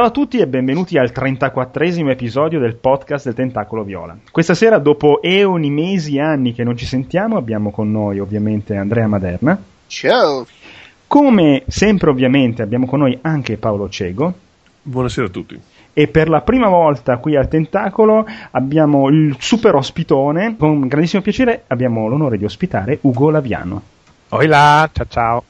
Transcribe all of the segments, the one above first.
Ciao a tutti e benvenuti al 34esimo episodio del podcast del Tentacolo Viola. Questa sera, dopo eoni, mesi e anni che non ci sentiamo, abbiamo con noi ovviamente Andrea Maderna. Ciao! Come sempre ovviamente abbiamo con noi anche Paolo Cego. Buonasera a tutti. E per la prima volta qui al Tentacolo abbiamo il super ospitone. Con grandissimo piacere abbiamo l'onore di ospitare Ugo Laviano. Oi là, ciao ciao.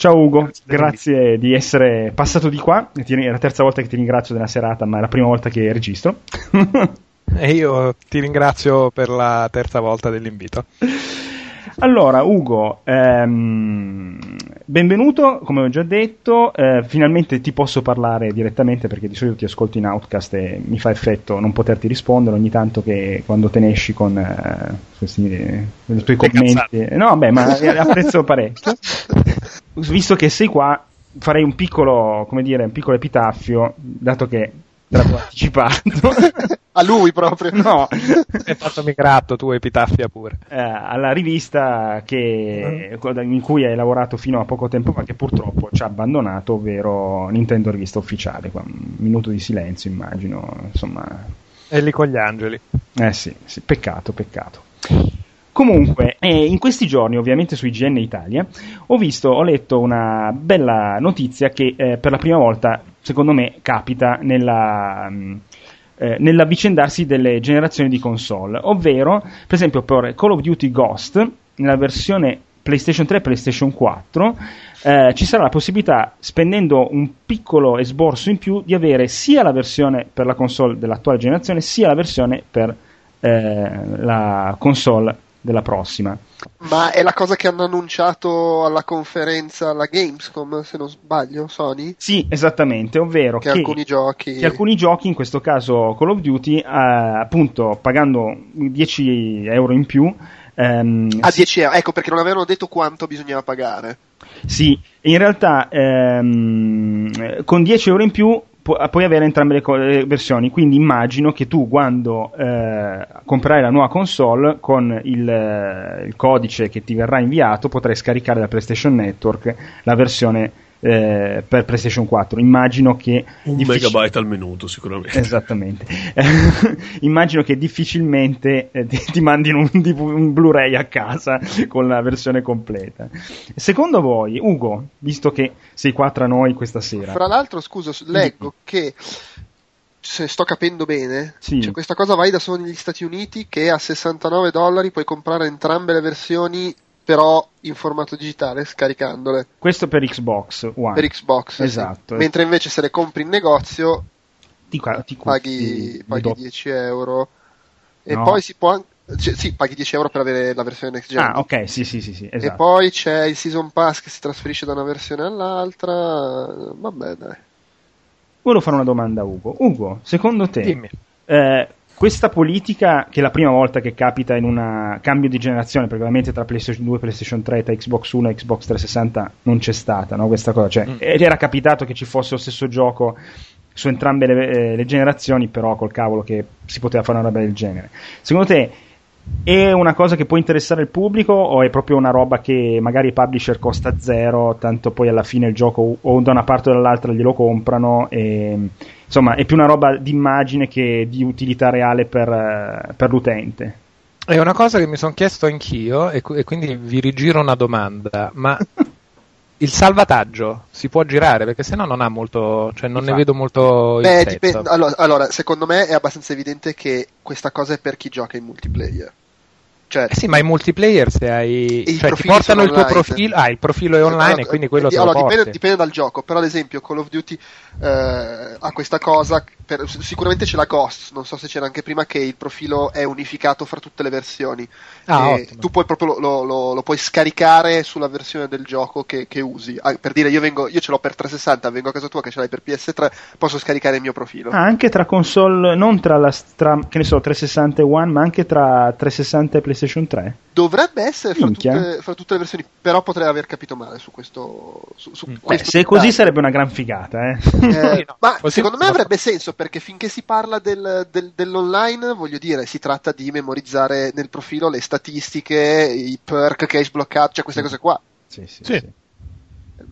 Ciao Ugo, grazie, grazie di essere passato di qua. È la terza volta che ti ringrazio della serata, ma è la prima volta che registro. e io ti ringrazio per la terza volta dell'invito. Allora, Ugo, ehm, benvenuto, come ho già detto, eh, finalmente ti posso parlare direttamente perché di solito ti ascolto in Outcast e mi fa effetto non poterti rispondere ogni tanto che quando te ne esci con eh, questi, eh, i tuoi commenti. No, beh, ma apprezzo parecchio. Visto che sei qua, farei un piccolo, come dire, un piccolo epitaffio, dato che te l'avevo anticipato. A lui proprio. No. È stato migrato tu, Epitaffia pure. Eh, alla rivista che, mm. in cui hai lavorato fino a poco tempo fa, che purtroppo ci ha abbandonato, ovvero Nintendo Rivista Ufficiale. Un minuto di silenzio, immagino. Insomma. E lì con gli angeli. Eh sì, sì peccato, peccato. Comunque, eh, in questi giorni, ovviamente su IGN Italia, ho visto, ho letto una bella notizia che eh, per la prima volta, secondo me, capita nella. Eh, nell'avvicendarsi delle generazioni di console, ovvero per esempio per Call of Duty Ghost nella versione PlayStation 3 e PlayStation 4 eh, ci sarà la possibilità, spendendo un piccolo esborso in più, di avere sia la versione per la console dell'attuale generazione, sia la versione per eh, la console della prossima. Ma è la cosa che hanno annunciato alla conferenza alla Gamescom, se non sbaglio, Sony? Sì, esattamente, ovvero che, che alcuni giochi che alcuni giochi, in questo caso Call of Duty, eh, appunto pagando 10 euro in più ehm, a 10 euro, ecco perché non avevano detto quanto bisognava pagare. Sì, in realtà ehm, con 10 euro in più pu- puoi avere entrambe le, co- le, versioni. Quindi immagino che tu quando eh, comprerai la nuova console con il, eh, il, codice che ti verrà inviato potrai scaricare da PlayStation Network la versione eh, per PlayStation 4. Immagino che. Un difficil- megabyte al minuto, sicuramente. Esattamente. Immagino che difficilmente eh, ti, ti, mandino un, un, Blu-ray a casa con la versione completa. Secondo voi, Ugo, visto che sei qua tra noi questa sera. Fra l'altro, scusa, leggo che se sto capendo bene, sì. cioè questa cosa valida solo negli Stati Uniti che a 69 dollari puoi comprare entrambe le versioni però in formato digitale scaricandole. Questo per Xbox One. Per Xbox, esatto. Sì. Mentre invece se le compri in negozio ti, ti paghi, paghi 10 euro e no. poi si può anche cioè, sì, paghi 10 euro per avere la versione next gen. Ah, ok, sì, sì, sì, sì esatto. E poi c'è il Season Pass che si trasferisce da una versione all'altra. Vabbè, dai. Volevo fare una domanda a Ugo. Ugo, secondo te, Dimmi. Eh, questa politica, che è la prima volta che capita in un cambio di generazione, perché ovviamente tra PlayStation 2 e PlayStation 3, tra Xbox One e Xbox 360 non c'è stata, no? Questa cosa, cioè, mm. era capitato che ci fosse lo stesso gioco su entrambe le, eh, le, generazioni, però col cavolo che si poteva fare una roba del genere. Secondo te è una cosa che può interessare il pubblico o è proprio una roba che magari i publisher costa zero, tanto poi alla fine il gioco o da una parte o dall'altra glielo comprano e insomma è più una roba di immagine che di utilità reale per, eh, per l'utente. È una cosa che mi sono chiesto anch'io e, e quindi vi rigiro una domanda, ma il salvataggio si può girare perché sennò non ha molto, cioè non Infatti. ne vedo molto Beh, dipende, allora, allora, secondo me è abbastanza evidente che questa cosa è per chi gioca in multiplayer. Cioè, eh sì, ma in multiplayer se hai. Cioè, ti portano il tuo profilo. Ah, il profilo è online allora, e quindi quello eh, allora, dipende, dipende, dal gioco. Però, ad esempio, Call of Duty eh, ha questa cosa. Per, sicuramente c'è la Ghost. Non so se c'era anche prima che il profilo è unificato fra tutte le versioni. Ah, tu puoi proprio lo, lo, lo, puoi scaricare sulla versione del gioco che, che usi. Ah, per dire, io, vengo, io ce l'ho per 360, vengo a casa tua che ce l'hai per PS3, posso scaricare il mio profilo. Ah, anche tra console, non tra la tra, che ne so, 360 e One, ma anche tra 360 e PlayStation 3? Dovrebbe essere fra tutte, fra tutte, le versioni, però potrei aver capito male su questo. Su, su mm. questo Beh, se così sarebbe una gran figata, eh. eh no, ma secondo me avrebbe senso perché finché si parla del, del, dell'online, voglio dire, si tratta di memorizzare nel profilo le statistiche, i perk che hai sbloccato, cioè queste cose qua. Sì, sì. sì. sì.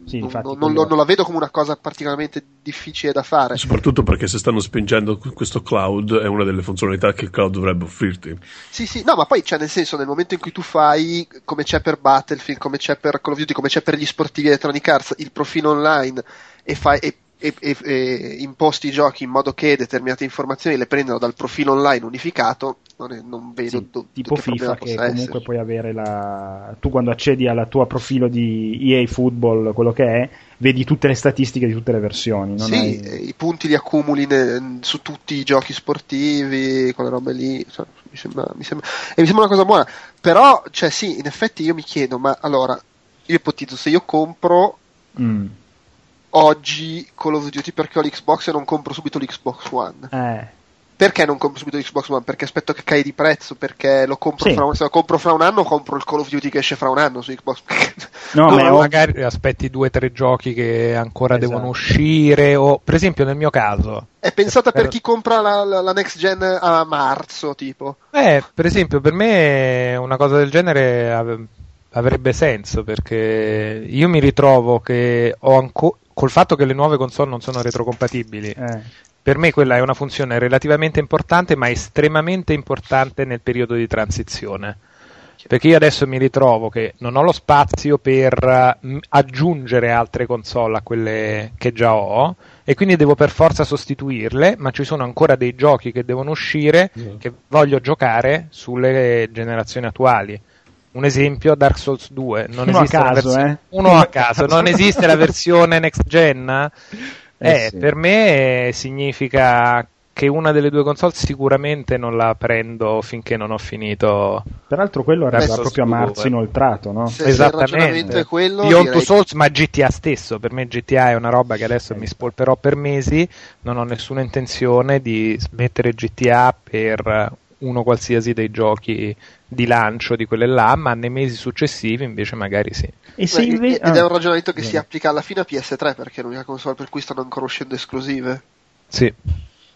sì, non, non, non, la vedo come una cosa particolarmente difficile da fare. Soprattutto perché se stanno spingendo questo cloud è una delle funzionalità che il cloud dovrebbe offrirti. Sì, sì, no, ma poi c'è cioè, nel senso, nel momento in cui tu fai come c'è per Battlefield, come c'è per Call of Duty, come c'è per gli sportivi Electronic Arts, il profilo online e, fai, e e, e, e, imposti i giochi in modo che determinate informazioni le prendano dal profilo online unificato, non, è, non vedo sì, do, tipo che FIFA che comunque essere. puoi avere la tu quando accedi al tuo profilo di EA Football, quello che è, vedi tutte le statistiche di tutte le versioni. sì, hai... i punti li accumuli ne, su tutti i giochi sportivi, quelle robe lì, cioè, mi, sembra, mi, sembra, e mi sembra una cosa buona. Però, cioè sì, in effetti io mi chiedo, ma allora, io ipotizzo se io compro mm oggi Call of Duty perché ho l'Xbox e non compro subito l'Xbox One. Eh. Perché non compro subito l'Xbox One? Perché aspetto che cai di prezzo, perché lo compro, sì. fra, un, se lo compro fra un anno compro il Call of Duty che esce fra un anno su Xbox. no, ma magari aspetti due o tre giochi che ancora esatto. devono uscire, o per esempio nel mio caso. È pensata per, per chi compra la, la, la, next gen a marzo, tipo. Eh, per esempio, per me una cosa del genere avrebbe senso perché io mi ritrovo che ho ancora col fatto che le nuove console non sono retrocompatibili, eh. per me quella è una funzione relativamente importante, ma estremamente importante nel periodo di transizione. Perché io adesso mi ritrovo che non ho lo spazio per uh, aggiungere altre console a quelle che già ho e quindi devo per forza sostituirle, ma ci sono ancora dei giochi che devono uscire mm. che voglio giocare sulle generazioni attuali un esempio Dark Souls 2 non uno esiste a caso, versione... eh? uno a caso non esiste la versione next gen eh, eh sì. per me significa che una delle due console sicuramente non la prendo finché non ho finito. Peraltro quello era proprio a marzo inoltrato, no? Se Esattamente. Quello, Beyond direi... Souls, ma GTA stesso, per me GTA è una roba che adesso mi spolperò per mesi, non ho nessuna intenzione di smettere GTA per uno qualsiasi dei giochi di lancio di quelle là, ma nei mesi successivi invece magari sì. E se inve- ed è un ah. ragionamento che Bene. si applica alla fine a PS3 perché è l'unica console per cui stanno ancora uscendo esclusive. Sì.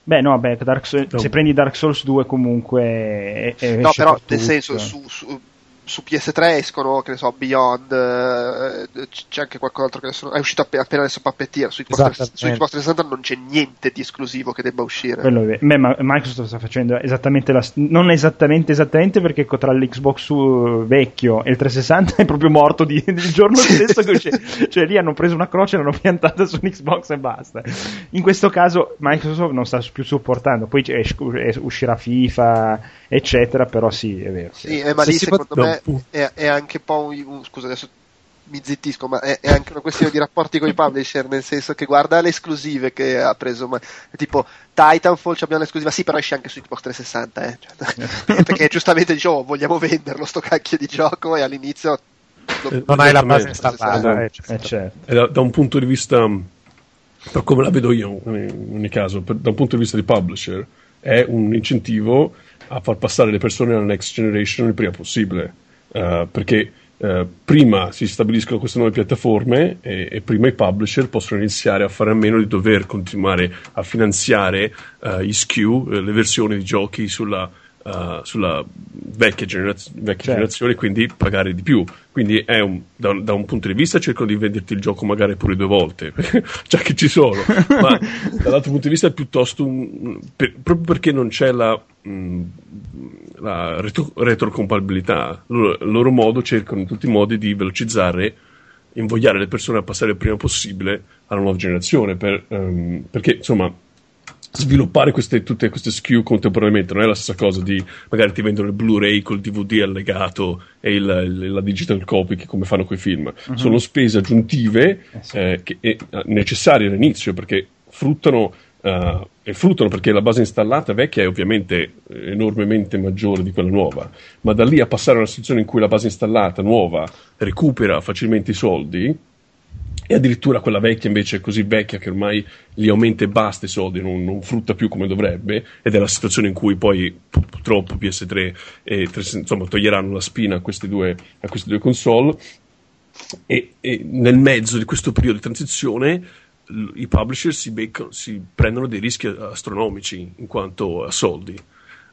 Beh, no, beh, Souls, no. se prendi Dark Souls 2 comunque. È, no, però nel senso, su, su, su PS3 escono, che ne so, Beyond, eh, c'è anche qualcos'altro che adesso è uscito appena, appena adesso Puppeteer, su Xbox, su Xbox 360 non c'è niente di esclusivo che debba uscire. Quello è Beh, ma Microsoft sta facendo esattamente la non esattamente esattamente perché tra l'Xbox vecchio e il 360 è proprio morto di, il giorno stesso che uscì. cioè lì hanno preso una croce e l'hanno piantata su un Xbox e basta. In questo caso Microsoft non sta più supportando, poi uscirà FIFA eccetera, però sì, è vero. Sì, eh, ma lì secondo me è, è, anche un po' un, un, scusa adesso mi zittisco, ma è, è, anche una questione di rapporti con i publisher, nel senso che guarda le esclusive che ha preso, ma, tipo Titanfall abbiamo l'esclusiva, sì, però esce anche su Xbox 360, eh. cioè, perché giustamente dicevo, oh, vogliamo venderlo sto cacchio di gioco e all'inizio lo, non hai la base installata, eh, certo. Eh, certo. Da, da, un punto di vista, per come la vedo io in ogni caso, per, da un punto di vista di publisher, è un incentivo a far passare le persone alla next generation il prima possibile, uh, perché uh, prima si stabiliscono queste nuove piattaforme e, e, prima i publisher possono iniziare a fare a meno di dover continuare a finanziare uh, gli SKU, le versioni di giochi sulla uh, sulla vecchia, generaz- vecchia certo. generazione, quindi pagare di più. Quindi un, da, da, un punto di vista cercano di venderti il gioco magari pure due volte, già che ci sono, ma dall'altro punto di vista è piuttosto un, per, proprio perché non c'è la, mh, mm, la retro, retrocompatibilità, loro, il loro modo cercano in tutti i modi di velocizzare invogliare le persone a passare il prima possibile alla nuova generazione per, um, perché insomma sviluppare queste, tutte queste SKU contemporaneamente non è la stessa cosa di magari ti vendono il Blu-ray col DVD allegato e il, il, la digital copy che come fanno quei film uh-huh. sono spese aggiuntive eh sì. eh, che, eh, necessarie all'inizio perché fruttano Uh, e fruttano perché la base installata vecchia è ovviamente enormemente maggiore di quella nuova, ma da lì a passare a una situazione in cui la base installata nuova recupera facilmente i soldi, e addirittura quella vecchia invece è così vecchia che ormai gli aumenta e basta i soldi, non, non, frutta più come dovrebbe, ed è la situazione in cui poi purtroppo PS3 e 3, insomma, toglieranno la spina a queste due, a queste due console. E, e, nel mezzo di questo periodo di transizione i publisher si, beccano, si prendono dei rischi astronomici in quanto a soldi,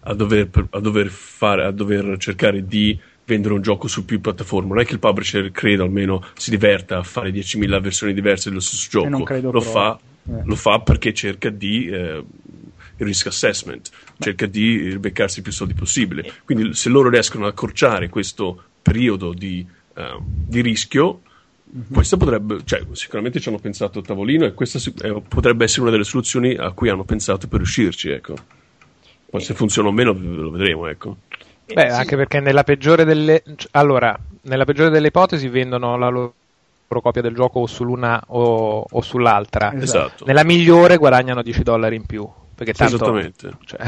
a dover, a dover, fare, a dover cercare di vendere un gioco su più piattaforme. Non è che il publisher credo almeno si diverta a fare 10.000 versioni diverse dello stesso gioco. Lo fa, eh. lo, fa, perché cerca di eh, risk assessment, cerca di beccarsi più soldi possibile. Quindi se loro riescono ad accorciare questo periodo di, uh, di rischio, Mm-hmm. Questo potrebbe, cioè, sicuramente ci hanno pensato a tavolino e questa eh, potrebbe essere una delle soluzioni a cui hanno pensato per uscirci, ecco. Poi se funziona o meno lo vedremo, ecco. Beh, sì. anche perché nella peggiore delle allora, nella peggiore delle ipotesi vendono la loro copia del gioco o sull'una o, o sull'altra. Esatto. Nella migliore guadagnano 10 dollari in più. Perché tanto, Esattamente. Cioè,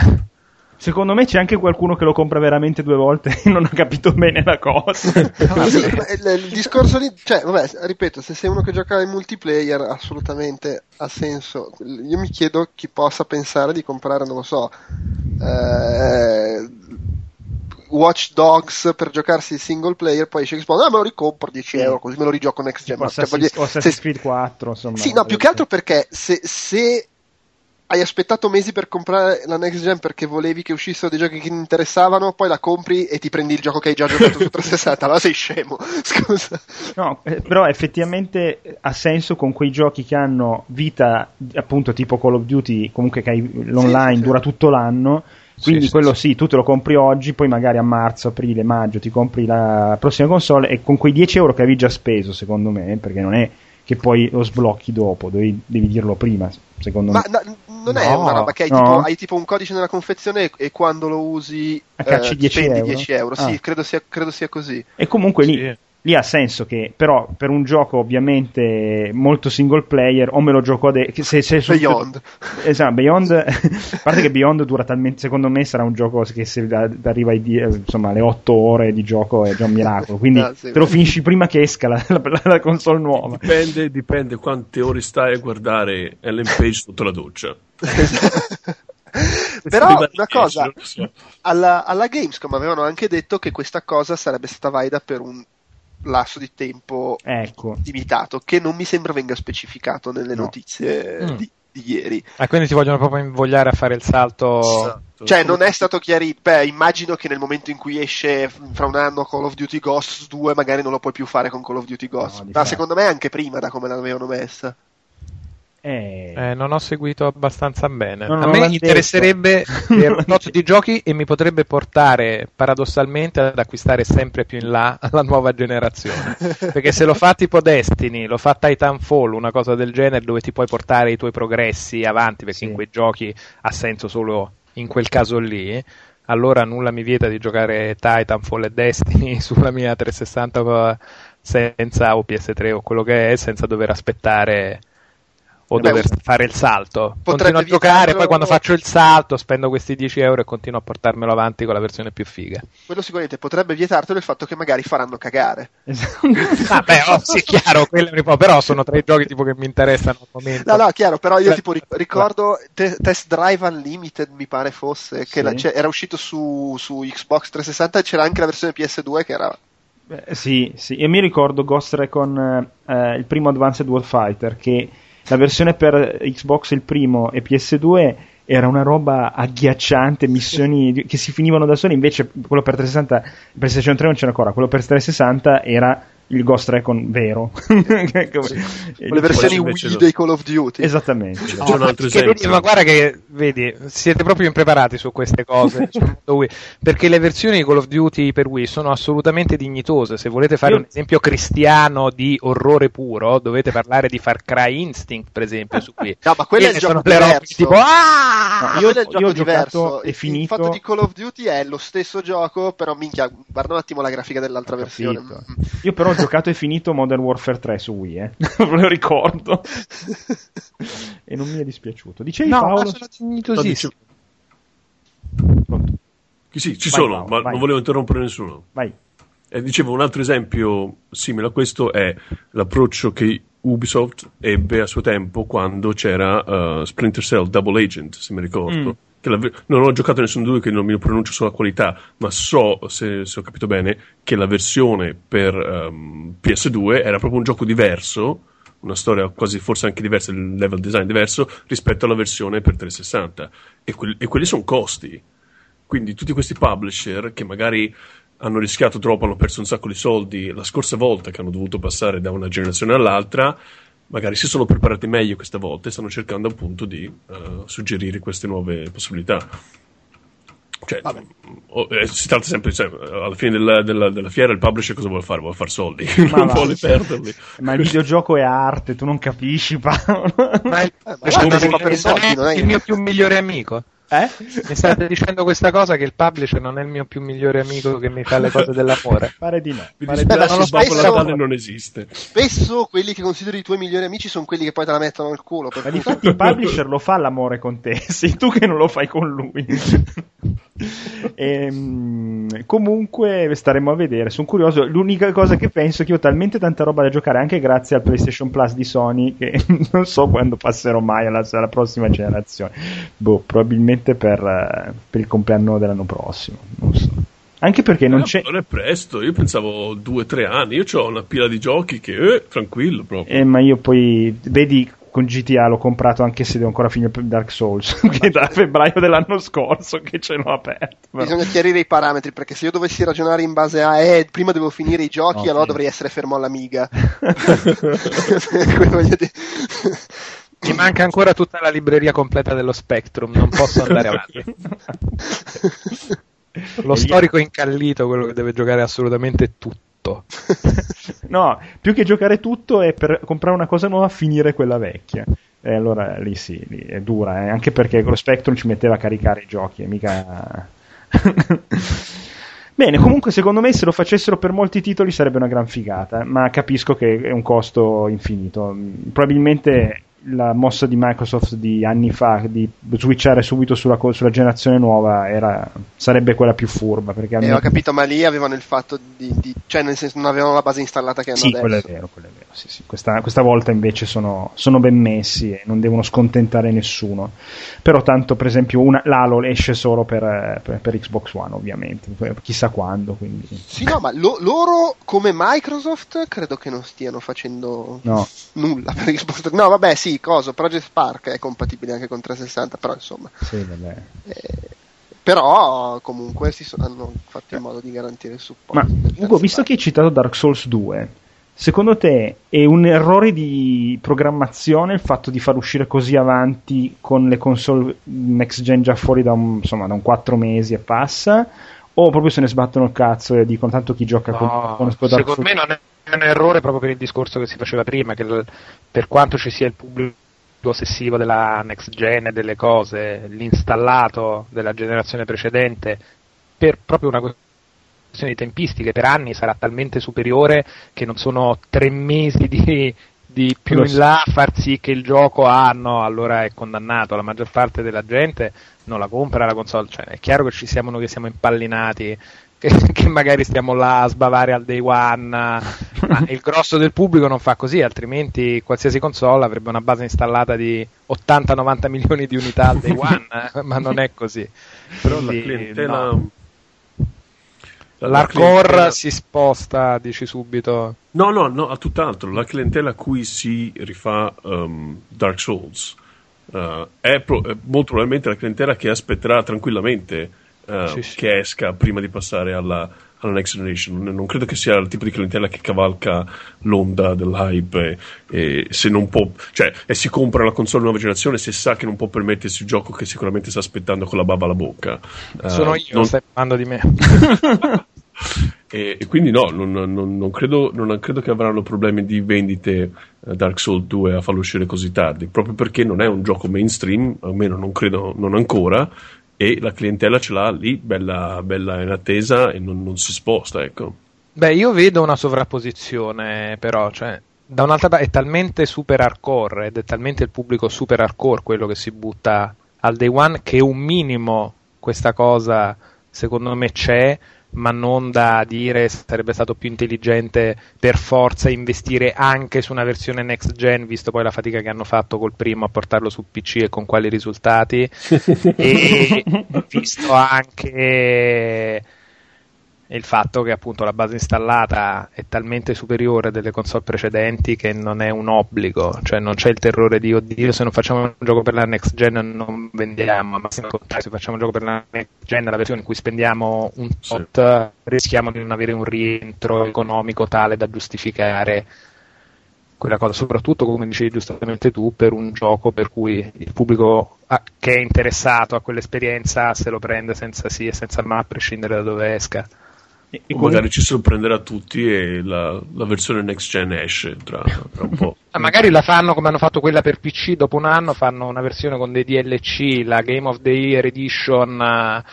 Secondo me c'è anche qualcuno che lo compra veramente due volte e non ha capito bene la cosa. No, sì, il, il, discorso lì, cioè, vabbè, ripeto, se sei uno che gioca in multiplayer, assolutamente ha senso. Io mi chiedo chi possa pensare di comprare, non lo so, eh, Watch Dogs per giocarsi il single player, poi esce Xbox, ah me lo ricompro 10 euro, così me lo rigioco next gen. Assassin's, cioè, Assassin's Creed 4, insomma. Sì, no, più che altro perché se, se hai aspettato mesi per comprare la next gen perché volevi che uscissero dei giochi che ti interessavano, poi la compri e ti prendi il gioco che hai già giocato su 360. Allora sei scemo, scusa. No, eh, però effettivamente ha senso con quei giochi che hanno vita, appunto tipo Call of Duty, comunque che hai, l'online sì, dura sì. tutto l'anno. Quindi sì, quello sì, tu te lo compri oggi, poi magari a marzo, aprile, maggio ti compri la prossima console e con quei 10 euro che avevi già speso, secondo me, perché non è che poi lo sblocchi dopo, devi, devi dirlo prima, secondo Ma, me. No, non è una roba che hai, no. tipo, hai, tipo, un codice nella confezione e, e quando lo usi eh, 10 spendi euro. 10 euro. Ah. Sì, credo sia, credo sia, così. E comunque sì lì ha senso che però per un gioco ovviamente molto single player o me lo gioco adesso se, se Beyond. Esatto Beyond. A parte che Beyond dura talmente secondo me sarà un gioco che se arriva ai, insomma, alle 8 ore di gioco è già un miracolo. Quindi no, sì, te lo finisci prima che esca la, la, la, console nuova. Dipende, dipende quante ore stai a guardare Ellen Page sotto la doccia. Però una cosa, alla, alla Gamescom avevano anche detto che questa cosa sarebbe stata valida per un lasso di tempo ecco. limitato, che non mi sembra venga specificato nelle no. notizie mm. di, di, ieri. Ah, quindi ti vogliono proprio invogliare a fare il salto. Esatto. Cioè, non è stato chiarito. Beh, immagino che nel momento in cui esce fra un anno Call of Duty Ghosts 2, magari non lo puoi più fare con Call of Duty Ghosts. No, Ma secondo me anche prima da come l'avevano messa. Eh... Eh, non ho seguito abbastanza bene. Non, a me interesserebbe un tot di giochi e mi potrebbe portare paradossalmente ad acquistare sempre più in là la nuova generazione. Perché se lo fa tipo Destiny, lo fa Titanfall, una cosa del genere, dove ti puoi portare i tuoi progressi avanti, perché sì. in quei giochi ha senso solo in quel caso lì. Allora nulla mi vieta di giocare Titanfall e Destiny sulla mia 360 senza o PS3 o quello che è, senza dover aspettare o Beh, dover fare il salto. Continuo a giocare, poi quando faccio il salto spendo questi 10 euro e continuo a portarmelo avanti con la versione più figa. Quello sicuramente potrebbe vietartelo il fatto che magari faranno cagare. ah, beh, oh, sì, chiaro, però sono tre giochi tipo che mi interessano al momento. No, no, chiaro, però io tipo ricordo te- Test Drive Unlimited mi pare fosse, che sì. la, cioè, era uscito su, su Xbox 360 e c'era anche la versione PS2 che era Beh, sì, sì, io mi ricordo Ghost Recon, eh, il primo Advanced Warfighter, che la versione per Xbox il primo e PS2 era una roba agghiacciante, missioni che si finivano da soli, invece quello per 360, PlayStation 3 non c'era ancora, quello per 360 era il Ghost Recon vero. sì. Le versioni Wii dei Call of Duty. Esattamente. C'è un altro esempio. ma guarda che, vedi, siete proprio impreparati su queste cose, perché le versioni di Call of Duty per Wii sono assolutamente dignitose. Se volete fare Io... un esempio cristiano di orrore puro, dovete parlare di Far Cry Instinct, per esempio, su qui. No, ma quello è il gioco diverso. tipo, ah! No, io, il io ho giocato e finito. Il fatto di Call of Duty è lo stesso gioco, però minchia, guarda un attimo la grafica dell'altra versione. Io però giocato e finito Modern Warfare 3 su Wii, eh. lo ricordo. e non mi è dispiaciuto. Dicevi no, Paolo? sono dignitosissimo. Sì, ci vai, sono, Paolo, ma vai. non volevo interrompere nessuno. Vai. Eh, dicevo, un altro esempio simile a questo è l'approccio che Ubisoft ebbe a suo tempo quando c'era uh, Splinter Cell Double Agent, se mi ricordo. Mm non ho giocato nessuno due che non mi pronuncio sulla qualità, ma so, se, se, ho capito bene, che la versione per um, ehm, PS2 era proprio un gioco diverso, una storia quasi forse anche diversa, il level design diverso rispetto alla versione per 360. E, que- e quelli sono costi. Quindi tutti questi publisher che magari hanno rischiato troppo, hanno perso un sacco di soldi la scorsa volta che hanno dovuto passare da una generazione all'altra, magari si sono preparati meglio questa volta e stanno cercando appunto di uh, suggerire queste nuove possibilità. Cioè, eh, si tratta sempre, cioè, alla fine della, della, della, fiera il publisher cosa vuole fare? Vuole fare soldi, ma non va. vuole perderli. Ma il videogioco è arte, tu non capisci, Paolo. Ma il, eh, ma soldi, non è il mio più migliore amico. Eh? Mi state dicendo questa cosa che il publisher non è il mio più migliore amico che mi fa le cose dell'amore? Pare di no. Pare di no. Spesso, Natale non esiste. Spesso quelli che consideri i tuoi migliori amici sono quelli che poi te la mettono nel culo. Ma difatti il publisher lo fa l'amore con te, sei tu che non lo fai con lui. E, ehm, comunque staremo a vedere, sono curioso. L'unica cosa che penso è che ho talmente tanta roba da giocare anche grazie al PlayStation Plus di Sony che non so quando passerò mai alla, alla prossima generazione. Boh, probabilmente per, eh, per il compleanno dell'anno prossimo. Non so. Anche perché non eh, c'è. Non è presto, io pensavo due o tre anni. Io ho una pila di giochi che, eh, tranquillo proprio. Eh, ma io poi, vedi, con GTA l'ho comprato anche se devo ancora finire Dark Souls, che da febbraio dell'anno scorso che ce l'ho aperto. Però. Bisogna chiarire i parametri, perché se io dovessi ragionare in base a, eh, prima devo finire i giochi, no, allora sì. dovrei essere fermo all'amiga. Mi manca ancora tutta la libreria completa dello Spectrum, non posso andare avanti. Lo storico incallito, quello che deve giocare assolutamente tutto. no, più che giocare tutto è per comprare una cosa nuova finire quella vecchia. E allora lì sì, lì è dura, eh? anche perché lo Spectrum ci metteva a caricare i giochi e mica... Bene, comunque secondo me se lo facessero per molti titoli sarebbe una gran figata, ma capisco che è un costo infinito. Probabilmente la mossa di Microsoft di anni fa di switchare subito sulla, sulla generazione nuova era, sarebbe quella più furba. Perché eh, ho capito, ma lì avevano il fatto di, di, cioè nel senso non avevano la base installata che hanno sì, adesso. Quello è vero, quello è vero. Sì, sì. Questa, questa, volta invece sono, sono, ben messi e non devono scontentare nessuno. Però tanto per esempio una, l'Halo esce solo per, per, per, Xbox One ovviamente, chissà quando. Quindi. Sì, no, ma lo, loro come Microsoft credo che non stiano facendo no. nulla per Xbox. No, vabbè, sì, coso, Project Spark è compatibile anche con 360, però insomma. Sì, vabbè. Eh, però comunque si sono, hanno fatto in modo di garantire il supporto. Ma Ugo, visto che hai citato Dark Souls 2, secondo te è un errore di programmazione il fatto di far uscire così avanti con le console next gen già fuori da un, insomma, da un 4 mesi e passa? O proprio se ne sbattono il cazzo e dicono tanto chi gioca no, con, con Dark Souls? Secondo me non è un errore proprio per il discorso che si faceva prima, che l- per quanto ci sia il pubblico ossessivo della next gen e delle cose, l'installato della generazione precedente, per proprio una questione di tempistiche, per anni sarà talmente superiore che non sono tre mesi di, di più in là a far sì che il gioco ah no, allora è condannato. La maggior parte della gente non la compra la console, cioè è chiaro che ci siamo noi che siamo impallinati che, che, magari stiamo là a sbavare al day one, ma il grosso del pubblico non fa così, altrimenti qualsiasi console avrebbe una base installata di 80-90 milioni di unità al day one, eh, ma non è così. Però Quindi, la clientela... No. L'hardcore clientela... si sposta, dici subito. No, no, no, a tutt'altro. La clientela a cui si rifà um, Dark Souls uh, è, pro- è molto probabilmente la clientela che aspetterà tranquillamente uh, sì, sì. che esca prima di passare alla, alla, next generation. Non credo che sia il tipo di clientela che cavalca l'onda dell'hype e, e se non può, cioè, e si compra la console nuova generazione se sa che non può permettersi il gioco che sicuramente sta aspettando con la bava alla bocca. Uh, Sono io, non... stai parlando di me. e, e, quindi no, non, non, non, credo, non, credo, che avranno problemi di vendite uh, Dark Souls 2 a farlo uscire così tardi, proprio perché non è un gioco mainstream, almeno non credo, non ancora, e la clientela ce l'ha lì, bella, bella in attesa e non, non, si sposta, ecco. Beh, io vedo una sovrapposizione, però, cioè, da un'altra parte è talmente super hardcore ed è talmente il pubblico super hardcore quello che si butta al day one che un minimo questa cosa secondo me c'è ma non da dire sarebbe stato più intelligente per forza investire anche su una versione next gen, visto poi la fatica che hanno fatto col primo a portarlo su PC e con quali risultati, e visto anche e il fatto che appunto la base installata è talmente superiore delle console precedenti che non è un obbligo, cioè non c'è il terrore di oddio se non facciamo un gioco per la next gen non vendiamo, ma se facciamo un gioco per la next gen la versione in cui spendiamo un tot sì. rischiamo di non avere un rientro economico tale da giustificare quella cosa, soprattutto come dicevi giustamente tu, per un gioco per cui il pubblico che è interessato a quell'esperienza se lo prende senza sì e senza ma a prescindere da dove esca. E, e magari ci sorprenderà tutti e la, la versione next gen esce tra, tra un po'. ah, magari la fanno come hanno fatto quella per PC dopo un anno, fanno una versione con dei DLC, la Game of the Year Edition uh,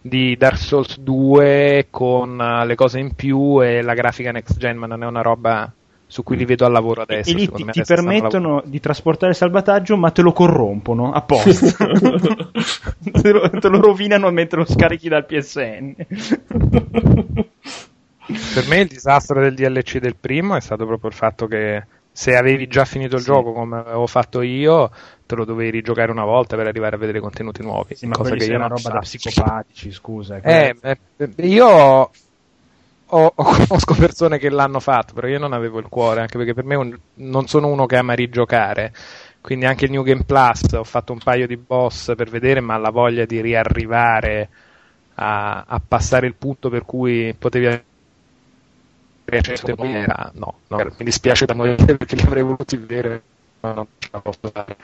di Dark Souls 2 con uh, le cose in più e la grafica next gen, ma non è una roba su cui li vedo al lavoro adesso. E lì ti, ti permettono di trasportare il salvataggio, ma te lo corrompono apposta. te, lo, te, lo, rovinano mentre lo scarichi dal PSN. per me il disastro del DLC del primo è stato proprio il fatto che se avevi già finito il sì. gioco come avevo fatto io, te lo dovevi rigiocare una volta per arrivare a vedere contenuti nuovi. Sì, ma cosa che io una roba da psicopatici, scusa. Eh, eh, io ho, conosco persone che l'hanno fatto, però io non avevo il cuore, anche perché per me un, non sono uno che ama rigiocare. Quindi anche il New Game Plus ho fatto un paio di boss per vedere, ma la voglia di riarrivare a, a passare il punto per cui potevi era no, no, mi dispiace da morire perché li avrei voluti vedere, ma non ce la posso fare.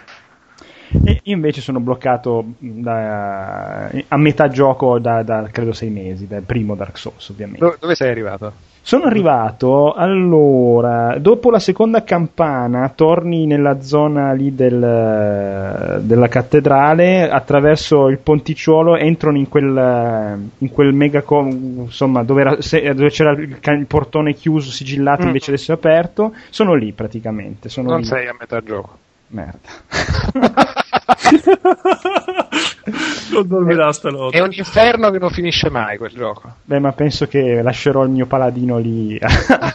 E io invece sono bloccato da, a metà gioco da, da, credo sei mesi, dal primo Dark Souls ovviamente. Dove, dove sei arrivato? Sono arrivato, allora, dopo la seconda campana torni nella zona lì del, della cattedrale, attraverso il ponticciolo entrano in quel, in quel mega, insomma, dove, era, dove c'era il, il, portone chiuso, sigillato, mm. invece adesso è aperto, sono lì praticamente. Sono non lì. sei a metà gioco. Merda. non dormirà stanotte. È un inferno che non finisce mai quel gioco. Beh, ma penso che lascerò il mio paladino lì.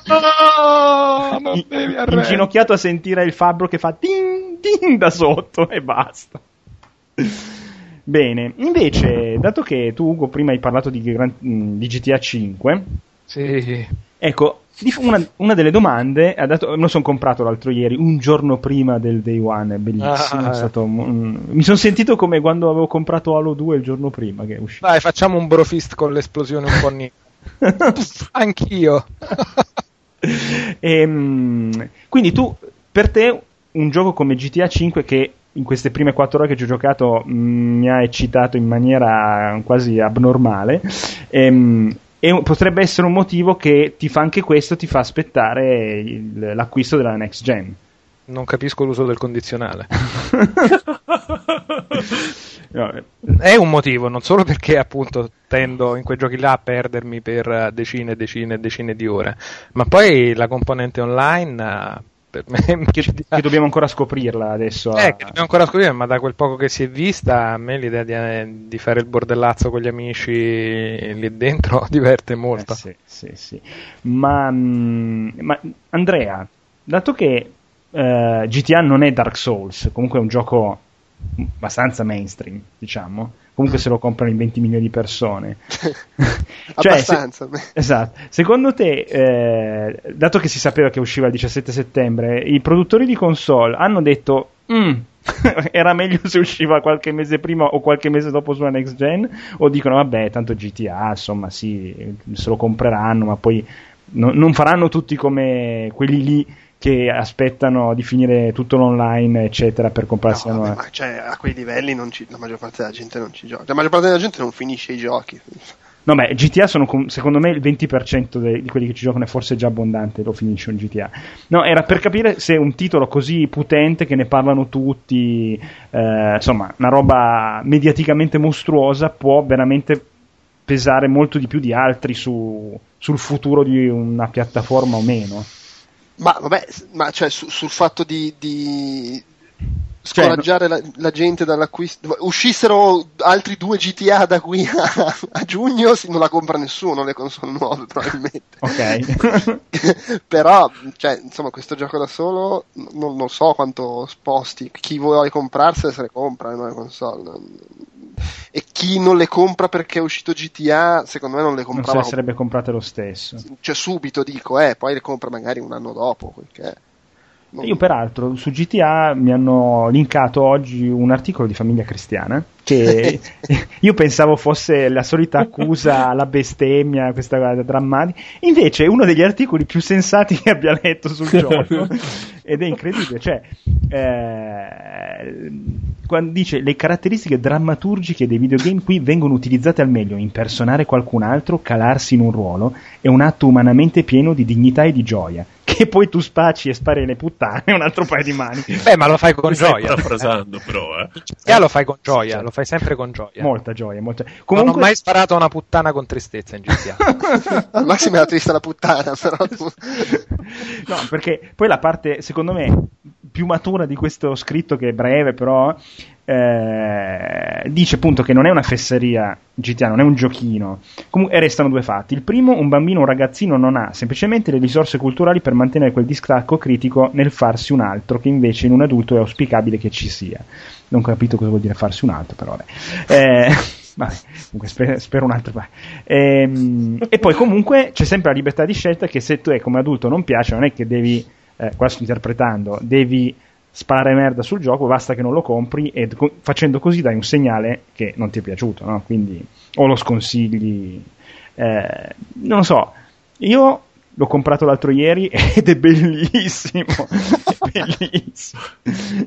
no, non devi Inginocchiato a sentire il fabbro che fa ting ting da sotto e basta. Bene, invece, dato che tu Ugo prima hai parlato di, di GTA 5, sì. ecco, una, una, delle domande, dato, me lo sono comprato l'altro ieri, un giorno prima del day one, è bellissimo. Ah, è stato, um, mi sono sentito come quando avevo comprato Halo 2 il giorno prima che è uscito. Dai, facciamo un brofist con l'esplosione un po' ni- Anch'io. e, um, quindi tu, per te, un gioco come GTA 5 che in queste prime 4 ore che ci ho giocato mh, mi ha eccitato in maniera quasi abnormale. Ehm, e potrebbe essere un motivo che ti fa anche questo, ti fa aspettare il, l'acquisto della next gen. Non capisco l'uso del condizionale. no, è un motivo, non solo perché appunto tendo in quei giochi là a perdermi per decine e decine e decine di ore, ma poi la componente online per me che, che, dobbiamo ancora scoprirla adesso. Eh, a... che dobbiamo ancora scoprirla, ma da quel poco che si è vista, a me l'idea di, di fare il bordellazzo con gli amici lì dentro diverte molto. Eh, sì, sì, sì. Ma, mm, ma Andrea, dato che uh, GTA non è Dark Souls, comunque è un gioco abbastanza mainstream, diciamo comunque se lo comprano in 20 milioni di persone. cioè, Abbastanza. Se, esatto. Secondo te, eh, dato che si sapeva che usciva il 17 settembre, i produttori di console hanno detto mm, era meglio se usciva qualche mese prima o qualche mese dopo sulla next gen? O dicono vabbè, tanto GTA, insomma, sì, se lo compreranno, ma poi no, non faranno tutti come quelli lì che aspettano di finire tutto l'online, eccetera, per comprarsi no, vabbè, ma cioè, a quei livelli ci, la maggior parte della gente non ci gioca. La maggior parte della gente non finisce i giochi. No, beh, GTA sono secondo me il 20% de- di quelli che ci giocano è forse già abbondante, lo finisce un GTA. No, era per capire se un titolo così potente che ne parlano tutti, eh, insomma, una roba mediaticamente mostruosa può veramente pesare molto di più di altri su, sul futuro di una piattaforma o meno. Ma vabbè, ma cioè su, sul fatto di, di scoraggiare cioè, la, la, gente dall'acquisto. Uscissero altri due GTA da qui a, a, giugno, non la compra nessuno le console nuove, probabilmente. Ok. Però, cioè, insomma, questo gioco da solo non, non so quanto sposti. Chi vuole comprarsene se le compra le nuove console. E chi non le compra perché è uscito GTA, secondo me non le comprava. Non si sarebbe comprate lo stesso. Cioè subito dico, eh, poi le compra magari un anno dopo, perché... Non... Io peraltro su GTA mi hanno linkato oggi un articolo di Famiglia Cristiana che io pensavo fosse la solita accusa alla bestemmia, questa cosa drammatica, invece è uno degli articoli più sensati che abbia letto sul gioco ed è incredibile, cioè eh, quando dice le caratteristiche drammaturgiche dei videogame qui vengono utilizzate al meglio, impersonare qualcun altro, calarsi in un ruolo, è un atto umanamente pieno di dignità e di gioia che poi tu spacci e spari le puttane è un altro paio di mani. Beh, ma lo fai con gioia. Stai parafrasando, però, eh. Ya lo fai con gioia, lo fai sempre con gioia. Molta gioia, molta. Comunque... Non ho mai sparato a una puttana con tristezza in GTA. Al massimo era triste la puttana, però tu... No, perché poi la parte, secondo me, più matura di questo scritto che è breve, però eh, dice appunto che non è una fesseria GTA, non è un giochino. Comunque restano due fatti. Il primo, un bambino, un ragazzino non ha semplicemente le risorse culturali per mantenere quel distacco critico nel farsi un altro, che invece in un adulto è auspicabile che ci sia. Non ho capito cosa vuol dire farsi un altro, però vabbè. Eh, vabbè comunque spero, spero un altro. E, ehm, e poi comunque c'è sempre la libertà di scelta che se tu come adulto non piace, non è che devi, eh, qua sto interpretando, devi sparare merda sul gioco, basta che non lo compri e co- facendo così dai un segnale che non ti è piaciuto, no? Quindi o lo sconsigli. Eh, non so, io L'ho comprato l'altro ieri ed è bellissimo. è bellissimo.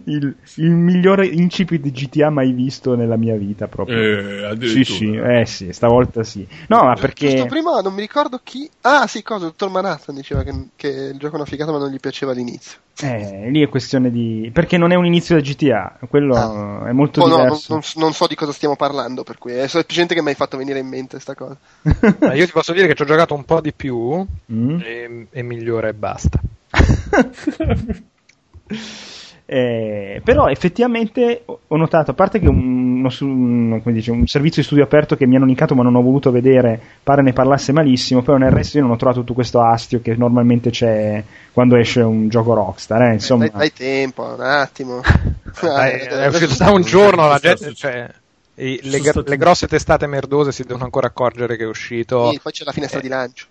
Il, il, migliore incipit di GTA mai visto nella mia vita proprio. Eh, sì, sì, eh sì, stavolta sì. No, ma perché... Giusto prima non mi ricordo chi... Ah, sì, cosa? Dottor Manhattan diceva che, che il gioco è una figata ma non gli piaceva all'inizio. Eh, lì è questione di... perché non è un inizio da GTA, quello ah. è molto oh, diverso. No, non, non, so di cosa stiamo parlando, per cui è semplicemente che mi hai fatto venire in mente questa cosa. io ti posso dire che ci ho giocato un po' di più mm. E, e migliora e basta. Eh, però effettivamente ho notato, a parte che un, uno, dice, un, servizio di studio aperto che mi hanno linkato ma non ho voluto vedere, pare ne parlasse malissimo, però nel resto io non ho trovato tutto questo astio che normalmente c'è quando esce un gioco Rockstar. Eh, insomma. Dai, dai tempo, un attimo. Dai, è uscito da un giorno la gente... Cioè... Le, le, grosse testate merdose si devono ancora accorgere che è uscito. Sì, poi c'è la finestra eh. di lancio.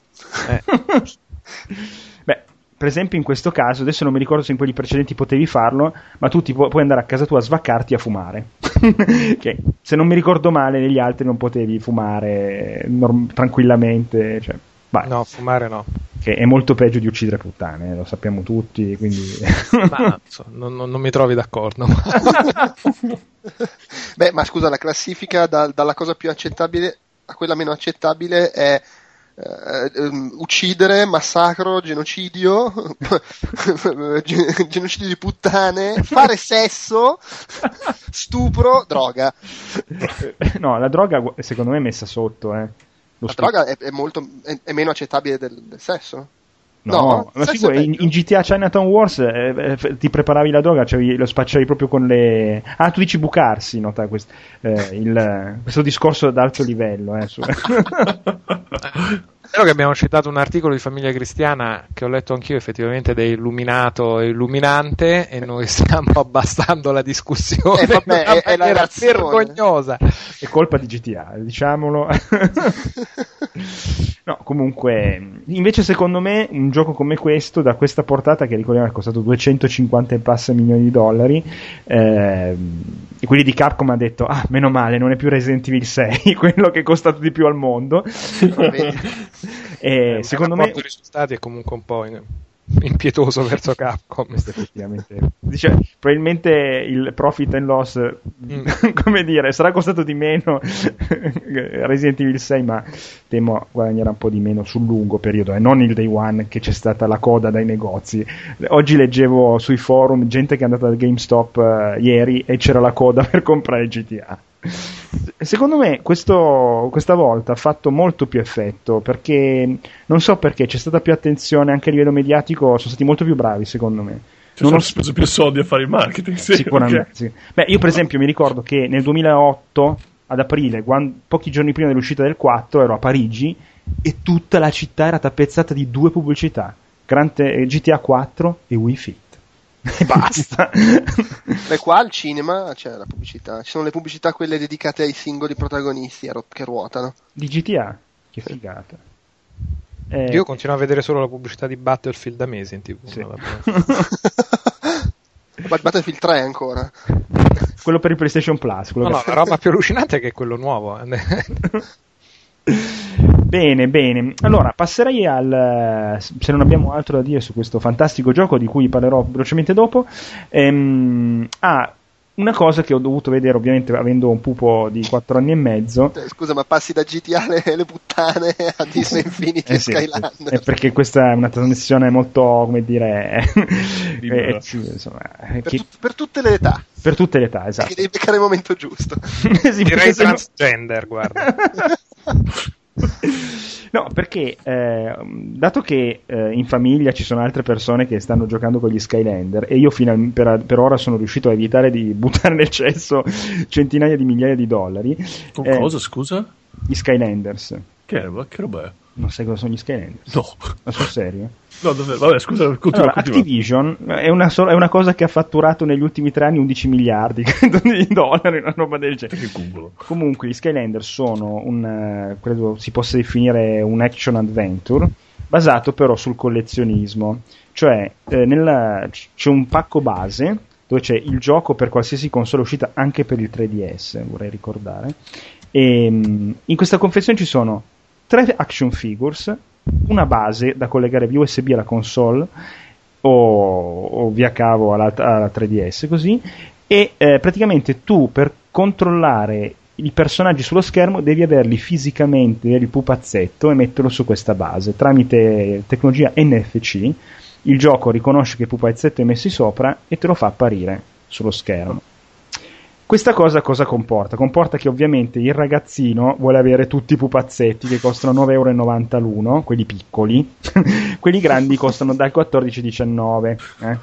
Eh. Beh, per esempio in questo caso, adesso non mi ricordo se in quelli precedenti potevi farlo, ma tu pu- puoi andare a casa tua a svaccarti a fumare. che se non mi ricordo male, negli altri non potevi fumare norm- tranquillamente. Cioè, no, fumare no. Che è molto peggio di uccidere puttane, eh, lo sappiamo tutti, quindi... ma non, non, non, mi trovi d'accordo. Beh, ma scusa, la classifica da, dalla cosa più accettabile a quella meno accettabile è Uh, uccidere, massacro, genocidio, genocidio di puttane, fare sesso, stupro, droga. No, la droga secondo me è messa sotto. Eh. la droga è, è, molto, è, è meno accettabile del, del sesso? No, no figura, in, in, GTA Chinatown Wars eh, eh, ti preparavi la droga, cioè lo spacciavi proprio con le. Ah, tu dici bucarsi, nota quest, eh, il, questo discorso ad alto livello. Eh, su... Spero che abbiamo citato un articolo di Famiglia Cristiana che ho letto anch'io, effettivamente, da illuminato e illuminante, e noi stiamo abbassando la discussione eh, vabbè, è, è la vergognosa. È colpa di GTA, diciamolo. no, comunque, invece, secondo me, un gioco come questo, da questa portata, che ricordiamo è costato 250 e passa milioni di dollari, eh, e quelli di Capcom ha detto: Ah, meno male, non è più Resident Evil 6, quello che è costato di più al mondo. E, eh, secondo me. I risultati è comunque un po' in, impietoso verso Capcom. effettivamente. Dice, probabilmente il profit and loss, mm. come dire, sarà costato di meno Resident Evil 6, ma temo guadagnerà un po' di meno sul lungo periodo e non il day one che c'è stata la coda dai negozi. Oggi leggevo sui forum gente che è andata al GameStop uh, ieri e c'era la coda per comprare GTA. Secondo me questo, questa volta ha fatto molto più effetto perché non so perché c'è stata più attenzione anche a livello mediatico, sono stati molto più bravi secondo me. Cioè, non ho speso più soldi a fare il marketing. Sì, Sicuramente. Okay. Sì. Beh, io per esempio mi ricordo che nel 2008, ad aprile, quando, pochi giorni prima dell'uscita del 4, ero a Parigi e tutta la città era tappezzata di due pubblicità, Grande, GTA 4 e Wii Fit e basta. Beh, qua al cinema c'è la pubblicità. Ci sono le pubblicità quelle dedicate ai singoli protagonisti che ruotano. Di GTA? Che figata. Eh, Io continuo a vedere solo la pubblicità di Battlefield da mesi in tv. Sì. Battlefield 3 ancora. Quello per il PlayStation Plus. No, no, la roba più allucinante è che è quello nuovo. Bene, bene. Allora, passerei al. Se non abbiamo altro da dire su questo fantastico gioco, di cui parlerò velocemente dopo. Ehm, ah, una cosa che ho dovuto vedere, ovviamente, avendo un pupo di 4 anni e mezzo. Eh, scusa, ma passi da GTA le, le puttane a Disney Infinity eh, e sì, Skyland. Sì. È perché questa è una trasmissione molto, come dire. eh, sì, insomma, per, che... tu, per, tutte le età. Per tutte le età, esatto. Che devi beccare il momento giusto. sì, Direi transgender, guarda. No, perché eh, dato che eh, in famiglia ci sono altre persone che stanno giocando con gli Skylander e io fino a, per, per, ora sono riuscito a evitare di buttare nel cesso centinaia di migliaia di dollari. Con eh, cosa, scusa? Gli Skylanders. Che roba, che roba è? Non sai cosa sono gli Skylanders? No. Ma sul serio? No, davvero. Vabbè, scusa, continua, allora, continua. Activision è una, so- è una, cosa che ha fatturato negli ultimi tre anni 11 miliardi di dollari, una roba del genere. Comunque, gli Skylanders sono un, eh, credo si possa definire un action adventure, basato però sul collezionismo. Cioè, eh, nella, c'è un pacco base dove c'è il gioco per qualsiasi console uscita, anche per il 3DS, vorrei ricordare. E mm, in questa confezione ci sono tre action figures, una base da collegare via USB alla console o, o via cavo alla, alla, 3DS così e eh, praticamente tu per controllare i personaggi sullo schermo devi averli fisicamente il pupazzetto e metterlo su questa base tramite tecnologia NFC il gioco riconosce che pupazzetto è messo sopra e te lo fa apparire sullo schermo questa cosa cosa comporta? Comporta che ovviamente il ragazzino vuole avere tutti i pupazzetti che costano 9,90 euro l'uno, quelli piccoli, quelli grandi costano dal 14,19. Eh?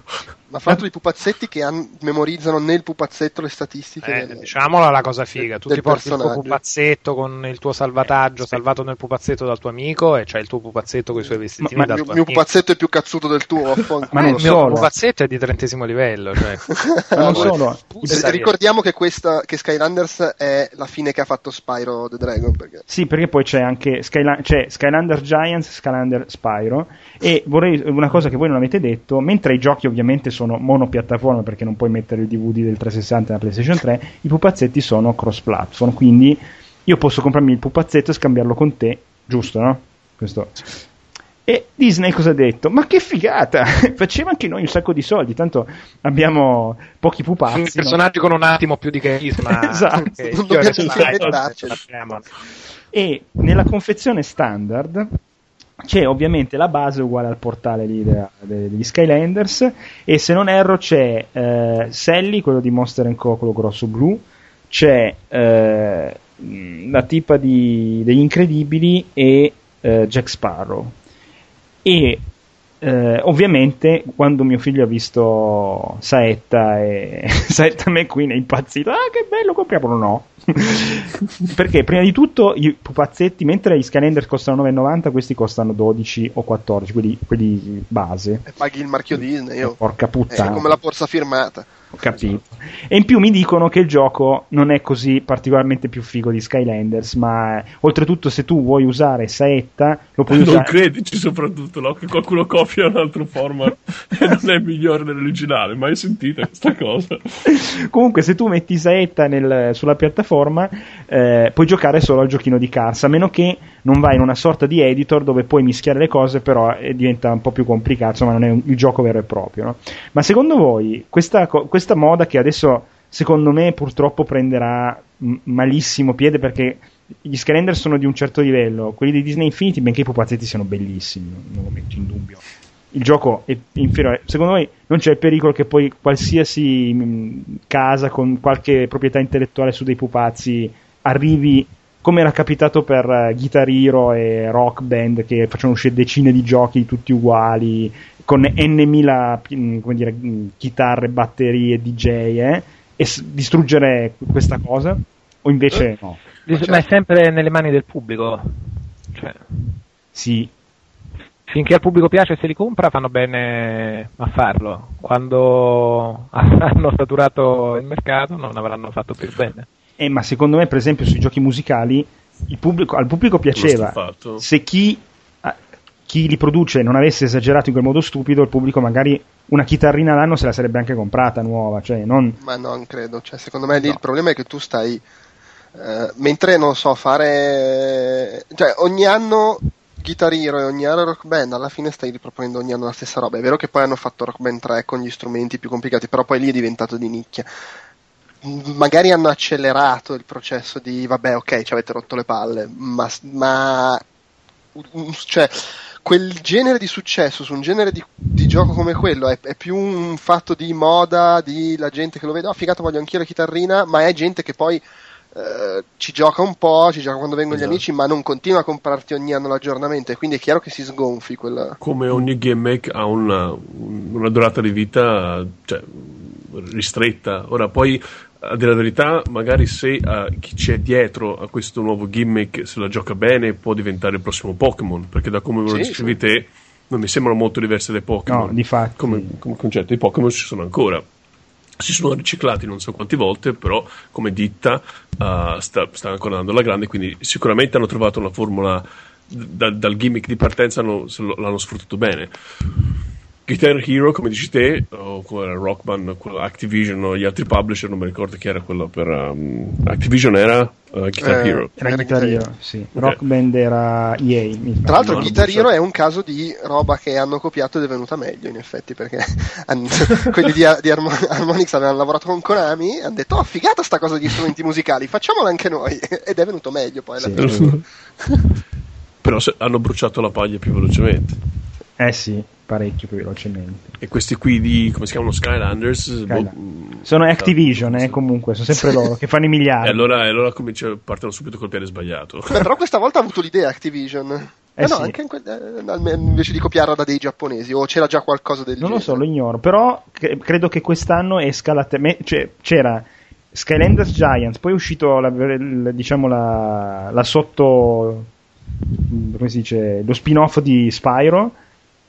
Ma fra l'altro i pupazzetti che han- memorizzano nel pupazzetto le statistiche. Eh, del, diciamola la cosa figa, tu ti porti il tuo pupazzetto con il tuo salvataggio eh, salvato nel pupazzetto dal tuo amico e c'hai il tuo pupazzetto con i suoi vestiti. Ma, ma il mio, pupazzetto è più cazzuto del tuo. ma non il mio pupazzetto è di trentesimo livello. Cioè. ma non solo. Ricordiamo che, questa, che Skylanders è la fine che ha fatto Spyro the Dragon. Perché... Sì, perché poi c'è anche Skyla- c'è Skylander Giants, Skylander Spyro e vorrei una cosa che voi non avete detto, mentre i giochi ovviamente sono sono monopiattaforma perché non puoi mettere il DVD del 360 nella PlayStation 3, i pupazzetti sono cross-platform, quindi io posso comprarmi il pupazzetto e scambiarlo con te, giusto, no? Questo. E Disney cosa ha detto? Ma che figata! Faceva anche noi un sacco di soldi, tanto abbiamo pochi pupazzi. Sono personaggi no? con un attimo più di carisma. esatto. Non dobbiamo E nella confezione standard c'è ovviamente la base uguale al portale de, de, degli Skylanders e se non erro c'è eh, Sally, quello di Monster Co, quello grosso blu, c'è eh, la tipa di, degli Incredibili e eh, Jack Sparrow. E eh, ovviamente quando mio figlio ha visto Saetta e Saetta McQueen è impazzito, ah che bello, compriamolo no. Perché prima di tutto i pupazzetti, mentre gli Skylander costano 9,90, questi costano 12 o 14, quelli, quelli base. E paghi il marchio Disney, io. Porca puttana. È come la borsa firmata. Ho capito. E in più mi dicono che il gioco non è così particolarmente più figo di Skylanders, ma oltretutto se tu vuoi usare Saetta, lo puoi non usare. Non credici soprattutto, no? Che qualcuno copia un altro format e non è migliore dell'originale, mai sentite questa cosa? Comunque se tu metti Saetta nel, sulla piattaforma, eh, puoi giocare solo al giochino di Cars, a meno che non vai in una sorta di editor dove puoi mischiare le cose, però eh, diventa un po' più complicato, insomma non è un, il gioco vero e proprio. No? Ma secondo voi questa, questa moda che adesso secondo me purtroppo prenderà malissimo piede perché gli Skylander sono di un certo livello, quelli di Disney Infinity, benché i pupazzetti siano bellissimi, non lo metto in dubbio. Il gioco è inferiore. Secondo voi non c'è il pericolo che poi qualsiasi mh, casa con qualche proprietà intellettuale su dei pupazzi arrivi come era capitato per uh, Guitar Hero e Rock Band che facevano uscire decine di giochi tutti uguali con n mila mm, come dire, mm, chitarre, batterie, DJ eh, e s- distruggere questa cosa o invece no? Ma è sempre nelle mani del pubblico. Cioè. Sì. finché al pubblico piace e se li compra fanno bene a farlo. Quando hanno saturato il mercato non avranno fatto più bene. Eh, ma secondo me, per esempio, sui giochi musicali pubblico, al pubblico piaceva. Se chi, chi, li produce non avesse esagerato in quel modo stupido, il pubblico magari una chitarrina all'anno se la sarebbe anche comprata nuova. Cioè non... Ma non credo. Cioè, secondo me lì no. il problema è che tu stai. Eh, mentre non so fare. Cioè, ogni anno Guitar Hero e ogni anno Rock Band, alla fine stai riproponendo ogni anno la stessa roba. È vero che poi hanno fatto Rock Band 3 con gli strumenti più complicati, però poi lì è diventato di nicchia magari hanno accelerato il processo di vabbè ok ci avete rotto le palle ma, ma cioè quel genere di successo su un genere di, di gioco come quello è, è, più un fatto di moda di la gente che lo vede oh figato voglio anch'io la chitarrina ma è gente che poi eh, ci gioca un po', ci gioca quando vengono esatto. gli amici, ma non continua a comprarti ogni anno l'aggiornamento e quindi è chiaro che si sgonfi. Quella... Come ogni gimmick ha una, una durata di vita cioè, ristretta. Ora poi a dire la verità, magari se uh, chi c'è dietro a questo nuovo gimmick se la gioca bene può diventare il prossimo Pokémon, perché da come lo descrivi sì. te non mi sembrano molto diverse dai Pokémon. No, di fatto. Come, come concetto, i Pokémon ci sono ancora. Si sono riciclati non so quante volte, però come ditta uh, sta, sta, ancora andando alla grande, quindi sicuramente hanno trovato una formula da, dal gimmick di partenza, hanno, l'hanno sfruttato bene. Guitar Hero, come dici te, o quello Rock Band, quello Activision o gli altri publisher, non mi ricordo chi era quello per um, Activision era uh, Guitar eh, Hero. Era Guitar Hero, sì. Okay. Rock Band era EA. Tra l'altro, no, Guitar Hero è un caso di roba che hanno copiato ed è venuta meglio, in effetti, perché hanno, quelli di, di Harmonix avevano lavorato con Konami e hanno detto: Oh, figata sta cosa di strumenti musicali, facciamola anche noi. ed è venuto meglio poi. Sì. Però hanno bruciato la paglia più velocemente. Eh sì parecchio più velocemente. E questi qui di, come si chiamano, Skylanders? Skyland. Boh, sono Activision, eh, comunque, sono sempre loro, che fanno i miliardi. E allora, allora comincia, partono subito col piede sbagliato. Beh, però questa volta ha avuto l'idea Activision. Eh, eh no, sì. anche in que- eh, invece di copiarla da dei giapponesi, o c'era già qualcosa del non genere? Non lo so, lo ignoro, però cre- credo che quest'anno esca la... Te- me- cioè, c'era Skylanders Giants, poi è uscito la, diciamo la, la sotto... come si dice? lo spin-off di Spyro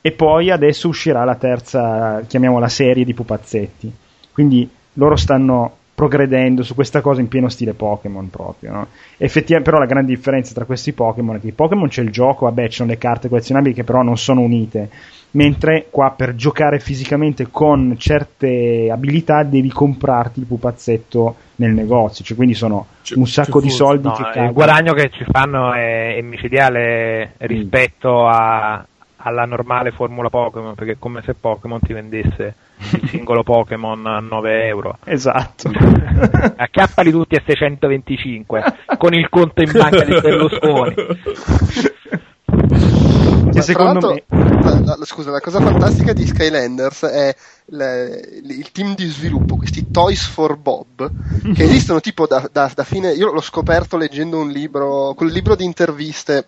e poi adesso uscirà la terza, chiamiamola serie di pupazzetti. Quindi loro stanno progredendo su questa cosa in pieno stile Pokémon proprio. No? Effettivamente, però, la grande differenza tra questi Pokémon è che i Pokémon c'è il gioco, vabbè, ci sono le carte collezionabili che però non sono unite. Mentre qua per giocare fisicamente con certe abilità devi comprarti il pupazzetto nel negozio, cioè quindi sono c'è, un sacco di soldi no, che Il guadagno che ci fanno è, è micidiale rispetto a, alla normale formula Pokémon, perché è come se Pokémon ti vendesse il singolo Pokémon a 9 euro. Esatto. Acchiappali tutti a 625 con il conto in banca di Berlusconi. Che secondo me... La, la, scusa, la cosa fantastica di Skylanders è le, il team di sviluppo, questi Toys for Bob, che esistono tipo da, da, da fine. Io l'ho scoperto leggendo un libro, quel libro di interviste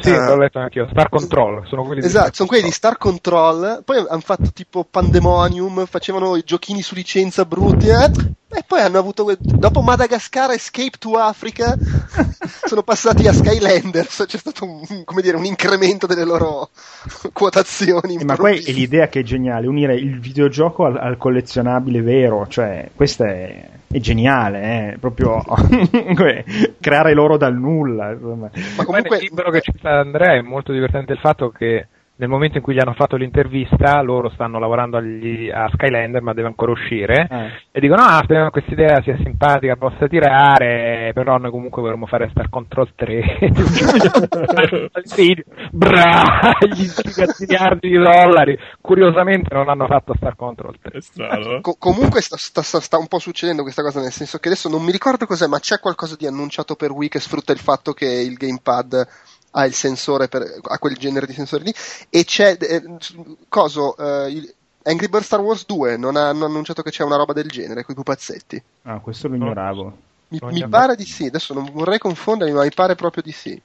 sì, uh, l'ho letto anch'io. Star Control. Sono quelli esatto, sono quelli di Star Control. Poi hanno fatto tipo Pandemonium, facevano i giochini su licenza brutti. Eh? E poi hanno avuto, dopo Madagascar Escape to Africa, sono passati a Skylanders. C'è stato un, dire, un incremento delle loro quotazioni. Eh, ma poi è l'idea che è geniale, unire il videogioco al, al collezionabile vero. Cioè, questa è è geniale, eh? proprio creare loro dal nulla. Insomma. Ma comunque il libro che ci sta Andrea è molto divertente il fatto che nel momento in cui gli hanno fatto l'intervista, loro stanno lavorando agli, a Skylander, ma deve ancora uscire, eh. e dicono: Ah, speriamo che questa idea sia simpatica, possa tirare, però noi comunque vorremmo fare Star Control 3. Bra, gli miliardi di dollari. Curiosamente non hanno fatto Star Control 3. Eh? Co- comunque sta, sta, sta, un po' succedendo questa cosa, nel senso che adesso non mi ricordo cos'è, ma c'è qualcosa di annunciato per Wii che sfrutta il fatto che il gamepad ha il sensore per, ha quel genere di sensore lì e c'è eh, coso eh, Angry Birds Star Wars 2 non hanno annunciato che c'è una roba del genere con i pupazzetti. Ah questo lo ignoravo. Mi, mi pare di sì adesso non vorrei confondermi ma mi pare proprio di sì.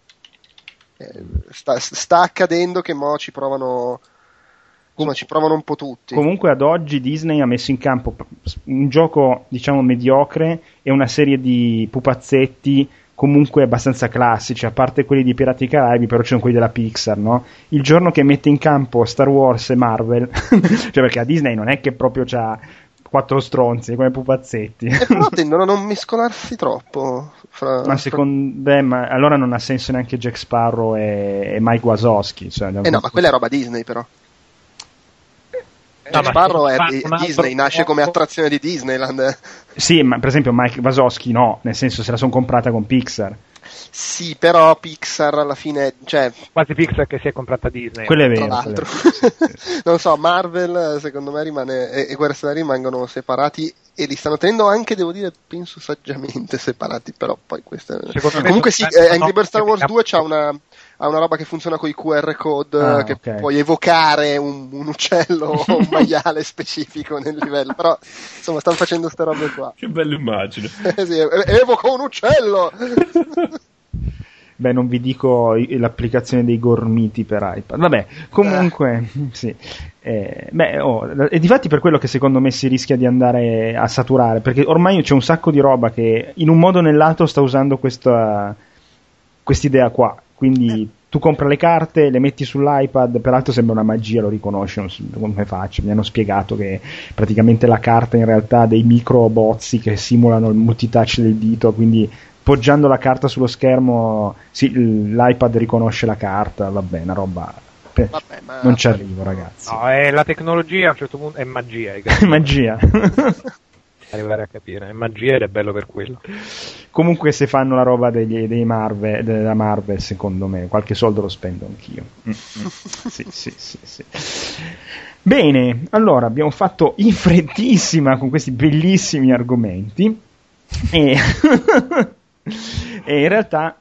Eh, sta, sta, accadendo che mo ci provano insomma ci provano un po' tutti. Comunque ad oggi Disney ha messo in campo un gioco diciamo mediocre e una serie di pupazzetti comunque abbastanza classici, a parte quelli di Pirati Caraibi, però c'erano quelli della Pixar, no? Il giorno che mette in campo Star Wars e Marvel, cioè perché a Disney non è che proprio c'ha quattro stronzi come pupazzetti. E però tendono a non mescolarsi troppo. Fra, ma secondo me, ma allora non ha senso neanche Jack Sparrow e, e Mike Wazowski. Cioè, eh no, ma quella è roba Disney però. No, Sparrow è di Disney, nasce come attrazione di Disneyland. Sì, ma per esempio Mike Wazowski no, nel senso se la sono comprata con Pixar. Sì, però Pixar alla fine, cioè... Quasi Pixar che si è comprata Disney. Quello è vero. Tra l'altro. non so, Marvel secondo me rimane, e, e Guerra Stellari rimangono separati e li stanno tenendo anche, devo dire, penso saggiamente separati, però poi questo... Comunque sì, eh, Angry Birds Star Wars 2 c'ha una ha una roba che funziona con i QR code ah, che okay. puoi evocare un, un uccello o un maiale specifico nel livello però insomma stanno facendo queste robe qua che bella immagine sì, evoco un uccello Beh, non vi dico l'applicazione dei gormiti per iPad. Vabbè, comunque, eh. sì. Eh, beh, oh, e difatti per quello che secondo me si rischia di andare a saturare, perché ormai c'è un sacco di roba che in un modo o nell'altro sta usando questa idea qua. Quindi eh. tu compri le carte, le metti sull'iPad, peraltro sembra una magia, lo riconosci, non so come faccio. Mi hanno spiegato che praticamente la carta in realtà ha dei micro bozzi che simulano il multitouch del dito, quindi poggiando la carta sullo schermo, sì, l'iPad riconosce la carta, vabbè, una roba. Vabbè, ma... Non ci arrivo, ragazzi. No, è la tecnologia a un certo punto è magia. È magia. Arrivare a capire, è magia ed è bello per quello. Comunque, se fanno la roba degli, dei Marvel, della Marvel, secondo me, qualche soldo lo spendo anch'io. Mm, mm. sì, sì, sì, sì. Bene, allora abbiamo fatto in freddissima con questi bellissimi argomenti. E e in realtà,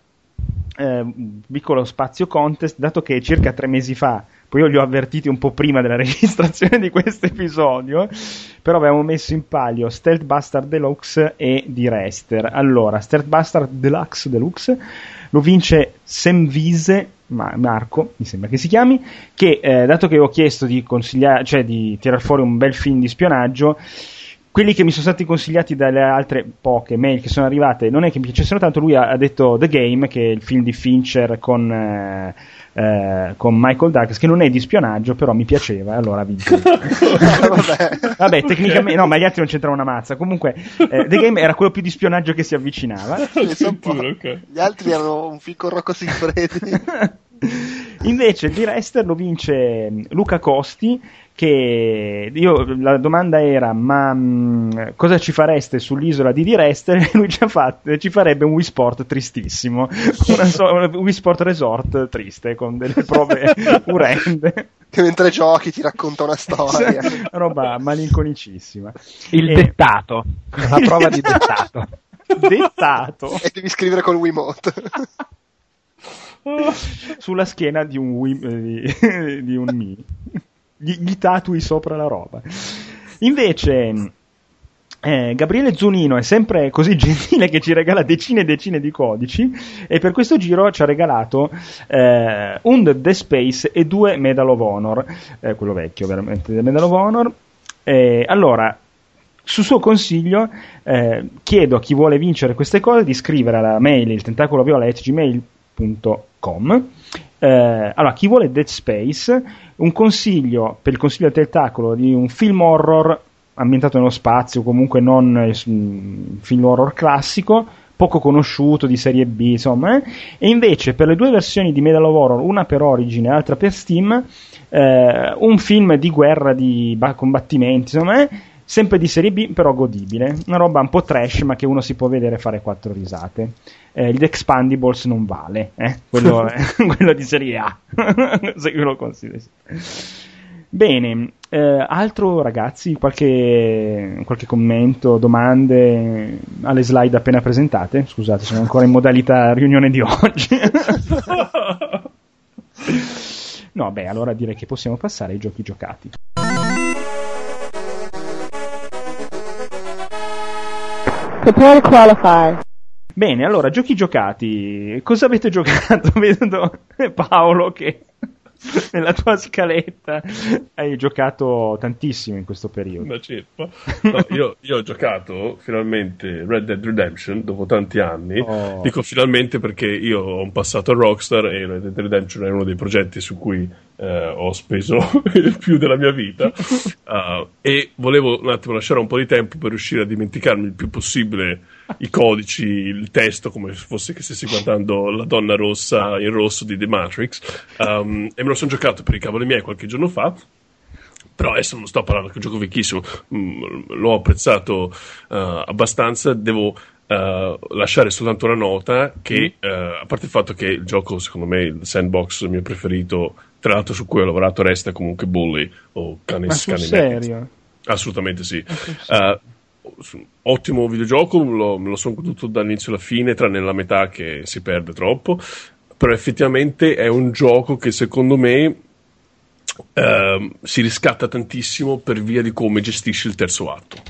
eh, piccolo spazio contest, dato che circa tre mesi fa, poi io li ho avvertiti un po' prima della registrazione di questo episodio, però avevamo messo in palio Stealth Bastard Deluxe e di Rester. Allora, Stealth Bastard Deluxe, Deluxe lo vince Semvise Marco, mi sembra che si chiami, che eh, dato che ho chiesto di consigliare, cioè di tirar fuori un bel film di spionaggio, quelli che mi sono stati consigliati dalle altre poche mail che sono arrivate non è che mi piacessero tanto, lui ha, ha detto The Game, che è il film di Fincher con, eh, eh, con Michael Douglas, che non è di spionaggio, però mi piaceva, allora vinto. Vabbè. Vabbè, tecnicamente, no, ma gli altri non c'entravano una mazza. Comunque, eh, The Game era quello più di spionaggio che si avvicinava. Gli altri erano un fico Rocco Sigfredi. Invece di Rester lo vince Luca Costi che io, la domanda era ma mh, mm, cosa ci fareste sull'isola di Direster e lui ci, ha fatto, ci farebbe un Wii Sport tristissimo. So, un Wii Sport Resort triste con delle prove urende che mentre giochi ti racconta una storia. Roba malinconicissima. Il e... dettato. La prova di dettato. Dettato. E devi scrivere col Wiimote sulla schiena di un Wii, di, di un Mi gli, gli tatui sopra la roba. Invece, eh, Gabriele Zunino è sempre così gentile che ci regala decine e decine di codici e per questo giro ci ha regalato eh, un The Space e due Medal of Honor, eh, quello vecchio veramente, Medal of Honor. allora, su suo consiglio eh, chiedo a chi vuole vincere queste cose di scrivere alla mail il tentacolo violet gmail.com eh, allora, chi vuole Dead Space, un consiglio per il consiglio del tentacolo di un film horror ambientato nello spazio, comunque non un film horror classico, poco conosciuto di serie B, insomma, eh? e invece per le due versioni di Medal of Horror, una per Origin e l'altra per Steam, eh, un film di guerra, di combattimenti, insomma, eh? Sempre di serie B, però godibile. Una roba un po' trash, ma che uno si può vedere fare quattro risate. Eh, il Expandibles non vale, eh? quello, quello, di serie A, se io lo considero. Bene, eh, altro ragazzi, qualche, qualche, commento, domande alle slide appena presentate? Scusate, sono ancora in modalità riunione di oggi. no, beh, allora direi che possiamo passare ai giochi giocati. Prepare to qualify. Bene, allora, giochi giocati. Cosa avete giocato? Vedo Paolo che... nella tua scaletta hai giocato tantissimo in questo periodo. Ma certo. No, io, io, ho giocato finalmente Red Dead Redemption dopo tanti anni. Oh. Dico finalmente perché io ho un passato a Rockstar e Red Dead Redemption è uno dei progetti su cui eh, ho speso più della mia vita. Uh, e volevo un attimo lasciare un po' di tempo per riuscire a dimenticarmi il più possibile i codici, il testo, come fosse che stessi guardando la donna rossa in rosso di The Matrix. Um, e me lo sono giocato per i cavoli miei qualche giorno fa. Però adesso non sto parlando che è un gioco vecchissimo, mm, l'ho apprezzato uh, abbastanza. Devo uh, lasciare soltanto una nota che, uh, a parte il fatto che il gioco, secondo me, il sandbox mio preferito, tra l'altro su cui ho lavorato, resta comunque Bully o Canis Serio? Assolutamente sì. Uh, ottimo videogioco, lo, me lo sono goduto dall'inizio alla fine, tranne la metà che si perde troppo. Però effettivamente è un gioco che secondo me uh, si riscatta tantissimo per via di come gestisce il terzo atto.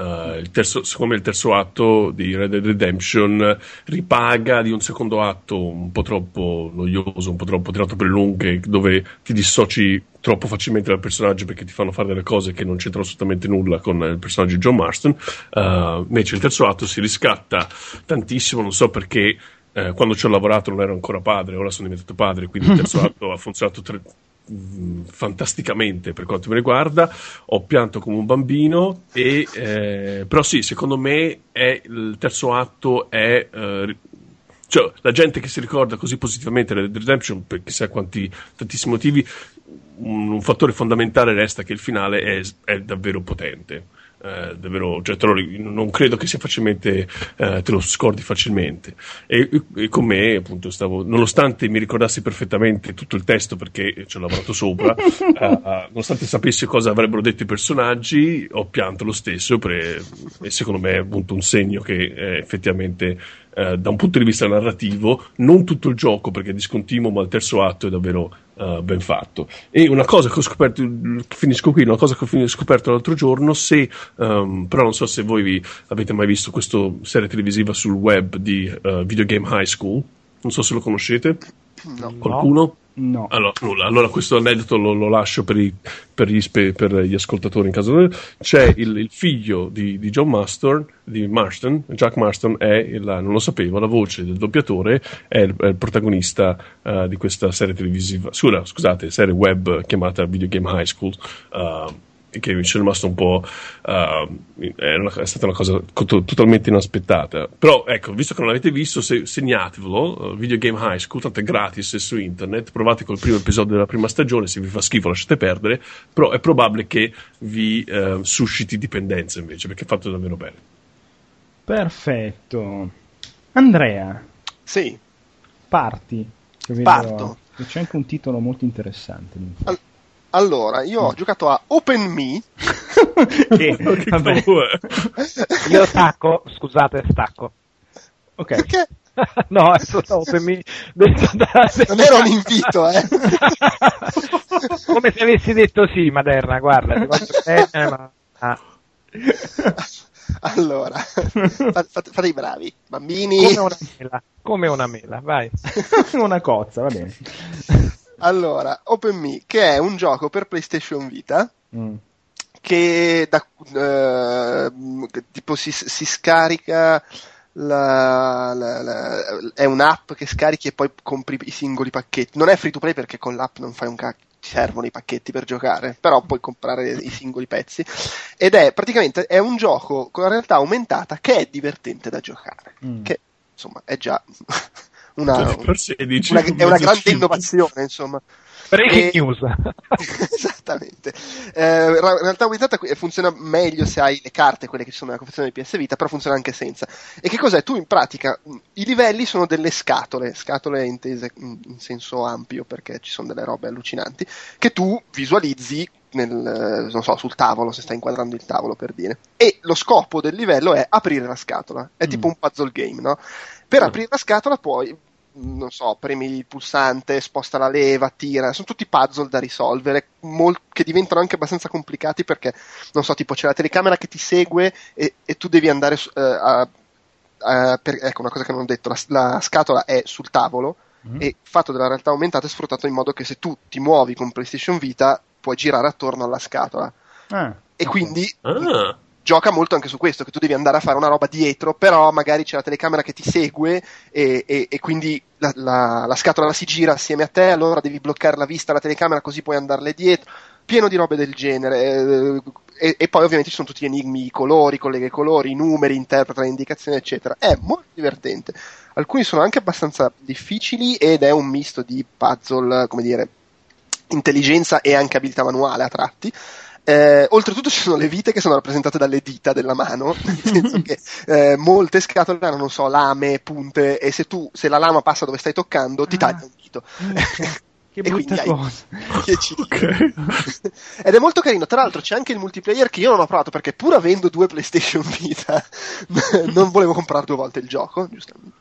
Uh, il terzo, secondo me il terzo atto di Red Dead Redemption ripaga di un secondo atto un po' troppo noioso, un po' troppo tirato per le lunghe, dove ti dissoci troppo facilmente dal personaggio perché ti fanno fare delle cose che non c'entrano assolutamente nulla con il personaggio di John Marston. Uh, invece il terzo atto si riscatta tantissimo, non so perché. Eh, quando ci ho lavorato non ero ancora padre, ora sono diventato padre, quindi il terzo atto ha funzionato tre, fantasticamente per quanto mi riguarda. Ho pianto come un bambino, e, eh, però sì, secondo me è, il terzo atto è. Eh, cioè, la gente che si ricorda così positivamente Red Redemption per chissà quanti tantissimi motivi, un, un, fattore fondamentale resta che il finale è, è davvero potente eh, davvero, cioè, lo, non credo che sia facilmente, eh, te lo scordi facilmente. E, e, con me, appunto, stavo, nonostante mi ricordassi perfettamente tutto il testo perché ci ho lavorato sopra, eh, nonostante sapessi cosa avrebbero detto i personaggi, ho pianto lo stesso per, e secondo me è appunto un segno che eh, effettivamente eh, da un punto di vista narrativo, non tutto il gioco perché è discontinuo, ma il terzo atto è davvero uh, ben fatto. E una cosa che ho scoperto, finisco qui, una cosa che ho scoperto l'altro giorno, se, um, però non so se voi vi avete mai visto questa serie televisiva sul web di uh, Video Game High School, non so se lo conoscete. No. Qualcuno? No. Allora, nulla. allora questo aneddoto lo, lo lascio per, i, per, gli spe, per, gli ascoltatori in caso. C'è il, il figlio di, di, John Marston, di Marston, Jack Marston è, il, non lo sapevo, la voce del doppiatore, è il, è il protagonista uh, di questa serie televisiva, scusa, scusate, serie web chiamata Video Game High School. Uh, che mi è rimasto un po'. Uh, è, una, è, stata una cosa to- totalmente inaspettata. Però, ecco, visto che non l'avete visto, se, segnatevelo. Uh, Video Game High School, tanto è gratis su internet. Provate col primo episodio della prima stagione. Se vi fa schifo, lasciate perdere. Però è probabile che vi uh, susciti dipendenza invece, perché è fatto davvero bene. Perfetto. Andrea. Sì. Parti. Parto. C'è anche un titolo molto interessante. All- allora, io ho mm. giocato a OpenMe. che, vabbè. io stacco, scusate, stacco. Ok. Perché? no, è solo OpenMe. non era un invito, eh. Come se avessi detto sì, Maderna, guarda, ma... ah. Allora, fate, fate, i bravi, bambini. Come una mela, come una mela, vai. una cozza, va bene. Allora, OpenMe, che è un gioco per PlayStation Vita. Mm. Che da, eh, tipo si, si scarica la, la, la, è un'app che scarichi e poi compri i singoli pacchetti. Non è free to play perché con l'app non fai un cacchio, ti servono i pacchetti per giocare, però puoi comprare i singoli pezzi. Ed è praticamente è un gioco con la realtà aumentata che è divertente da giocare. Mm. Che insomma è già una, cioè, una, è una grande innovazione, insomma. Breaking news. Esattamente. Eh, in realtà aumentata funziona meglio se hai le carte, quelle che ci sono nella confezione di PS Vita, però funziona anche senza. E che cos'è? Tu in pratica i livelli sono delle scatole, scatole intese in senso ampio perché ci sono delle robe allucinanti, che tu visualizzi nel, non so, sul tavolo, se stai inquadrando il tavolo per dire. E lo scopo del livello è aprire la scatola. È mm. tipo un puzzle game, no? Per mm. aprire la scatola puoi non so, premi il pulsante, sposta la leva, tira, sono tutti puzzle da risolvere, mol- che diventano anche abbastanza complicati perché, non so, tipo c'è la telecamera che ti segue e, e tu devi andare uh, a, a per, ecco una cosa che non ho detto, la, la, scatola è sul tavolo, mm-hmm. e il fatto della realtà aumentata è sfruttato in modo che se tu ti muovi con PlayStation Vita puoi girare attorno alla scatola. Ah, e okay. quindi ah gioca molto anche su questo, che tu devi andare a fare una roba dietro, però magari c'è la telecamera che ti segue e, e, e quindi la, la, la, scatola si gira assieme a te, allora devi bloccare la vista alla telecamera così puoi andarle dietro. Pieno di robe del genere. Eh, e, e, poi ovviamente ci sono tutti gli enigmi, i colori, collega i colori, i numeri, interpreta le indicazioni, eccetera. È molto divertente. Alcuni sono anche abbastanza difficili ed è un misto di puzzle, come dire, intelligenza e anche abilità manuale a tratti. Eh, oltretutto ci sono le vite che sono rappresentate dalle dita della mano, nel senso che eh, molte scatole hanno, non so, lame, punte, e se tu, se la lama passa dove stai toccando, ti ah. taglia un dito. Che brutta cosa. Okay. Ed è molto carino. Tra l'altro c'è anche il multiplayer che io non ho provato perché pur avendo due PlayStation Vita non volevo comprare due volte il gioco, giustamente.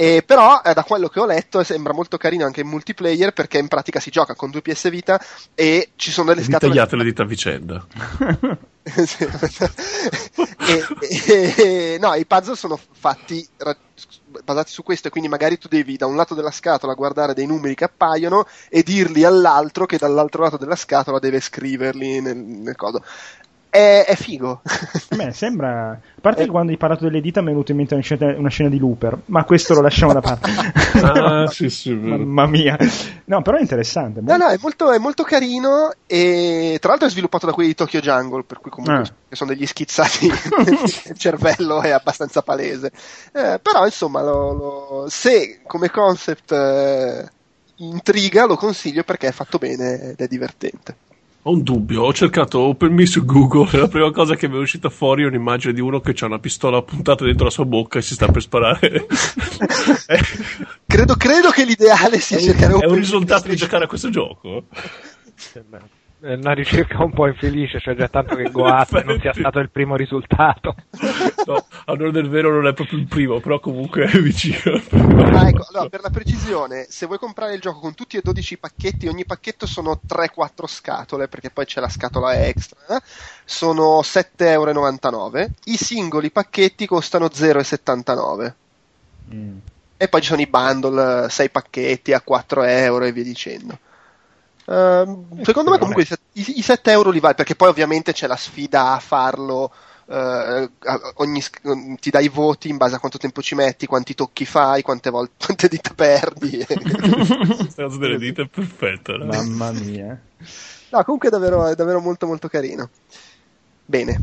E però eh, da quello che ho letto sembra molto carino anche in multiplayer perché in pratica si gioca con due PS Vita e ci sono delle scatole tagliate le dita a vicenda. E, e, e, no i puzzle sono fatti ra- basati su questo e quindi magari tu devi da un lato della scatola guardare dei numeri che appaiono e dirli all'altro che dall'altro lato della scatola deve scriverli nel, nel codo è, è figo. Beh, sembra. A parte che quando hai parlato delle dita mi è venuto in mente una scena, una scena di Looper, ma questo lo lasciamo da parte. ah, sì, sì, Mamma mia. No, però è interessante. Molto... No, no, è molto, è molto, carino e tra l'altro è sviluppato da quelli di Tokyo Jungle, per cui comunque ah. sono degli schizzati. il cervello è abbastanza palese. Eh, però, insomma, lo, lo... se come concept eh, intriga, lo consiglio perché è fatto bene ed è divertente. Ho un dubbio, ho cercato Open Me su Google e la prima cosa che mi è uscita fuori è un'immagine di uno che ha una pistola puntata dentro la sua bocca e si sta per sparare. credo, credo, che l'ideale sia cercare È un risultato di giocare a questo gioco? È una ricerca un po' infelice, cioè già tanto che Goat non sia stato il primo risultato. No, allora del vero non è proprio il primo, però comunque è vicino. Ah, ecco, allora, per la precisione, se vuoi comprare il gioco con tutti e 12 i pacchetti, ogni pacchetto sono 3-4 scatole, perché poi c'è la scatola extra, eh? sono 7,99 euro. I singoli pacchetti costano 0,79 mm. E poi ci sono i bundle, 6 pacchetti a 4 euro e via dicendo. Uh, secondo me comunque i, i 7 euro li vale perché poi ovviamente c'è la sfida a farlo Uh, ogni, ti dai i voti in base a quanto tempo ci metti, quanti tocchi fai, quante, volte, quante dita perdi. Questa delle dita è perfetta. Mamma mia. No, comunque è davvero, è davvero molto molto carino. Bene.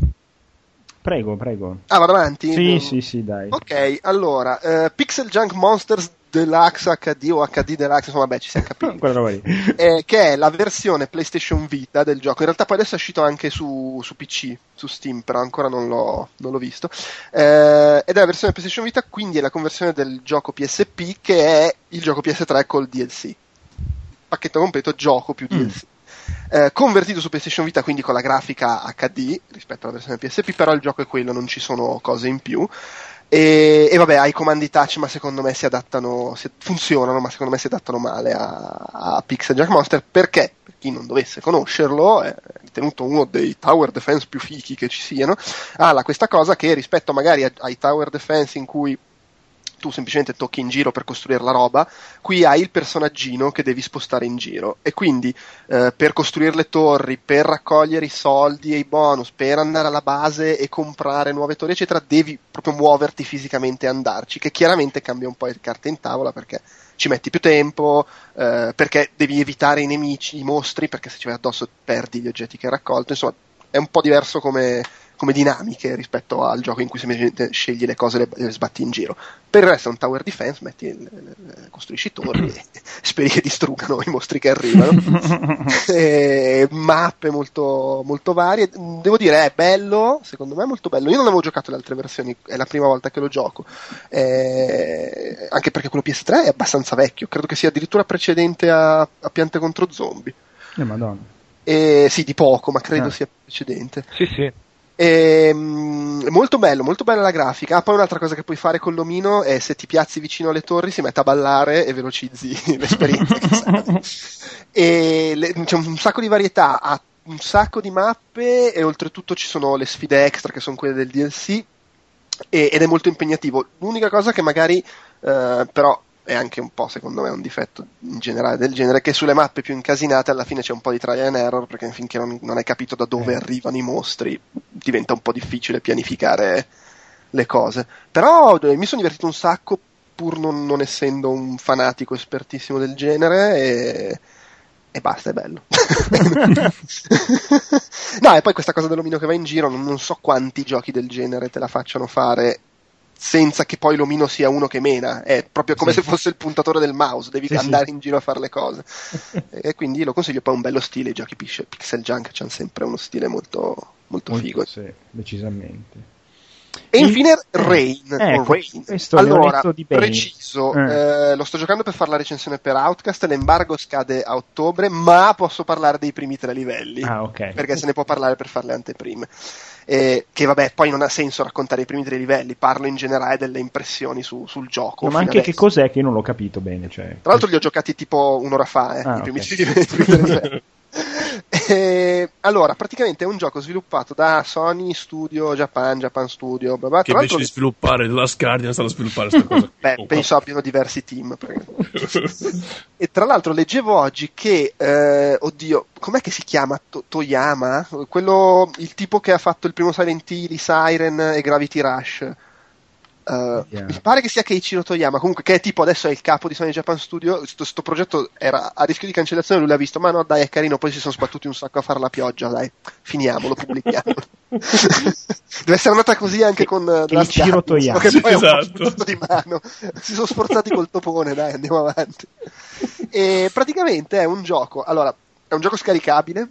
Prego, prego. Ah, vado avanti? Sì, no. sì, sì, dai. Ok, allora, uh, Pixel Junk Monsters Deluxe HD o HD Deluxe, insomma, vabbè, ci siamo capiti. eh, che è la versione PlayStation Vita del gioco. In realtà poi adesso è uscito anche su, su PC, su Steam, però ancora non l'ho, non l'ho visto. Eh, ed è la versione PlayStation Vita, quindi è la conversione del gioco PSP che è il gioco PS3 col DLC. Pacchetto completo, gioco più DLC. Mm. Eh, convertito su PlayStation Vita, quindi con la grafica HD rispetto alla versione PSP, però il gioco è quello, non ci sono cose in più. E, e, vabbè, hai i comandi touch, ma secondo me si adattano, si, funzionano, ma secondo me si adattano male a, a Pixel Jack Monster. Perché, per chi non dovesse conoscerlo, è ritenuto uno dei tower defense più fichi che ci siano, ha questa cosa che rispetto magari ai tower defense in cui tu semplicemente tocchi in giro per costruire la roba, qui hai il personaggino che devi spostare in giro. E quindi eh, per costruire le torri, per raccogliere i soldi e i bonus, per andare alla base e comprare nuove torri, eccetera, devi proprio muoverti fisicamente e andarci, che chiaramente cambia un po' le carte in tavola perché ci metti più tempo, eh, perché devi evitare i nemici, i mostri, perché se ci vai addosso perdi gli oggetti che hai raccolto, insomma è un po' diverso come come dinamiche rispetto al gioco in cui semplicemente scegli le cose e le, sbatti in giro. Per il resto è un tower defense, metti, costruisci torri e speri che distruggano i mostri che arrivano. e, mappe molto, molto varie. Devo dire, è bello, secondo me è molto bello. Io non avevo giocato le altre versioni, è la prima volta che lo gioco. Eh, anche perché quello PS3 è abbastanza vecchio, credo che sia addirittura precedente a, a Piante contro Zombie. Eh, madonna. Eh, sì, di poco, ma credo ah. sia precedente. Sì, sì. E, ehm, molto bello, molto bella la grafica. Ah, poi un'altra cosa che puoi fare con l'omino è se ti piazzi vicino alle torri, si mette a ballare e velocizzi l'esperienza. e le, c'è un sacco di varietà, ha un sacco di mappe e oltretutto ci sono le sfide extra che sono quelle del DLC e, ed è molto impegnativo. L'unica cosa che magari eh, però è anche un po' secondo me un difetto in generale del genere che sulle mappe più incasinate alla fine c'è un po' di trial and error perché finché non, non hai capito da dove eh. arrivano i mostri diventa un po' difficile pianificare le cose però eh, mi sono divertito un sacco pur non, non essendo un fanatico espertissimo del genere e, e basta, è bello. no, e poi questa cosa dell'omino che va in giro, non, non so quanti giochi del genere te la facciano fare senza che poi l'omino sia uno che mena, è proprio come sì. se fosse il puntatore del mouse, devi sì, andare sì. in giro a fare le cose. e quindi lo consiglio, poi un bello stile, i giochi pixel junk hanno sempre uno stile molto, molto, molto figo. Sì, decisamente. E infine Rain. Ecco, Rain. Allora, preciso, eh. Eh, lo sto giocando per fare la recensione per Outcast, l'embargo scade a ottobre, ma posso parlare dei primi tre livelli. Ah, ok. Perché se ne può parlare per fare le anteprime. Eh, che vabbè, poi non ha senso raccontare i primi tre livelli, parlo in generale delle impressioni su, sul gioco. No, ma anche adesso. che cos'è che io non l'ho capito bene. Cioè... Tra l'altro li ho giocati tipo un'ora fa, eh, ah, i primi okay. tre livelli. E, allora, praticamente è un gioco sviluppato da Sony Studio Japan, Japan Studio, bla bla. Che invece di sviluppare Last Guardian stanno a sviluppare questa cosa. Beh, oh, penso abbiano diversi team. e tra l'altro leggevo oggi che, eh, oddio, com'è che si chiama? To- Toyama? Quello, il tipo che ha fatto il primo Silent Hill, Siren e Gravity Rush Uh, mi pare che sia Keiichiro Toyama, comunque che è tipo adesso è il capo di Sony Japan Studio, questo progetto era a rischio di cancellazione, lui l'ha visto, ma no dai è carino, poi si sono sbattuti un sacco a fare la pioggia, dai, finiamolo, pubblichiamolo. Deve essere andata così anche con uh, Keiichiro Toyama. Che poi esatto. di mano. Si sono sforzati col topone, dai, andiamo avanti. E praticamente è un gioco, allora, è un gioco scaricabile,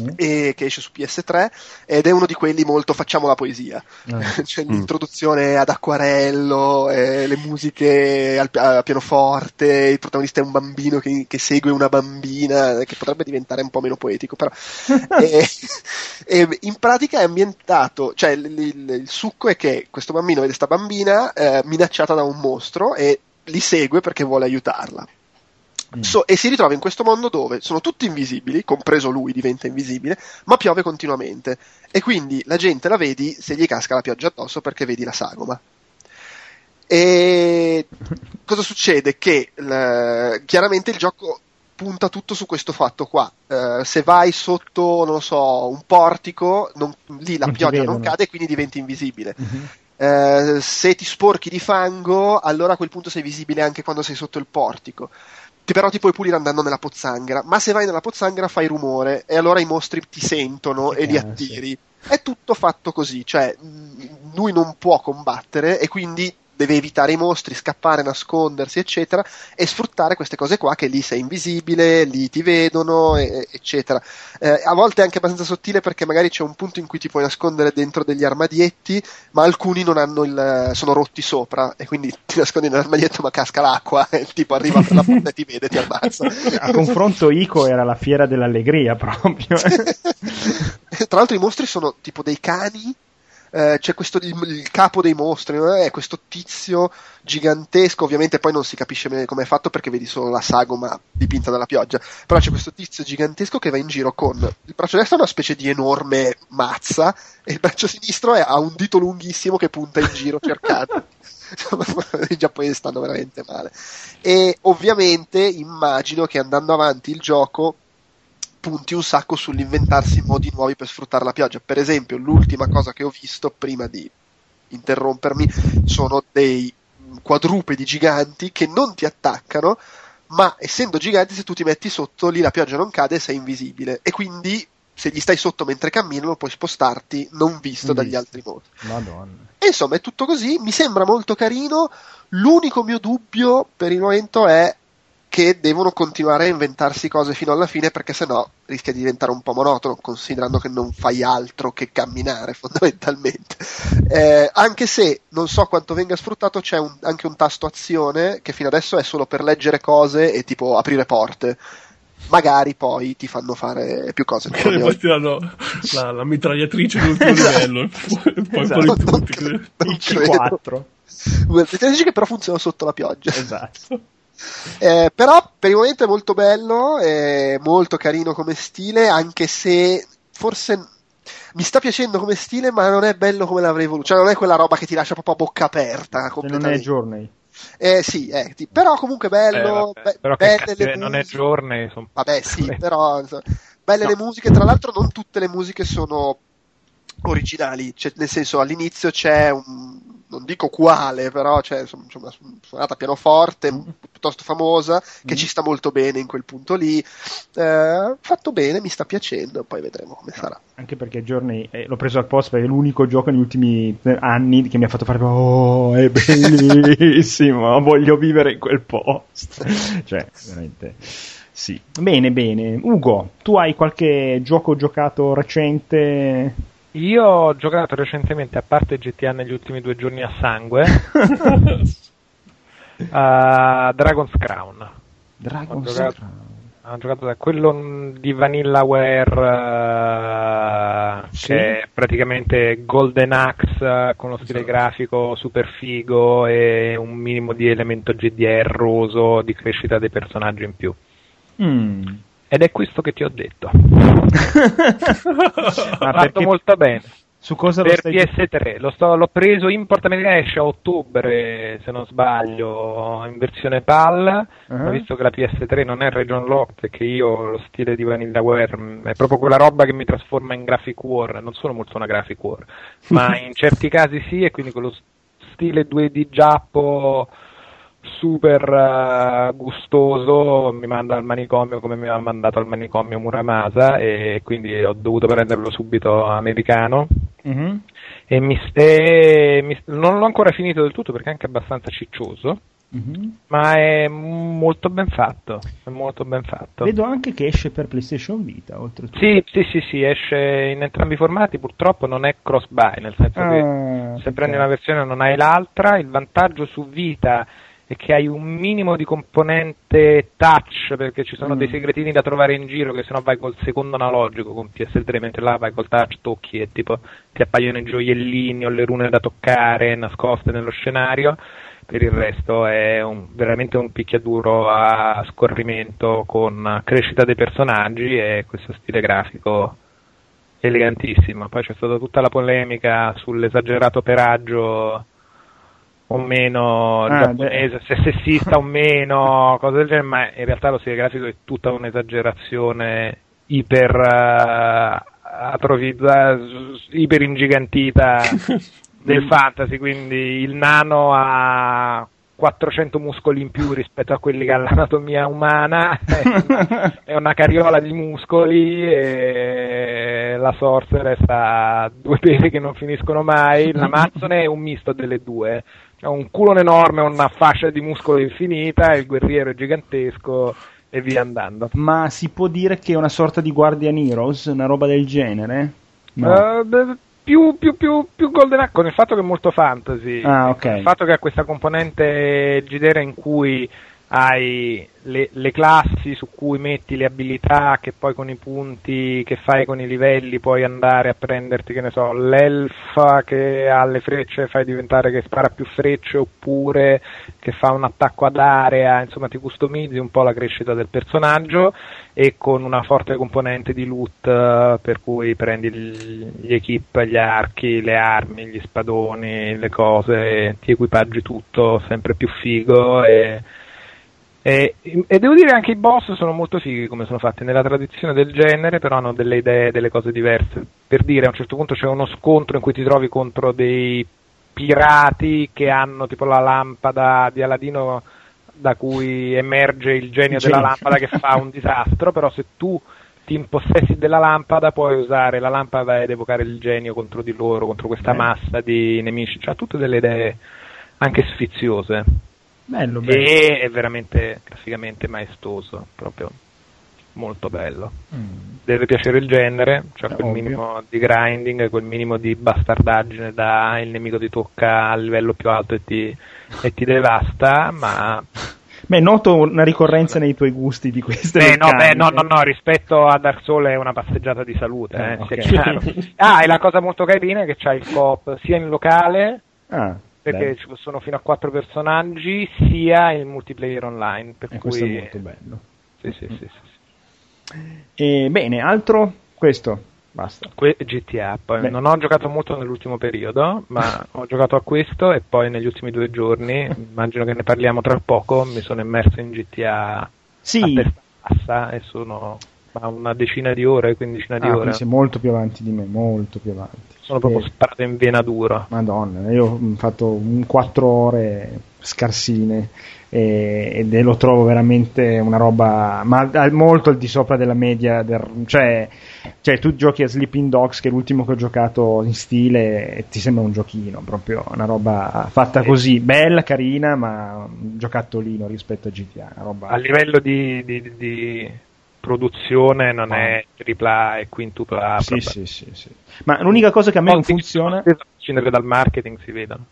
Mm. E, che esce su PS3 ed è uno di quelli molto facciamo la poesia mm. c'è mm. l'introduzione ad acquarello eh, le musiche al, al, pianoforte il protagonista è un bambino che, che, segue una bambina che potrebbe diventare un po' meno poetico però e, e in pratica è ambientato cioè il, il, il, succo è che questo bambino vede questa bambina eh, minacciata da un mostro e li segue perché vuole aiutarla Mm. So, e si ritrova in questo mondo dove sono tutti invisibili, compreso lui diventa invisibile, ma piove continuamente. E quindi la gente la vedi se gli casca la pioggia addosso perché vedi la sagoma. E cosa succede? Che l- chiaramente il gioco punta tutto su questo fatto qua. Uh, se vai sotto, non lo so, un portico, non, lì la non pioggia non cade e quindi diventi invisibile. Mm-hmm. Uh, se ti sporchi di fango, allora a quel punto sei visibile anche quando sei sotto il portico però ti puoi pulire andando nella pozzanghera, ma se vai nella pozzanghera fai rumore e allora i mostri ti sentono e li attiri. È tutto fatto così, cioè lui non può combattere e quindi deve evitare i mostri, scappare, nascondersi, eccetera, e sfruttare queste cose qua che lì sei invisibile, lì ti vedono, e, eccetera. Eh, a volte è anche abbastanza sottile perché magari c'è un punto in cui ti puoi nascondere dentro degli armadietti, ma alcuni non hanno il, sono rotti sopra e quindi ti nascondi nell'armadietto ma casca l'acqua e il tipo arriva per la porta e ti vede e ti ammazza. A confronto Ico era la fiera dell'allegria proprio. Tra l'altro i mostri sono tipo dei cani eh, c'è questo il, il, capo dei mostri, eh, è questo tizio gigantesco, ovviamente poi non si capisce bene come è fatto perché vedi solo la sagoma dipinta dalla pioggia, però c'è questo tizio gigantesco che va in giro con il braccio destro è una specie di enorme mazza e il braccio sinistro è, ha un dito lunghissimo che punta in giro cercando. I giapponesi stanno veramente male. E ovviamente immagino che andando avanti il gioco punti un sacco sull'inventarsi modi nuovi per sfruttare la pioggia. Per esempio, l'ultima cosa che ho visto prima di interrompermi sono dei quadrupedi giganti che non ti attaccano, ma essendo giganti, se tu ti metti sotto lì la pioggia non cade e sei invisibile. E quindi se gli stai sotto mentre camminano puoi spostarti non visto dagli altri mostri. Madonna. E insomma è tutto così, mi sembra molto carino. L'unico mio dubbio per il momento è che devono continuare a inventarsi cose fino alla fine perché sennò rischia di diventare un po' monotono considerando che non fai altro che camminare fondamentalmente. Eh, anche se non so quanto venga sfruttato c'è un, anche un tasto azione che fino adesso è solo per leggere cose e tipo aprire porte. Magari poi ti fanno fare più cose magari poi ti danno la, la mitragliatrice all'ultimo esatto. livello poi esatto. tutti non, non il 4 che però funziona sotto la pioggia. Esatto eh, però per il momento è molto bello, è molto carino come stile, anche se forse mi sta piacendo come stile, ma non è bello come l'avrei voluto. Cioè, non è quella roba che ti lascia proprio a bocca aperta. Non è Journey. Eh sì, eh, ti, però comunque bello, eh, vabbè, però belle le non è giorni. Son... Vabbè sì, però belle no. le musiche, tra l'altro non tutte le musiche sono originali, cioè, nel senso all'inizio c'è un, non dico quale, però c'è insomma, una suonata pianoforte mm. piuttosto famosa che mm. ci sta molto bene in quel punto lì. Eh, fatto bene, mi sta piacendo, poi vedremo come sarà. Anche perché Journey eh, l'ho preso al post perché è l'unico gioco negli ultimi anni che mi ha fatto fare oh, è bellissimo, voglio vivere in quel post. cioè, veramente sì. Bene, bene. Ugo, tu hai qualche gioco giocato recente? Io ho giocato recentemente, a parte GTA negli ultimi due giorni a sangue, a Dragon's Crown. Dragon's ho giocato, Crown. Ho giocato da quello di Vanillaware, uh, sì. che è praticamente Golden Axe con lo stile esatto. grafico super figo e un minimo di elemento GDR roso di crescita dei personaggi in più. Mm. Ed è questo che ti ho detto. Ma fatto molto bene. Su cosa per lo PS3 lo sto, l'ho preso in portamedica esce a ottobre se non sbaglio in versione PAL uh-huh. ma visto che la PS3 non è region locked perché io lo stile di Vanillaware mm, è proprio quella roba che mi trasforma in graphic war non sono molto una graphic war ma in certi casi sì e quindi quello stile 2D giappo super uh, gustoso, mi manda al manicomio come mi ha mandato al manicomio Muramasa e quindi ho dovuto prenderlo subito americano. Mm-hmm. E, mi, e mi, non l'ho ancora finito del tutto perché è anche abbastanza ciccioso. Mm-hmm. Ma è molto ben fatto. È molto ben fatto. Vedo anche che esce per PlayStation Vita, oltretutto. Sì, sì, sì, sì, esce in entrambi i formati. Purtroppo non è cross-buy, nel senso ah, che se prendi una versione non hai l'altra. Il vantaggio su Vita e che hai un minimo di componente touch perché ci sono mm. dei segretini da trovare in giro che se no vai col secondo analogico con PS3 mentre là vai col touch tocchi e tipo ti appaiono i gioiellini o le rune da toccare nascoste nello scenario per il resto è un, veramente un picchiaduro a scorrimento con crescita dei personaggi e questo stile grafico elegantissimo poi c'è stata tutta la polemica sull'esagerato peraggio o meno ah, giapponese, se sessista o meno, cose del genere, ma in realtà lo stile grafico è tutta un'esagerazione iper uh, atrovizza, iper ingigantita del fantasy, quindi il nano ha 400 muscoli in più rispetto a quelli che ha l'anatomia umana, è una carriola di muscoli e la sorceress ha due peli che non finiscono mai, l'Amazzone è un misto delle due, ha un culo enorme, una fascia di muscolo infinita, il guerriero è gigantesco e via andando. Ma si può dire che è una sorta di Guardian Heroes, una roba del genere? No. Uh, beh, più, più, più, più Golden Axe, con il fatto che è molto fantasy, ah, okay. il fatto che ha questa componente GDR in cui hai le, le, classi su cui metti le abilità che poi con i punti che fai con i livelli puoi andare a prenderti, che ne so, l'elfa che ha le frecce fai diventare che spara più frecce oppure che fa un attacco ad area, insomma ti customizzi un po' la crescita del personaggio e con una forte componente di loot per cui prendi gli equip, gli archi, le armi, gli spadoni, le cose, ti equipaggi tutto sempre più figo e e, e, devo dire anche i boss sono molto fighi come sono fatti nella tradizione del genere, però hanno delle idee, delle cose diverse. Per dire, a un certo punto c'è uno scontro in cui ti trovi contro dei pirati che hanno tipo la lampada di Aladino da cui emerge il genio il della lampada che fa un disastro, però se tu ti impossessi della lampada puoi usare la lampada ed evocare il genio contro di loro, contro questa massa di nemici, cioè tutte delle idee anche sfiziose. Bello, bello. E è veramente graficamente maestoso, proprio molto bello. Mm. Deve piacere il genere, cioè quel ovvio. minimo di grinding, quel minimo di bastardaggine da il nemico ti tocca a livello più alto e ti, e ti devasta, ma Beh, noto una ricorrenza nei tuoi gusti di queste beh, no, beh, no, no, no, rispetto a Dark Souls è una passeggiata di salute, eh, eh, okay. Ah, e la cosa molto carina è che c'hai il coop sia in locale ah perché ci sono fino a quattro personaggi, sia il multiplayer online. Per e cui... è molto bello. Sì, sì, mm. sì. E, bene, altro? Questo. Basta. Que- GTA, poi Beh. non ho giocato molto nell'ultimo periodo, ma ho giocato a questo e poi negli ultimi due giorni, immagino che ne parliamo tra poco, mi sono immerso in GTA sì. a testa bassa e sono una decina di ore, quindicina di ah, ore. sei molto più avanti di me, molto più avanti. Sono proprio sparato in vena dura. Madonna, io ho fatto un 4 ore scarsine e, e lo trovo veramente una roba ma molto al di sopra della media del, cioè, cioè, tu giochi a Sleeping Dogs che è l'ultimo che ho giocato in stile e ti sembra un giochino proprio una roba fatta così bella, carina ma un giocattolino rispetto a GTA roba... a livello di, di, di produzione non oh. è tripla e quintupla sì, sì, sì, sì, ma l'unica cosa che a me non funziona? a prescindere dal marketing si vedono.